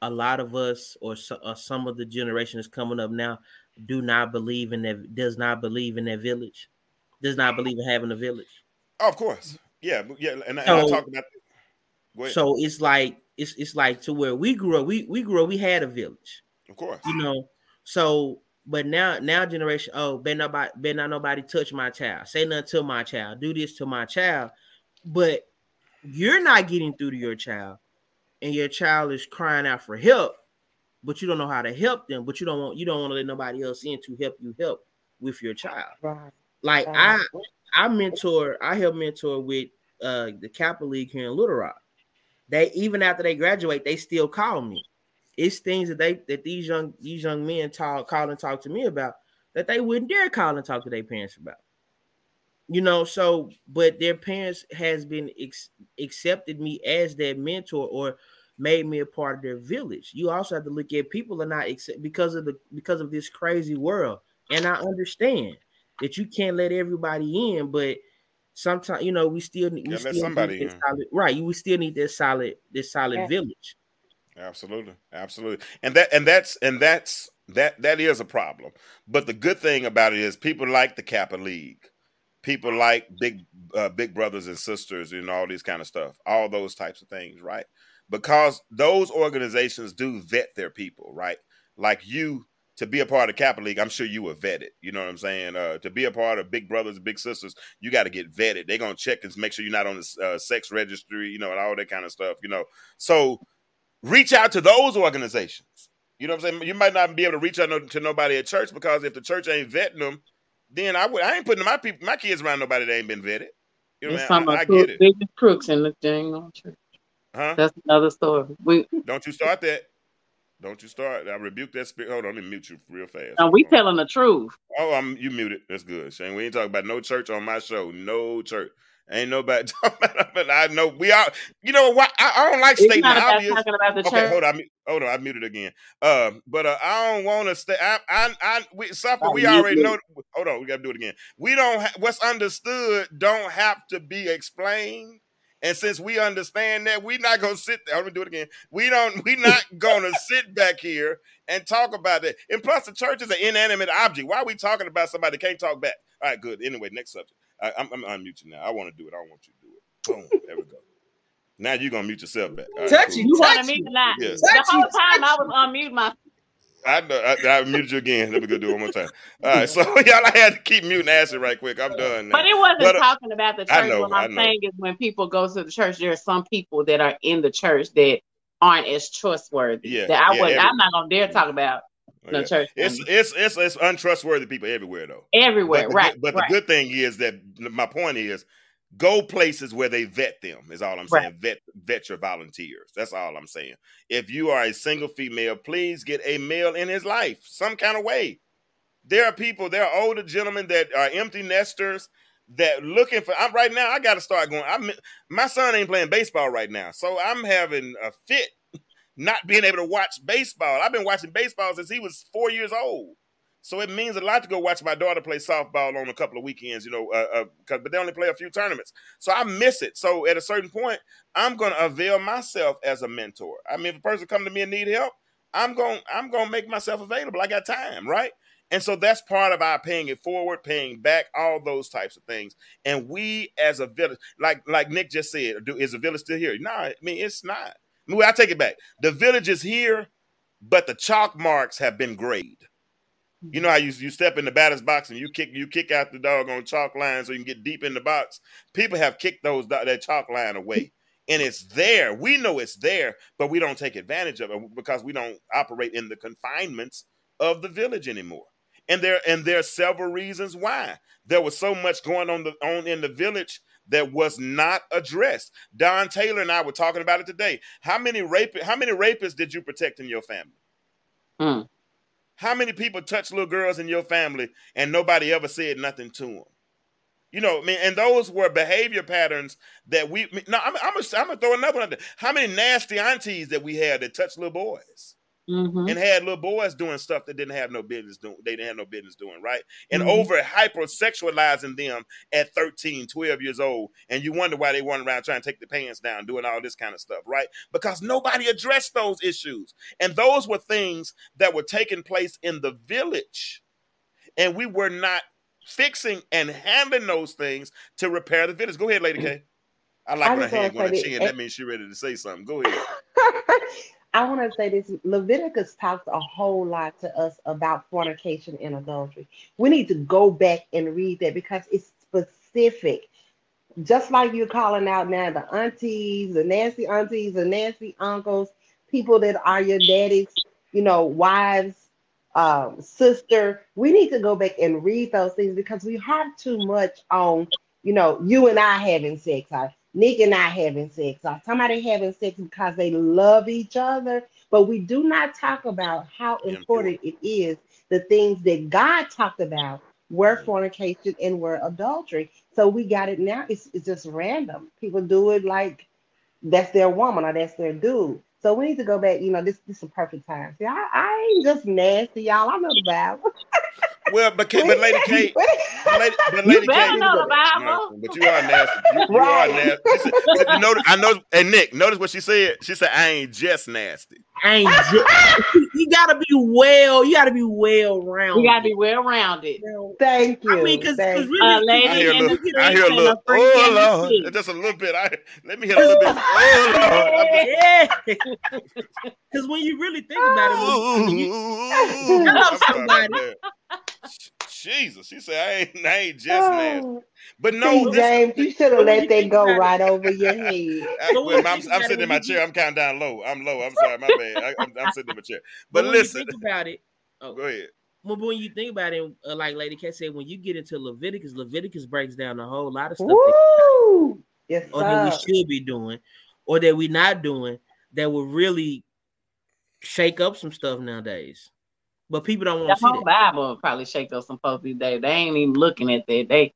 S7: a lot of us, or, so, or some of the generation that's coming up now, do not believe in that, does not believe in that village, does not believe in having a village.
S1: Oh, of course. Yeah, yeah, and, and I
S7: So-
S1: talked about
S7: So it's like it's it's like to where we grew up. We we grew up. We had a village,
S1: of course.
S7: you know. So, but now now generation, oh, better nobody, better not nobody touch my child. Say nothing to my child. Do this to my child. But you're not getting through to your child, and your child is crying out for help, but you don't know how to help them. But you don't want you don't want to let nobody else in to help you help with your child.
S2: Right.
S7: Like I I mentor, I help mentor with uh the Kappa League here in Little Rock. They even after they graduate, they still call me. It's things that they that these young these young men talk call and talk to me about that they wouldn't dare call and talk to their parents about. You know, so but their parents has been ex- accepted me as their mentor or made me a part of their village. You also have to look at people are not accept because of the because of this crazy world. And I understand that you can't let everybody in, but sometimes you know we still need we
S1: Gotta
S7: still
S1: somebody
S7: need that solid right. We still need this solid this solid
S2: Yeah.
S7: village.
S1: Absolutely, absolutely, and that and that's and that's that that is a problem. But the good thing about it is people like the Kappa League, people like big uh, big brothers and sisters, and all these kind of stuff, all those types of things, right? Because those organizations do vet their people, right? Like you to be a part of Kappa League, I'm sure you were vetted. You know what I'm saying? Uh, to be a part of Big Brothers, Big Sisters, you got to get vetted. They're gonna check and make sure you're not on the uh, sex registry, you know, and all that kind of stuff. You know, so reach out to those organizations. You know what I'm saying? You might not be able to reach out no- to nobody at church because if the church ain't vetting them, then I would I ain't putting my people my kids around nobody that ain't been vetted. You know what I mean? I, I get it.
S3: biggest crooks in the dang on church.
S1: Huh?
S3: That's another story. We
S1: Don't you start that. Don't you start. I rebuke that spirit. Hold on, let me mute you real fast.
S3: and we telling the truth.
S1: Oh, I'm you muted. That's good. Shane, we ain't talking about no church on my show. No church. Ain't nobody talking about but I know we are you know what I, I don't like stating obvious.
S3: talking about the
S1: Okay,
S3: church.
S1: hold on. Hold on, I muted again. Um, but uh, I don't want to stay. I, I, I, we, Suffer,
S3: Oh,
S1: we already know. Hold on, we gotta do it again. We don't. Ha- what's understood don't have to be explained. And since we understand that, we're not gonna sit there. Let me do it again. We don't. We're not gonna sit back here and talk about that. And plus, the church is an inanimate object. Why are we talking about somebody that can't talk back? All right, good. Anyway, next subject. I, I'm, I'm unmute you now. I want to do it. I don't want you to do it. Boom. There we go. Now you're gonna mute yourself back. All right,
S7: Touch
S1: cool.
S7: it.
S3: You wanted
S7: Touch
S3: me
S7: you.
S3: to not.
S1: Yeah.
S3: The whole
S7: you,
S3: time I was on mute.
S1: I know. I, I muted you again. Let me go do it one more time. All right. So y'all, I had to keep muting acid right quick. I'm done now.
S3: But it wasn't
S1: But, uh,
S3: talking about the
S1: I
S3: church.
S1: know,
S3: what
S1: I
S3: I'm saying is when people go to the church, there are some people that are in the church that aren't as trustworthy.
S1: Yeah,
S3: That I
S1: yeah,
S3: was I'm not gonna dare talk about no
S1: Yeah.
S3: church
S1: It's it's it's it's untrustworthy people everywhere though.
S3: everywhere.
S1: But the,
S3: right.
S1: but
S3: right.
S1: the good thing is that my point is go places where they vet them is all I'm
S3: Right.
S1: saying. Vet vet your volunteers. That's all I'm saying. If you are a single female, please get a male in his life some kind of way. There are people, there are older gentlemen that are empty nesters that looking for I'm right now I got to start going I'm my son ain't playing baseball right now. So I'm having a fit not being able to watch baseball. I've been watching baseball since he was 4 years old. So it means a lot to go watch my daughter play softball on a couple of weekends, you know, uh, uh, but they only play a few tournaments. So I miss it. So at a certain point, I'm going to avail myself as a mentor. I mean, if a person come to me and need help, I'm going I'm going to make myself available. I got time, right? And so that's part of our paying it forward, paying back, all those types of things. And we as a village, like like Nick just said, do, is the village still here? No, I mean it's not. I, mean, I take it back. The village is here, but the chalk marks have been grayed. You know how you, you step in the batter's box and you kick you kick out the dog on chalk line so you can get deep in the box. People have kicked those that chalk line away, and it's there. We know it's there, but we don't take advantage of it because we don't operate in the confinements of the village anymore. And there and there are several reasons why there was so much going on the on in the village that was not addressed. Dawn Taylor and I were talking about it today. How many rape how many rapists did you protect in your family?
S3: Hmm.
S1: How many people touch little girls in your family and nobody ever said nothing to them? You know, I mean, and those were behavior patterns that we. No, I'm, I'm, gonna, I'm throw another one. Out there. How many nasty aunties that we had that touched little boys
S3: Mhm.
S1: and had little boys doing stuff that didn't have no business doing? They didn't have no business doing, right? And
S3: Mhm.
S1: over hypersexualizing them at 13, 12 years old, and you wonder why they run around trying to take the pants down, doing all this kind of stuff, right? Because nobody addressed those issues, and those were things that were taking place in the village, and we were not fixing and handling those things to repair the village. Go ahead, Lady K. I like
S2: I
S1: when her hand go on her
S2: say
S1: chin.
S2: that-
S1: means she ready to say something. Go ahead.
S2: I want to say this Leviticus talks a whole lot to us about fornication and adultery. We need to go back and read that because it's specific. Just like you're calling out now the aunties, the nasty aunties, the nasty uncles, people that are your daddy's, you know, wives, um, sister. We need to go back and read those things because we harp too much on, you know, you and I having sex, Nick and I having sex, or somebody having sex because they love each other. But we do not talk about how important it is the things that God talked about were
S1: Mhm.
S2: fornication and were adultery. So we got it now. It's, it's just random. People do it like that's their woman or that's their dude. So we need to go back. You know, this, this is a perfect time. See, I, I ain't just nasty, y'all. I know the Bible.
S1: Well, but, Kate, but Lady Kate, but Lady, but
S3: You
S1: Lady
S3: better
S1: Kate,
S3: know the Bible.
S1: but you are nasty. You, you
S2: Right.
S1: are nasty. She said, but you notice, I know. And Nick, notice what she said. She said, "I ain't just nasty."
S7: I ain't ju- you gotta be well, you gotta be well rounded.
S3: You gotta be well rounded.
S2: Thank you.
S7: I mean, because
S2: Thank
S7: really,
S3: Uh, lady
S1: I hear a
S3: and the
S1: little. I hear a little.
S3: the freak
S1: Oh Lord,
S3: freak.
S1: just a little bit. I let me hear a little bit. Oh Lord.
S7: Yeah. Because when you really think about it, when, when you,
S1: Ooh,
S7: Shut up,
S1: I'm sorry about
S7: somebody.
S1: That. Jesus, she said I ain't, I ain't just nasty,
S2: Oh,
S1: but
S2: see,
S1: no, this,
S2: James, you should have let that go right over your head.
S1: I, well, I'm, I'm sitting in my chair. I'm counting down low. I'm low. I'm sorry, my bad. I, I'm, I'm sitting in my chair.
S7: but
S1: But listen,
S7: think about it, oh,
S1: go ahead.
S7: well, but when you think about it, uh, like Lady Cat said, when you get into Leviticus, Leviticus breaks down a whole lot of stuff that,
S2: Woo! Yes,
S7: or that we should be doing, or that we're not doing, that will really shake up some stuff nowadays. But people don't want
S3: The
S7: to see
S3: whole
S7: that.
S3: Bible probably shake up some folks these days. They ain't even looking at that. They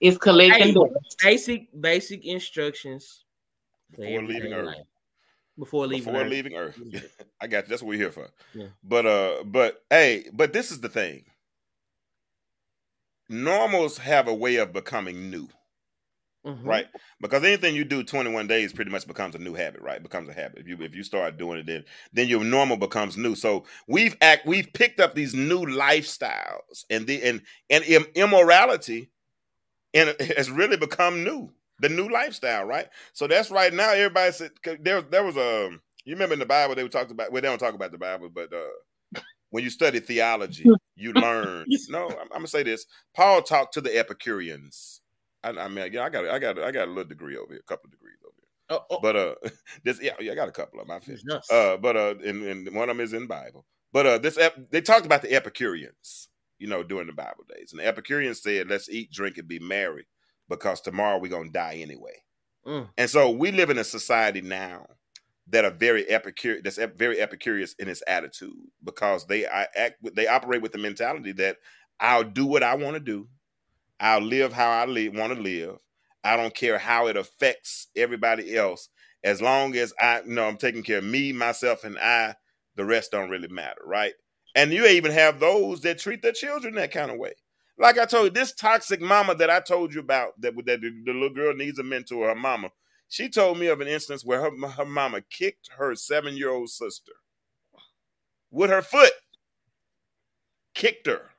S3: it's collecting
S7: Hey, basic basic instructions
S1: Before leaving Earth.
S7: life. Before leaving
S1: Before
S7: Earth.
S1: leaving Earth, I got you. That's what we're here for.
S7: Yeah.
S1: But uh, but hey, but this is the thing. Normals have a way of becoming new.
S7: Mhm.
S1: right? Because anything you do 21 days pretty much becomes a new habit, right? Becomes a habit. If you if you start doing it, then then your normal becomes new. So we've act we've picked up these new lifestyles, and the and and im- immorality, and has really become new. The new lifestyle, right? So that's right now. Everybody said there there was a you remember in the Bible they were talked about. Well, they don't talk about the Bible, but uh when you study theology, you learn. No, I'm, I'm gonna say this. Paul talked to the Epicureans. I, I mean, yeah, I got, I got, I got a little degree over here, a couple of degrees over here.
S7: Oh, oh,
S1: But uh, this, yeah, yeah, I got a couple of my I finished.
S7: Jesus.
S1: Uh, but uh, and, and one of them is in Bible. But uh, this ep- they talked about the Epicureans, you know, during the Bible days, and the Epicureans said, "Let's eat, drink, and be merry, because tomorrow we're gonna die anyway."
S7: Mm.
S1: And so we live in a society now that are very epicure that's very epicurious in its attitude because they I act with- they operate with the mentality that I'll do what I want to do, I'll live how I live, want to live. I don't care how it affects everybody else, as long as I you know I'm taking care of me, myself, and I. The rest don't really matter, right? And you even have those that treat their children that kind of way. Like I told you, this toxic mama that I told you about, that that the, the little girl needs a mentor, her mama. She told me of an instance where her her mama kicked her seven year old sister with her foot. Kicked her.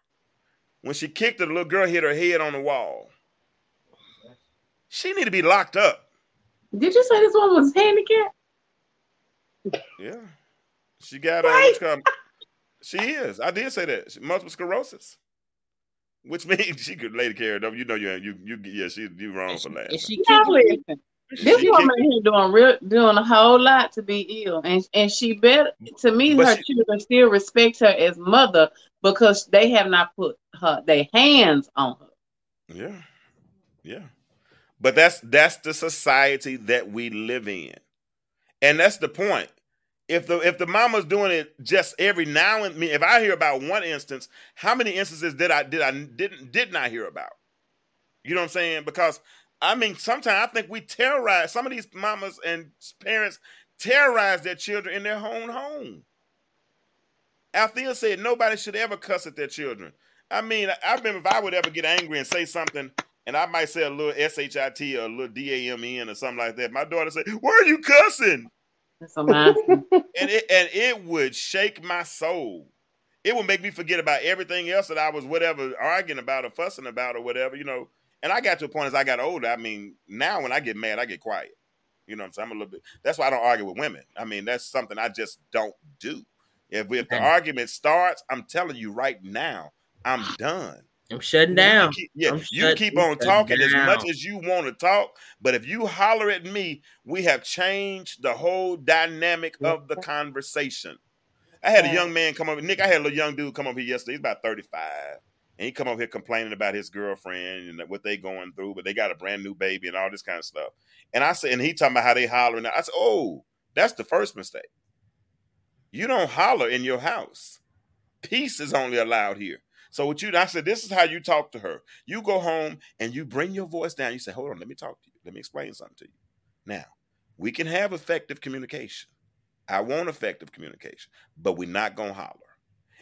S1: When she kicked her, the little girl hit her head on the wall. She need to be locked up.
S3: Did you say this one was handicapped?
S1: Yeah, she got uh,
S2: Right.
S1: what's she is. I did say that She- multiple sclerosis, which means she could lady carry it up. You know, you you you yeah, she you wrong for
S7: and
S1: laughing.
S7: she
S3: Now
S7: kicked it.
S3: This woman here doing real, doing a whole lot to be ill, and and she better to me
S1: But
S3: her
S1: she-
S3: children still respect her as mother because they have not put her their hands on her.
S1: Yeah. Yeah. But that's that's the society that we live in. And that's the point. If the if the mama's doing it just every now and then, if I hear about one instance, how many instances did I did I didn't did not hear about? You know what I'm saying? Because I mean, sometimes I think we terrorize some of these mamas and parents terrorize their children in their own home. Althea said nobody should ever cuss at their children. I mean, I- I remember if I would ever get angry and say something, and I might say a little shit or a little d-a-m-e-n or something like that. My daughter said, "Why are you cussing?"
S3: That's a.
S1: And it and it would shake my soul. It would make me forget about everything else that I was whatever arguing about or fussing about or whatever, you know. And I got to a point as I got older. I mean, now when I get mad, I get quiet. You know what I'm saying? I'm a little bit. That's why I don't argue with women. I mean, that's something I just don't do. If if the argument starts, I'm telling you right now, I'm done.
S7: I'm shutting down.
S1: yeah,
S7: I'm
S1: you
S7: shut-
S1: keep on talking as much as you want to talk, but if you holler at me, we have changed the whole dynamic of the conversation. I had a young man come over, Nick. I had a little young dude come over here yesterday. He's about 35. And he come over here complaining about his girlfriend and what they going through, but they got a brand new baby and all this kind of stuff. And I said, and he talking about how they hollering. I said, oh, that's the first mistake. You don't holler in your house. Peace is only allowed here. So what you I said, this is how you talk to her. You go home and you bring your voice down. You say, hold on, let me talk to you. Let me explain something to you. Now, we can have effective communication. I want effective communication, but we're not gonna holler.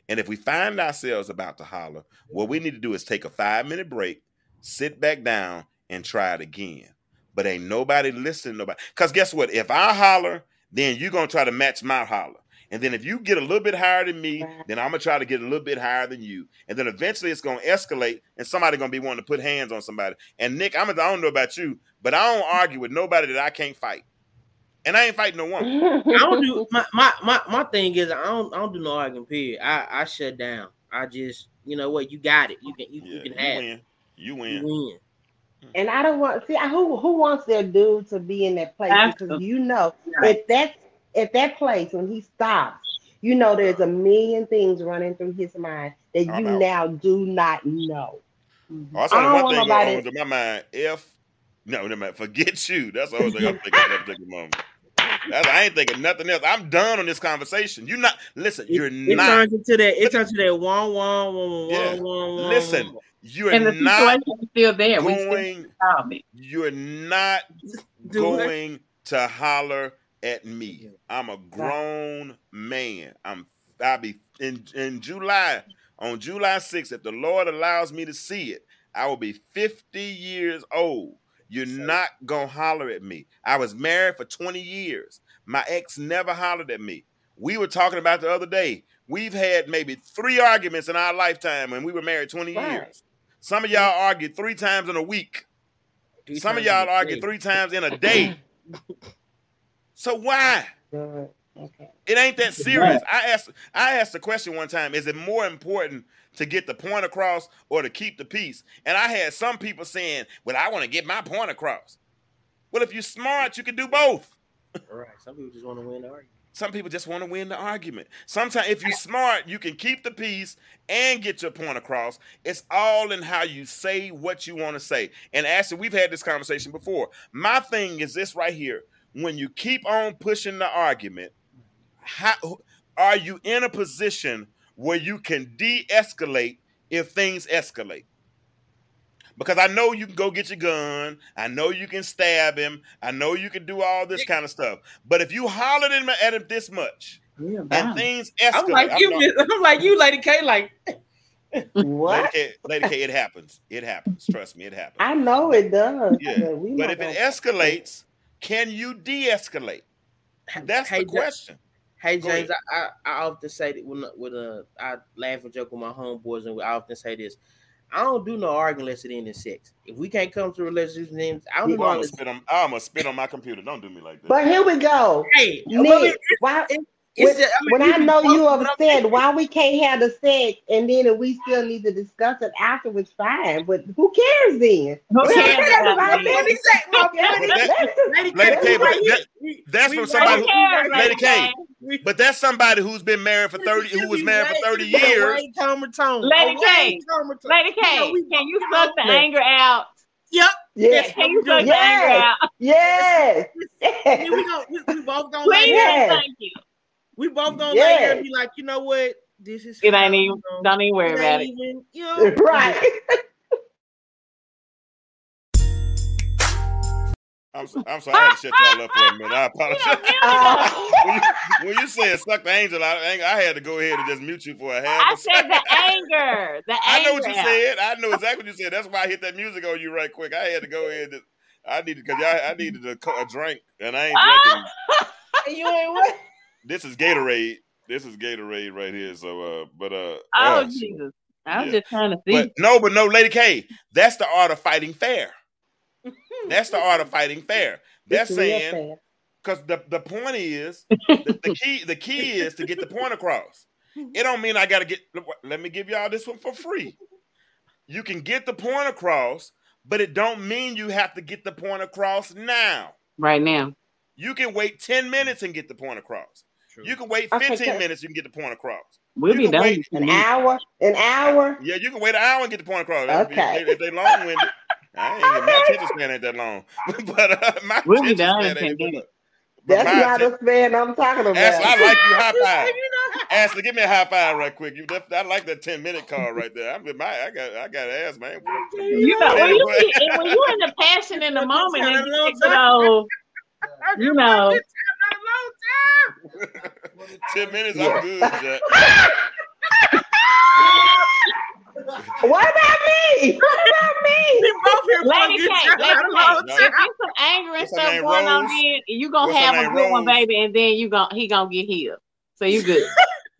S1: And if we find ourselves about to holler, what we need to do is take a five minute break, sit back down, and try it again. But ain't nobody listening, to nobody. Because guess what? If I holler, then you're gonna try to match my holler. And then if you get a little bit higher than me, then I'm gonna try to get a little bit higher than you. And then eventually it's gonna escalate, and somebody gonna be wanting to put hands on somebody. And Nick, I'm I don't know about you, but I don't argue with nobody that I can't fight. And I ain't fighting no woman.
S7: I don't do my, my my my thing is I don't I don't do no arguing. Period. I I shut down. I just you know what you got it. You can you, you can
S1: you
S7: have it.
S1: win. You
S7: You
S1: win.
S7: win.
S2: And I don't want see who who wants their dude to be in that place because you know if that at that place when he stops, you know there's a million things running through his mind that
S1: I'm
S2: you
S1: out.
S2: now do not know.
S3: Mhm.
S1: Oh, that's
S2: I
S1: only
S2: don't
S1: one thing
S2: nobody-
S1: going on to my mind. If no, no man, forget you. That's the only thing I'm thinking at that particular moment. That's, I ain't thinking nothing else. I'm done on this conversation. You're not listen.
S7: It,
S1: You're
S7: it
S1: not.
S7: turns into that. It turns to that one one one one
S1: Yeah.
S7: one one one.
S1: Listen, You're
S3: and the
S1: not
S3: situation is still there. We still
S1: going.
S3: solve it.
S1: You're not
S7: Do it.
S1: going to holler at me. I'm a grown man. I'm I'll be in in July on July 6th. If the Lord allows me to see it, I will be 50 years old. You're not gonna holler at me. I was married for 20 years. My ex never hollered at me. We were talking about the other day. We've had maybe three arguments in our lifetime when we were married 20
S2: Right.
S1: years. Some of y'all argued three times in a week.
S7: Three
S1: Some of y'all
S7: a
S1: argue three times in a day. so why?
S2: Okay.
S1: It ain't that serious. I asked I asked the question one time, is it more important to get the point across or to keep the peace? And I had some people saying, Well, I want to get my point across. Well, if you're smart, you can do both.
S7: Right. Some people just want to win the argument.
S1: Some people just want to win the argument. Sometimes, if you're smart, you can keep the peace and get your point across. It's all in how you say what you want to say. And Ashley, we've had this conversation before. My thing is this right here: when you keep on pushing the argument, how are you in a position where you can de-escalate if things escalate? Because I know you can go get your gun. I know you can stab him. I know you can do all this kind of stuff. But if you hollered at him- at him this much
S3: Yeah,
S1: and
S3: bound.
S1: things escalate,
S7: I'm like
S1: I'm
S7: you.
S1: not-
S7: I'm like you, Lady K. Like
S2: What?
S1: Lady K, Lady K, it happens. It happens. Trust me, it happens.
S2: I know it does.
S1: Yeah,
S2: but, we
S1: But
S2: not
S1: if it escalates, can you de-escalate? That's
S7: Hey,
S1: the
S7: Ja-
S1: question.
S7: Hey James, I, I, I often say that when with uh, a I laugh and joke with my homeboys, and I often say this: I don't do no arguing unless it ends in sex. If we can't come to a relationship, then I don't do
S1: I'm
S7: no
S1: gonna spit on. I'm gonna spit on my computer. Don't do me like that.
S2: But here we go.
S7: Hey, well,
S2: Nick, why,
S7: it's
S2: when,
S7: just- I mean,
S2: when I know you
S7: joking, but
S2: upset, why we can't have the sex and then if we still need to discuss it afterwards, fine. But who cares then?
S3: Who
S2: We
S3: cares
S2: don't
S3: about
S2: about
S3: that?
S2: that.
S7: What he say? My
S2: Yeah,
S7: point is-
S1: that-
S7: Lady
S1: Lady
S7: K,
S1: K,
S7: we
S1: but
S7: right here.
S1: that-
S7: We-
S1: that's
S7: we
S1: from
S7: right
S1: somebody
S3: Who
S7: here.
S1: who-
S3: cares,
S7: We
S1: Lady
S3: Lady
S1: K.
S3: K?
S7: We-
S1: But that's somebody who's been married for thirty, who was married for thirty years.
S7: Lady
S3: Lady K, Lady K, can you suck the anger out?
S7: Yep.
S2: Yes.
S3: Can you suck the
S2: Yes.
S3: anger out?
S2: Yes.
S7: I mean, we, gonna, we, we both gonna
S3: Please
S7: lay
S2: Yeah.
S7: there.
S3: and thank you.
S7: We both gonna
S2: Yeah.
S7: lay there and be like, you know what? This is
S3: It ain't even,
S7: know,
S3: don't even worry
S7: it
S3: about it.
S7: even, you know,
S2: right.
S1: I'm, so- I'm sorry, I had to shut y'all up for a minute. I apologize. When, you, when you said suck the angel out, I I had to go ahead and just mute you for a half.
S3: I
S1: a
S3: said
S1: second.
S3: the anger. The anger.
S1: I know what you said. I know exactly what you said. That's why I hit that music on you right quick. I had to go ahead. And, I needed because I, I needed a, a drink, and I ain't drinking.
S7: You ain't what?
S1: This is Gatorade. This is Gatorade right here. So, uh, but uh,
S3: Oh
S1: uh,
S3: Jesus. I was
S1: Yeah.
S3: just trying to see.
S1: But no, but no, Lady K, that's the art of fighting fair. That's the art of fighting fair. They're
S2: It's
S1: saying because the, the point is the, the key the key is to get the point across. It don't mean I gotta get let me give y'all this one for free. You can get the point across, but it don't mean you have to get the point across now.
S3: right now.
S1: You can wait 10 minutes and get the point across.
S7: True.
S1: You can wait 15
S2: can-
S1: minutes, you can get the point across.
S3: We'll
S1: You
S3: be done.
S1: wait
S3: in
S2: An hour, an hour.
S1: Yeah, you can wait an hour and get the point across. If-
S2: Okay.
S1: If, if they long winded, I ain't my attention span ain't that long. but uh, my
S3: We'll be done in 10
S1: ain't that long.
S3: minutes.
S2: That's not
S1: atten-
S2: a span I'm talking about.
S1: Ashley, I like you high five.
S7: You
S1: Ashley, give me a high five right quick. You, def- I like that 10 minute call right there. I'm my, I got I got to ask, man.
S3: You know, when you be, when you're in the passion in the moment, and you know, you know,
S7: a long time.
S1: 10 minutes, I'm good, Jack.
S2: What about me? What about me?
S7: We both here
S3: Lady
S7: good
S3: K,
S7: time.
S3: Lady
S7: A
S3: K,
S7: long
S3: if
S1: No.
S7: time.
S3: there's some anger and
S1: What's
S3: stuff
S1: name,
S3: going on, then you gonna
S1: What's
S3: have a
S1: name,
S3: good one, baby, and then you gonna he gonna get healed. So you good.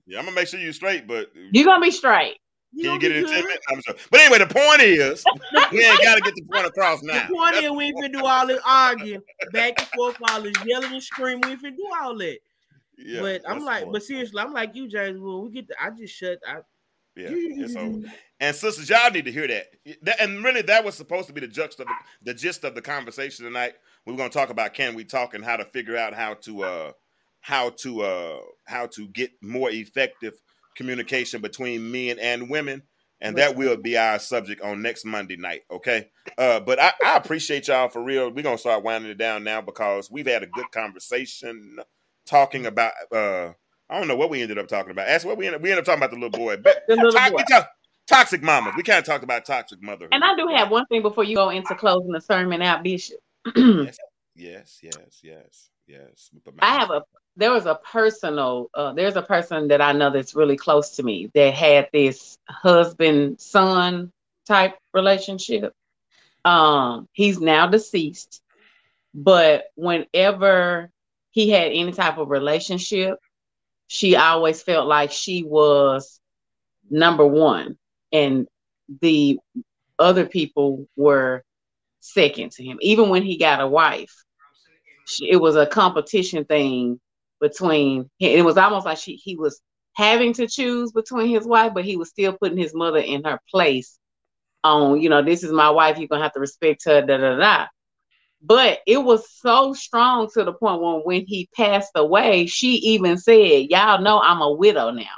S1: Yeah, I'm gonna make sure you straight, but
S3: you gonna be straight.
S1: Can you get
S7: be
S1: it in 10 minutes? I'm sorry. But anyway, the point is, we ain't got to get the point across now.
S7: The point is, we ain't finna do all this arguing back and forth, all this yelling and screaming. We ain't finna do all that.
S1: Yeah,
S7: but I'm like, but seriously, I'm like you, James. When we get, the, I just shut. I,
S1: Yeah, it's over. And sisters, y'all need to hear that. That- And really, that was supposed to be the gist of the, the gist of the conversation tonight. We are going to talk about can we talk and how to figure out how to uh how to uh how to get more effective communication between men and women. And that will be our subject on next Monday night. Okay. Uh, but I, I appreciate y'all for real. We're gonna start winding it down now because we've had a good conversation talking about uh I don't know what we ended up talking about. Ask what we ended we ended up talking about the little boy. But
S3: The little
S1: Talk-
S3: boy.
S1: we talk- toxic mamas. We kind of talked about toxic mother.
S3: And I do have one thing before you go into closing the sermon out, Bishop.
S1: yes, yes, yes, yes, yes.
S3: I have a there was a personal uh, there's a person that I know that's really close to me that had this husband son type relationship. Um, he's now deceased, but whenever he had any type of relationship, she always felt like she was number one, and the other people were second to him. Even when he got a wife, she, it was a competition thing between it was almost like she he was having to choose between his wife but he was still putting his mother in her place on you know this is my wife you're gonna have to respect her da da da. But it was so strong to the point when when he passed away she even said y'all know i'm a widow now.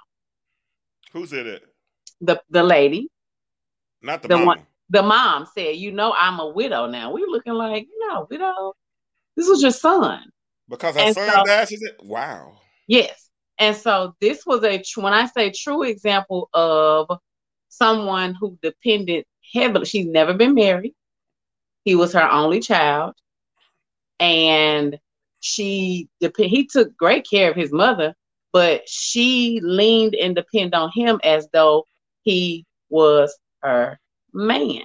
S1: Who said it?
S3: the the lady.
S1: Not the,
S3: The
S1: mama.
S3: one- the mom said you know i'm a widow now. We looking like you know widow this was your son
S1: Because her
S3: And
S1: son
S3: so-
S1: died. She said, "Wow."
S3: Yes. And so this was a tr- when I say true example of someone who depended heavily. She's never been married. He was her only child, and she He took great care of his mother, but she leaned and depended on him as though he was her man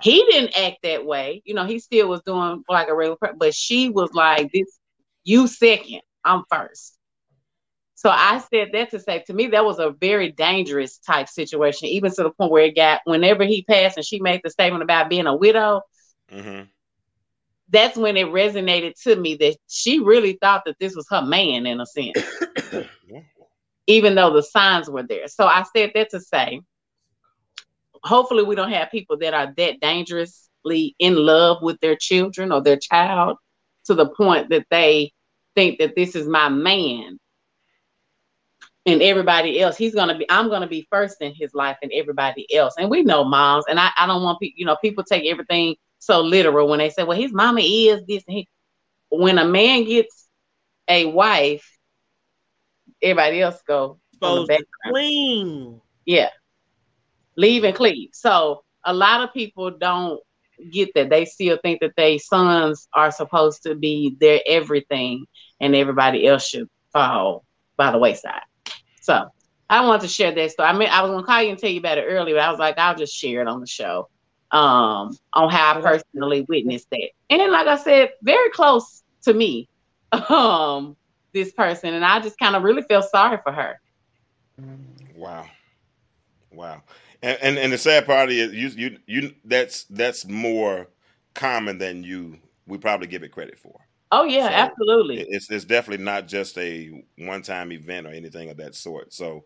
S3: He didn't act that way. You know, he still was doing like a regular, but she was like, "This, you second, I'm first. So I said that to say, to me, that was a very dangerous type situation, even to the point where it got. Whenever he passed, and she made the statement about being a widow,
S1: Mhm.
S3: that's when it resonated to me that she really thought that this was her man in a sense,
S1: Yeah.
S3: even though the signs were there. So I said that to say, hopefully, we don't have people that are that dangerously in love with their children or their child to the point that they think that this is my man and everybody else he's gonna be i'm gonna be first in his life and everybody else and we know moms and i, I don't want people you know people take everything so literal when they say well his mama is this and he when a man gets a wife everybody else go
S7: supposed to clean.
S3: Yeah. Leave and cleave. So a lot of people don't get that. They still think that they sons are supposed to be their everything and everybody else should fall by the wayside. So I want to share that story. I mean, I was gonna call you and tell you about it earlier, but I was like, I'll just share it on the show. Um, on how I personally witnessed that. And like I said, very close to me. Um, this person, and I just kind of really feel sorry for her.
S1: Wow. Wow. And, and and the sad part is you you you that's that's more common than you we probably give it credit for.
S3: Oh yeah,
S1: So,
S3: absolutely.
S1: It's it's definitely not just a one time event or anything of that sort. So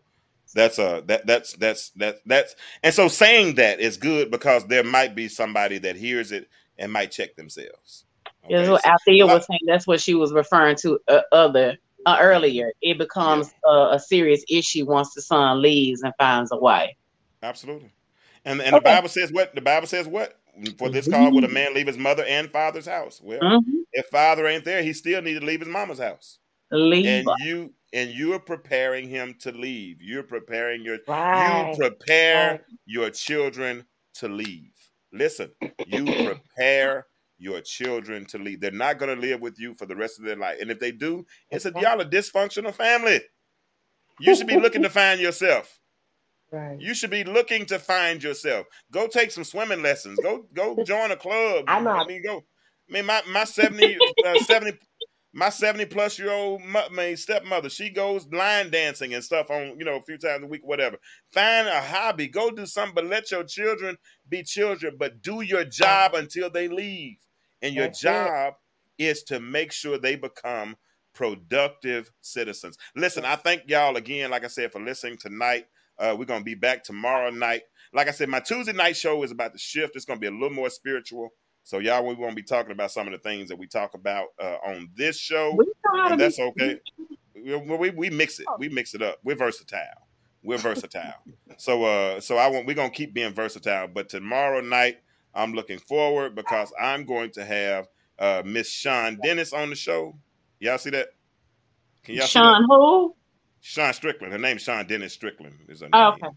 S1: that's a that that's that's that that's and so saying that is good because there might be somebody that hears it and might check themselves.
S3: Yeah,
S1: Okay,
S3: what
S1: so-
S3: Althea was saying. That's what she was referring to uh, other uh, earlier. It becomes uh, a serious issue once the son leaves and finds a wife.
S1: Absolutely. And and the Bible says what? The Bible says what? For this cause would a man leave his mother and father's house? Well,
S3: Mhm.
S1: if father ain't there, he still need to leave his mama's house.
S3: Leave.
S1: And you and you're preparing him to leave. You're preparing your
S2: Right.
S1: you prepare
S2: Right.
S1: your children to leave. Listen, you prepare your children to leave. They're not going to live with you for the rest of their life. And if they do, it's a y'all a dysfunctional family. You should be looking to find yourself.
S2: Right.
S1: You should be looking to find yourself. Go take some swimming lessons. Go go join a club.
S2: I know.
S1: I mean, go. I mean, my my 70, uh, 70 my 70 plus year old my stepmother, she goes line dancing and stuff on, you know, a few times a week, whatever. Find a hobby, go do something, but let your children be children, but do your job until they leave. And your
S2: That's
S1: job is to make sure they become productive citizens. Listen, I thank y'all again, like I said, for listening tonight. Uh, we're gonna be back tomorrow night. Like I said, my Tuesday night show is about to shift. It's gonna be a little more spiritual. So y'all, we won't be talking about some of the things that we talk about uh, on this show, and that's okay. We, we, we mix it. We mix it up. We're versatile. We're versatile. So uh, so I want we're gonna keep being versatile. But tomorrow night, I'm looking forward because I'm going to have uh, Miss Sean Dennis on the show. Y'all see that? Can y'all see that?
S3: Sean who?
S1: Sean Strickland. Her name's Sean Dennis Strickland. Is her name.
S3: Oh, okay.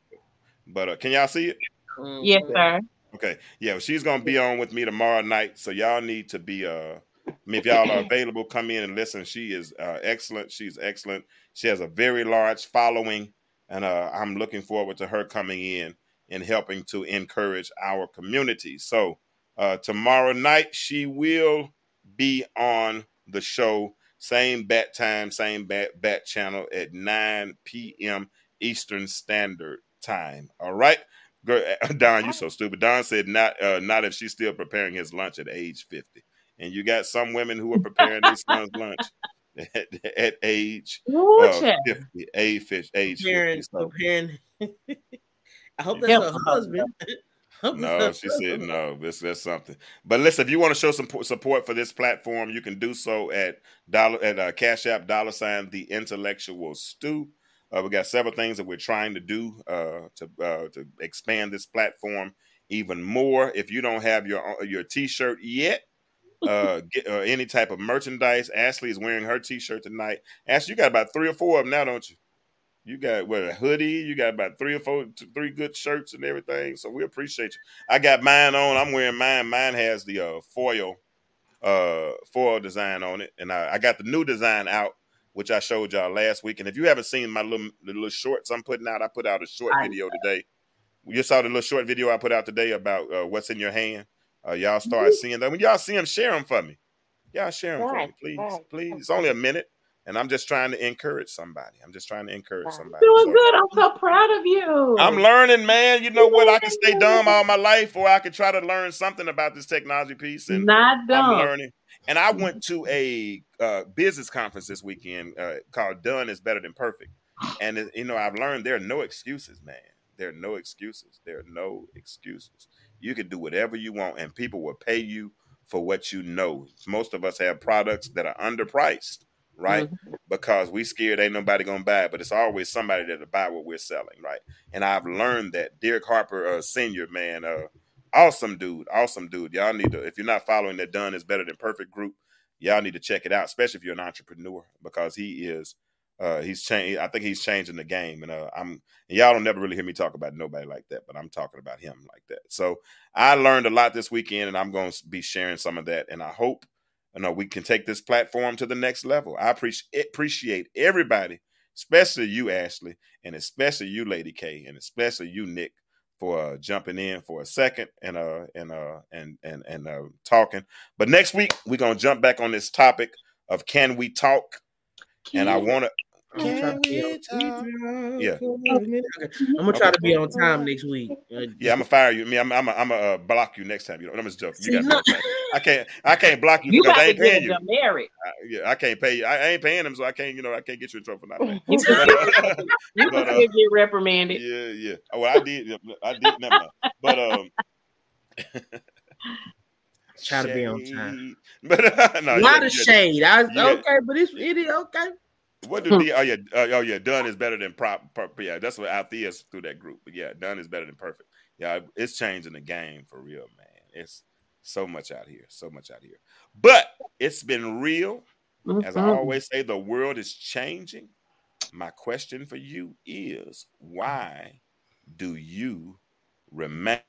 S1: But uh, can y'all see it?
S7: Mhm.
S3: Yes, sir.
S1: Okay. Yeah, well, she's gonna be on with me tomorrow night. So y'all need to be uh I mean, if y'all are available, come in and listen. She is uh, excellent. She's excellent. She has a very large following, and uh, I'm looking forward to her coming in and helping to encourage our community. So uh, tomorrow night she will be on the show, same bat time, same bat bat channel at 9 p.m. Eastern Standard Time. All right. Girl, Dawn, You're so stupid. Dawn said not uh, not if she's still preparing his lunch at age 50. And you got some women who are preparing their son's lunch at, at age uh, 50, age, age 50.
S7: Comparing,
S1: So.
S7: I hope that's
S3: Yeah.
S7: her husband.
S1: No, she said no. This that's something. But listen, if you want to show some support for this platform, you can do so at dollar at uh, Cash App dollar sign the intellectual stew. Uh, we got several things that we're trying to do uh, to uh, to expand this platform even more. If you don't have your your T-shirt yet, uh, get uh, any type of merchandise. Ashley is wearing her T-shirt tonight. Ashley, you got about three or four of them now, don't you? You got what a hoodie. You got about three or four, three good shirts and everything. So we appreciate you. I got mine on. I'm wearing mine. Mine has the uh, foil, uh, foil design on it, and I, I got the new design out, which I showed y'all last week. And if you haven't seen my little little shorts I'm putting out, I put out a short
S3: I-
S1: video today. You saw the little short video I put out today about uh, what's in your hand. Uh, y'all start seeing them. When y'all see them, share them for me. Y'all share them for me, please,
S2: right.
S1: please. It's only a minute, and I'm just trying to encourage somebody. I'm just trying to encourage somebody.
S3: Doing
S1: So-
S3: good. I'm so proud of you.
S1: I'm learning, man. You know what? I can stay dumb all my life, or I could try to learn something about this technology piece. And
S3: not
S1: I'm
S3: dumb.
S1: learning. And I went to a uh, business conference this weekend uh, called "Done is Better Than Perfect," and you know I've learned there are no excuses, man. There are no excuses. There are no excuses. You can do whatever you want, and people will pay you for what you know. Most of us have products that are underpriced, right? Because we scared ain't nobody gonna buy it, but it's always somebody that'll buy what we're selling, right? And I've learned that Derek Harper, uh, senior man, uh, awesome dude, awesome dude. Y'all need to, if you're not following that Done is Better Than Perfect group, y'all need to check it out, especially if you're an entrepreneur, because he is, uh, he's changed. I think he's changing the game, and uh, I'm, and y'all don't never really hear me talk about nobody like that, but I'm talking about him like that. So I learned a lot this weekend, and I'm going to be sharing some of that, and I hope. Know, we can take this platform to the next level. I appreciate appreciate everybody, especially you, Ashley, and especially you, Lady K, and especially you, Nick, for uh, jumping in for a second and uh and uh and and and uh, talking. But next week we're gonna jump back on this topic of can we talk? And I want to
S7: I'm gonna try to
S1: Can
S7: be
S1: we
S7: on
S1: talk
S7: Yeah.
S1: for a minute?
S7: Okay. I'm gonna try to be on time next week. Uh,
S1: Yeah, I'm gonna fire you. Me, I'm, I'm, I'm gonna uh, block you next time. You know, I'm just joking.
S7: See,
S1: You got
S7: no-
S1: I can't, I can't block you
S3: You
S1: because
S3: got
S1: I
S3: to
S1: ain't paying you.
S3: them.
S1: I, yeah, I can't pay you. I, I ain't paying them, so I can't. You know, I can't get you in trouble for not paying.
S3: You can
S1: But,
S3: You
S1: But, uh,
S3: get reprimanded.
S1: yeah, yeah. Oh, Well, I did. I did. Never mind. But um,
S7: Try to be on time.
S1: shade. But no,
S7: a
S1: you
S7: lot
S1: got-
S7: of shade. I
S1: you
S7: okay, but it's it is okay.
S1: What do D? Oh yeah, uh, oh yeah. Done is better than prop. prop yeah, that's what Althea's through that group. But yeah, done is better than perfect. Yeah, it's changing the game for real, man. It's so much out here, so much out here. But it's been real. As I
S3: Mhm.
S1: always say, the world is changing. My question for you is why do you remain